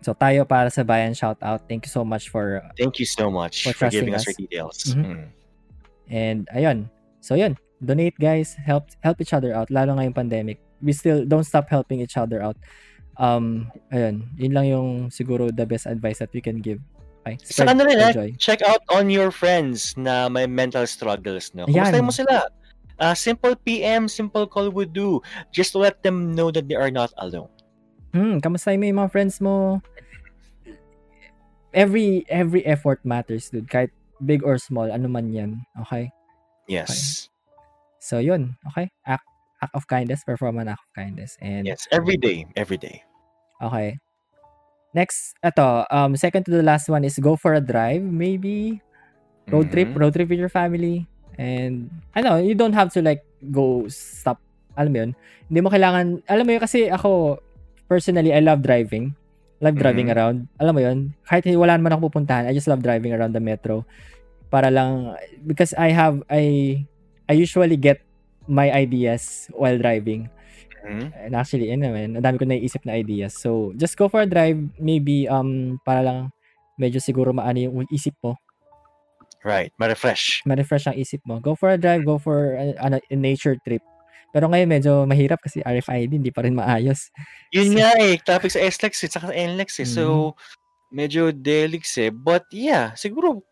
so tayo para sa bayan shout out. Thank you so much for Thank you so much For for, giving us your details. Mhm. Mm. And ayun. So yun, donate guys, help help each other out lalo ngayong pandemic. We still don't stop helping each other out. Um ayun, yun lang yung siguro the best advice that we can give. Okay? Spread, kanila rin, spread eh, check out on your friends na may mental struggles, no? Ayan. Kumustahin mo sila? Uh, simple PM, simple call would do. Just let them know that they are not alone. Hmm, kamusta mo yung mga friends mo? Every every effort matters, dude. Kahit big or small, ano man 'yan. Okay? Yes. So yun, okay? Act, act of kindness, perform an act of kindness. And Yes. Every day. Every day. okay. Next, ito, um, second to the last one is go for a drive, maybe road trip, Mhm. road trip with your family. And I know, you don't have to like go stop. Alam mo yun? Hindi mo kailangan, alam mo yun kasi ako, personally, I love driving. Love driving Mhm. around. Alam mo yun? Kahit wala naman ako pupuntahan, I just love driving around the metro. Para lang, because I have, I, I usually get my ideas while driving. Mhm. And actually, yun naman, ang dami ko naiisip na ideas. So, just go for a drive, maybe, um, para lang, medyo siguro maano yung isip mo. Right. Ma-refresh. ma-refresh ang isip mo. Go for a drive, go for a, ano, a nature trip. Pero ngayon medyo mahirap kasi RFID hindi pa rin maayos. Yun So- nga eh. Traffic sa SLEX eh. Saka sa NLEX eh. So, medyo delix eh. But yeah, siguro,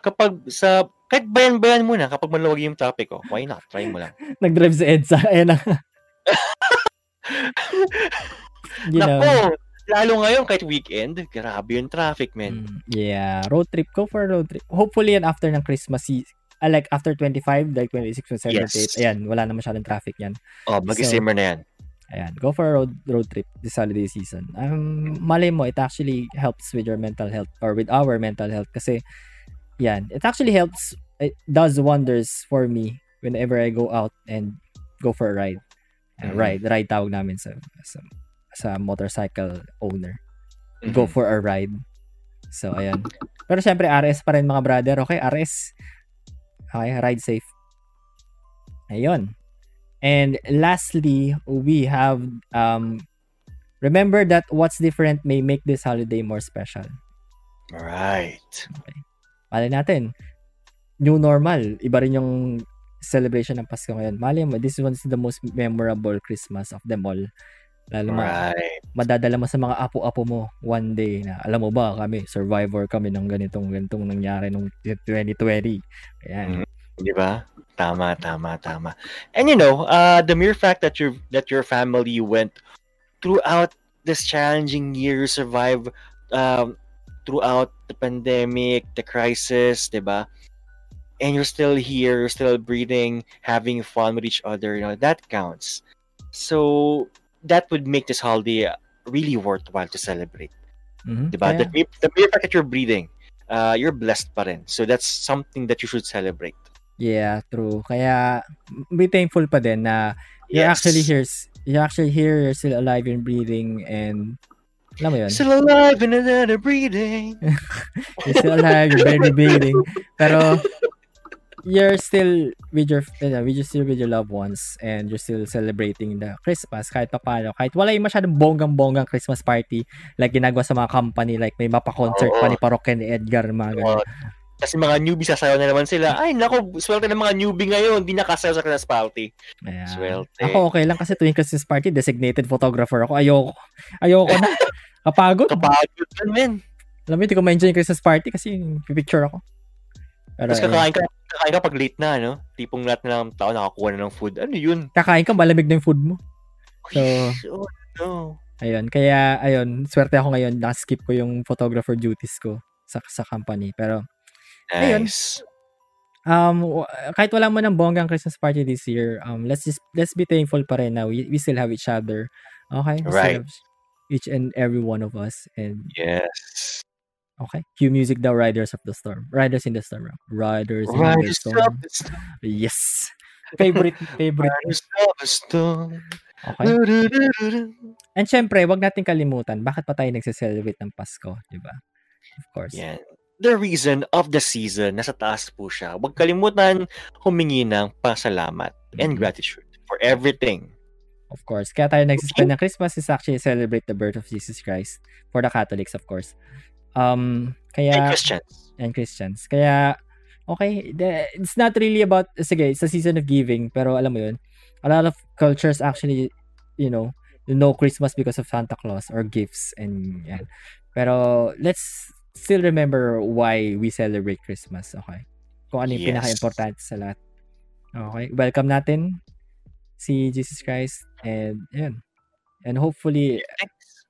kapag sa, kahit bayan-bayan muna, kapag maluwag yung topic ko, why not? Try mo lang. Nag-drive sa EDSA. Ayan na. you know. Nako! Lalo ngayon, kahit weekend, grabe yung traffic, man. Mm, yeah, road trip. Go for a road trip. Hopefully yan after ng Christmas season. Uh, like after 25, like 26, 27, Yes. 28. Ayan, wala na masyadong traffic yan. Oh, mag-simmer na yan. Ayan, go for a road road trip this holiday season. Um, malay mo, it actually helps with your mental health or with our mental health kasi yan, it actually helps, it does wonders for me whenever I go out and go for a ride. Uh, Mhm. Ride, ride tawag namin sa, sa, sa motorcycle owner. Go Mhm. for a ride. So, ayan. Pero syempre, RS pa rin mga brother. Okay, RS. Okay, ride safe. Ayun. And lastly, we have um remember that what's different may make this holiday more special. Right. Malay natin, new normal, iba rin yung celebration ng Pasko ngayon. Malay mo, this one's the most memorable Christmas of them all. Lalo ma- Right. madadala mo sa mga apo-apo mo one day na alam mo ba kami survivor kami ng ganitong ganitong nangyari nung 2020 ayan Di ba? Tama, tama, tama. And you know, uh, the mere fact that your that your family went throughout this challenging year, survive um, throughout the pandemic, the crisis, di ba? And you're still here, you're still breathing, having fun with each other, you know, that counts. So that would make this holiday really worthwhile to celebrate. Mhm. Diba? Kaya- The, mere, the mere fact that you're breathing, uh, you're blessed pa rin. So that's something that you should celebrate. yeah true kaya be thankful pa din na you're Yes. actually here you're actually here you're still alive and breathing and alam mo yun Still alive and another breathing. you're still alive you're barely breathing pero you're still with your you know, with your still with your loved ones and you're still celebrating the Christmas kahit pa paano kahit wala yung masyadong bonggang-bonggang Christmas party like ginagawa sa mga company like may mapa-concert pa Oo. ni Parokya ni Edgar mga ganun. Oh, kasi mga newbie sasayaw na naman sila. Ay, nako, swerte ng mga newbie ngayon. Hindi nakasayaw sa Christmas party. Ayan. Swerte. Ako okay lang kasi tuwing Christmas party designated photographer ako ayoko ayoko na kapagod Kapagod man, men. alam mo hindi ko ma-enjoy yung Christmas party kasi picture ako pero Tapos ayun. kakain ka, kakain ka pag late na, no? Tipong lahat na ng tao nakakuha na ng food. Ano yun? kakain ka malamig na yung food mo So, oh, no. Ayun, kaya ayun, swerte ako ngayon, na-skip ko yung photographer duties ko sa sa company. Pero Ayun. Nice. um w- kahit wala mo ng bonggang Christmas party this year, um let's just let's be thankful pa rin na we, we still have each other. Okay? We still Right. have each and every one of us and Yes. okay. Cue music daw Riders of the Storm. Riders in the Storm. Riders in the Storm. the storm. Yes. Favorite favorite. Riders of the storm. Okay. And syempre, wag natin kalimutan bakit pa tayo nagse-celebrate ng Pasko, 'di ba? Of course. Yan. The reason of the season, nasa taas po siya. Huwag kalimutan humingi ng pasalamat and Mhm. gratitude for everything. Of course. Kaya tayo nagsispend ng Christmas is actually celebrate the birth of Jesus Christ for the Catholics, of course. Um, And kaya Christians. and Christians. Kaya okay, the, it's not really about sige, it's a season of giving, pero alam mo 'yun. A lot of cultures actually, you know, know Christmas because of Santa Claus or gifts and yan. Pero let's still remember why we celebrate Christmas, okay? Kung ano yung Yes. pinaka-importante sa lahat. Okay? Welcome natin si Jesus Christ and yun. And hopefully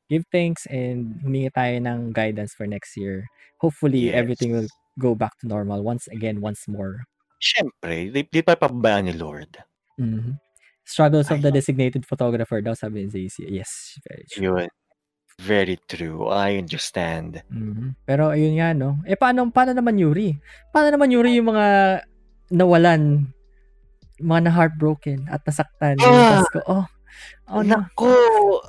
give thanks and humingi tayo ng guidance for next year. Hopefully Yes. everything will go back to normal once again, once more. Siyempre, di, di pa pabayaan ni Lord. Mhm. Struggles of the Ayun. designated photographer daw sabi ni JC. Yes, very true. Yun. Very true. I understand. Mhm. Pero ayun nga no. Eh paano paano naman Yuri? Paano naman Yuri yung mga nawalan, mga na heartbroken at nasaktan Ah! Pasko? Oh. Oh no. Naku!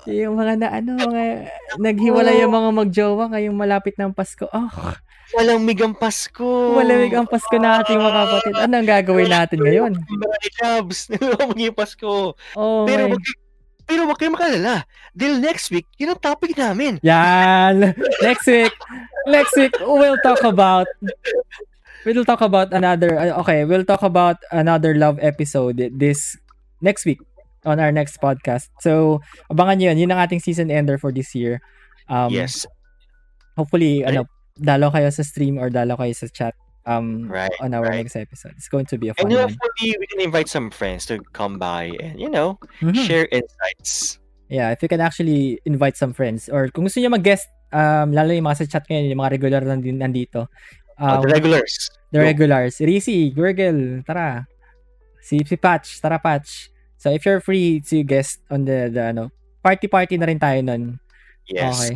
Yung mga na ano, mga naghiwalay yung mga magjowa ngayong malapit ng Pasko. Oh, Walang migang Pasko. malamig ang Pasko na ating mga kapatid. Ano ang gagawin natin ngayon? Mga jobs. Maging Pasko. Oh, Pero wag, pero wag kayong makalala. Dahil next week, yun ang topic namin. Yan. Next week, next week we'll talk about we'll talk about another uh, okay, we'll talk about another love episode this next week on our next podcast. So, abangan niyo yun. Yun ang ating season ender for this year. Um, yes. Hopefully, ano, dalo kayo sa stream or dalo kayo sa chat um, Right, on our right. next episode. It's going to be a And fun one. hopefully, we can invite some friends to come by and, you know, Mhm. share insights. Yeah, if you can actually invite some friends or kung gusto niyo mag-guest, um, lalo yung mga sa chat ngayon, yung mga regular na din nandito. Uh, Um, the regulars. The Go. regulars. Risi, Gurgle, tara. Si, si Patch, tara Patch. So if you're free to guest on the, the ano, party-party na rin tayo nun. Yes. Okay.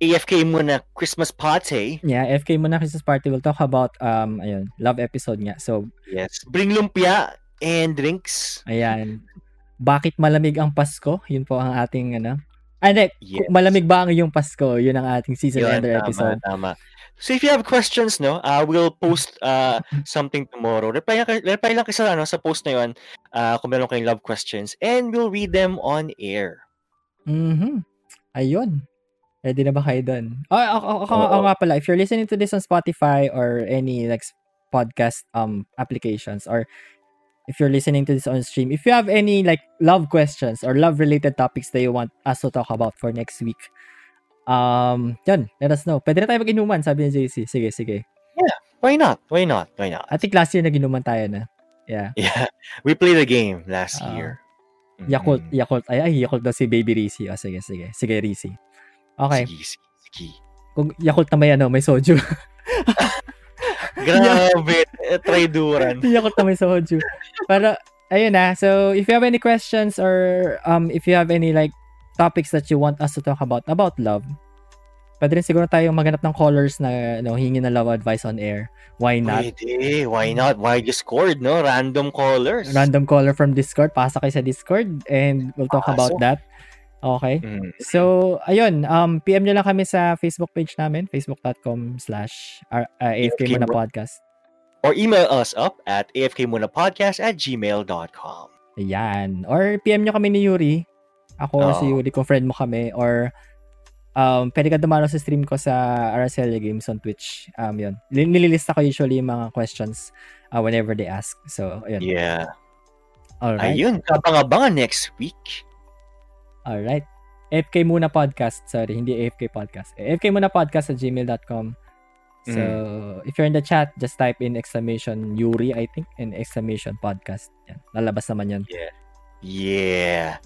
AFK muna Christmas party. Yeah, FK muna Christmas party. We'll talk about, um, ayun, love episode nga. So, Yes. Bring lumpia and drinks. ayan. Bakit malamig ang Pasko? Yun po ang ating, ano. Hindi. Yes. Malamig ba ang iyong Pasko? Yun ang ating season Yun, ender tama, episode. tama. So if you have questions, no, uh, we'll post uh, something tomorrow. Reply, reply lang kayo sa, ano, sa post na yun uh, kung meron kayong love questions and we'll read them on air. Mhm. Ayun. Ready na ba kayo doon? Oh, ako, ako, ako nga pala, if you're listening to this on Spotify or any like podcast um applications or if you're listening to this on stream, if you have any like love questions or love related topics that you want us to talk about for next week, um, yun, let us know. Pwede na tayo mag-inuman, sabi ni JC. Sige, sige. Why not? Why not? Why not? I think last year nag-inuman tayo na. Yeah. Yeah. We played a game last Ah. year. Yakult, Mm. Yakult. Ay, ay, Yakult daw si Baby Risi. Oh, sige, sige. Sige, Risi. Okay. Sige, sige, sige. Kung Yakult na may ano, may soju. Grabe. Traiduran. Yakult na may soju. Pero, ayun na. So, if you have any questions or um if you have any like topics that you want us to talk about, about love, pwede rin siguro tayong maghanap ng callers na ano, hingi ng love advice on air. Why not? Pwede. Why not? Why Discord, no? Random callers. Random caller from Discord. Pasa kayo sa Discord and we'll talk Pasok. about that. Okay. Mm. So, ayun, um, PM nyo lang kami sa Facebook page namin, facebook.com slash AFK Muna Podcast. Or email us up at afkmunapodcast at gmail.com. Ayan. Or PM nyo kami ni Yuri. Ako Oo. si Yuri, kung friend mo kami. Or um, pwede ka dumalo sa stream ko sa Araceli Games on Twitch. Um, yun. Nililista ko usually yung mga questions uh, whenever they ask. So, ayun. Yeah. Alright. Ayun. Kabang-abangan next week. Alright. AFK Muna Podcast. Sorry, hindi AFK Podcast. AFK Muna Podcast at gmail.com. So, if you're in the chat, just type in exclamation Yuri, I think, and exclamation podcast. Yan. Lalabas naman yun. Yeah.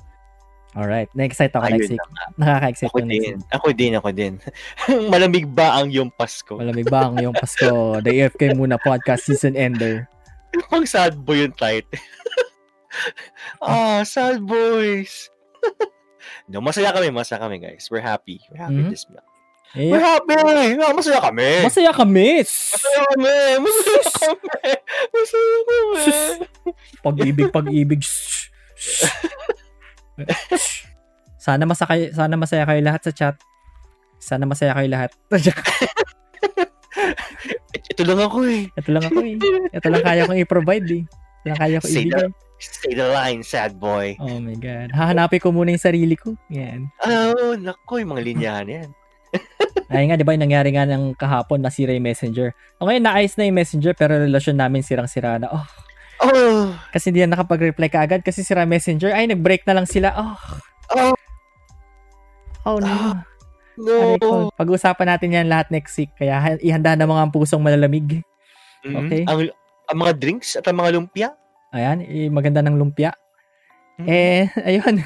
Alright. Na-excite ako Ayun week. Nakaka-excite Ako yung din. Ako din, ako din. Malamig ba ang yung Pasko? Malamig ba ang iyong Pasko? The AFK Muna Podcast Season Ender. Pang sad boy yung title. ah, sad boys. no, masaya kami, masaya kami guys. We're happy. We're happy Mhm. this month. We're Eh, happy! Ah, masaya kami! masaya kami! Masaya kami! Masaya kami! Masaya kami! Pag-ibig, pag-ibig. Sana masakay, sana masaya kayo lahat sa chat. Sana masaya kayo lahat. Ito lang ako eh. Ito lang ako eh. Ito lang kaya kong i-provide eh. Ito lang kaya kong Say ibigay. Say the line, sad boy. Oh my God. Hahanapin ko muna yung sarili ko. Yan. Oh, nako, yung mga linyahan yan. Ay nga, di ba yung nangyari nga ng kahapon, nasira yung messenger. O ngayon, naayos na yung messenger, pero relasyon namin sirang-sira na. Oh, Oh, kasi hindi na nakapag-reply ka agad kasi sira messenger. Ay, nag-break na lang sila. Oh, oh, oh no. no. Aray ko. Pag-usapan natin yan lahat next week. Kaya ha- ihanda na mga pusong malalamig. Mhm. Okay. Ang, ang mga drinks at ang mga lumpia. Ayan, eh, maganda ng lumpia. Mhm. Eh, ayun.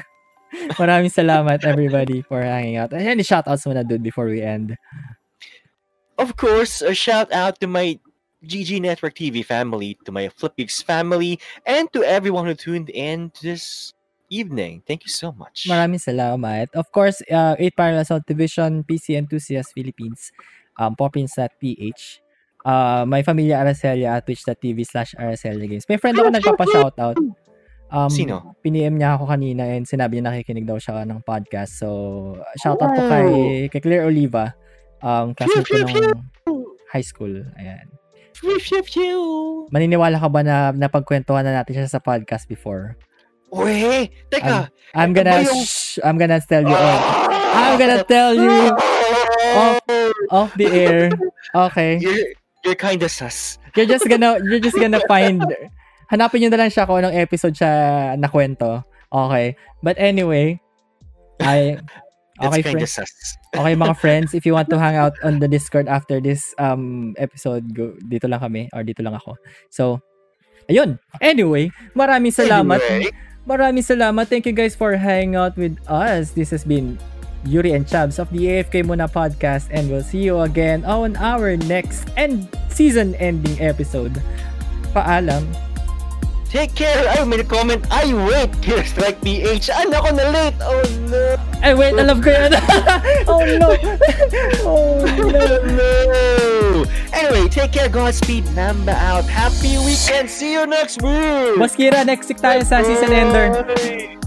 Maraming salamat everybody for hanging out. Ayan, shoutouts muna dude before we end. Of course, a shout out to my GG Network TV family, to my Flipgeeks family, and to everyone who tuned in to this evening. Thank you so much. Maraming salamat. Of course, uh, 8 Parallel Assault Division, PC Enthusiast Philippines, um, Poppins.ph, uh, my familia Araceli at twitch.tv slash Araceli Games. May friend ako nagpapa-shoutout. Um, Sino? Piniem niya ako kanina and sinabi niya nakikinig daw siya ng podcast. So, shoutout po kay, kay Claire Oliva. Um, classmate ko nung high school. Ayan. Maniniwala ka ba na napagkwentuhan na natin siya sa podcast before? Uy, teka. I'm Ito gonna, yung- shh, I'm gonna tell you all. Ah! I'm gonna tell you off, off the air. Okay. You're, you're kinda sus. You're just gonna, you're just gonna find, hanapin nyo na lang siya kung anong episode siya nakwento. Okay. But anyway, I, It's okay, friends. sus. Okay, mga friends, if you want to hang out on the Discord after this um episode, go, dito lang kami or dito lang ako. So, ayun. Anyway, maraming salamat. Anyway, Maraming salamat. Thank you guys for hanging out with us. This has been Yuri and Chubbs of the AFK Muna podcast and we'll see you again on our next end season ending episode. Paalam. Take care. Ay, may comment. Ay, wait. Here's Strike PH. Ay, nako na late. Oh, no. Ay, wait. Alam ko yan. oh, no. oh, no. no. Anyway, take care. Godspeed. Namba out. Happy weekend. See you next week. Boss Kira, next week tayo sa season ender. Bye.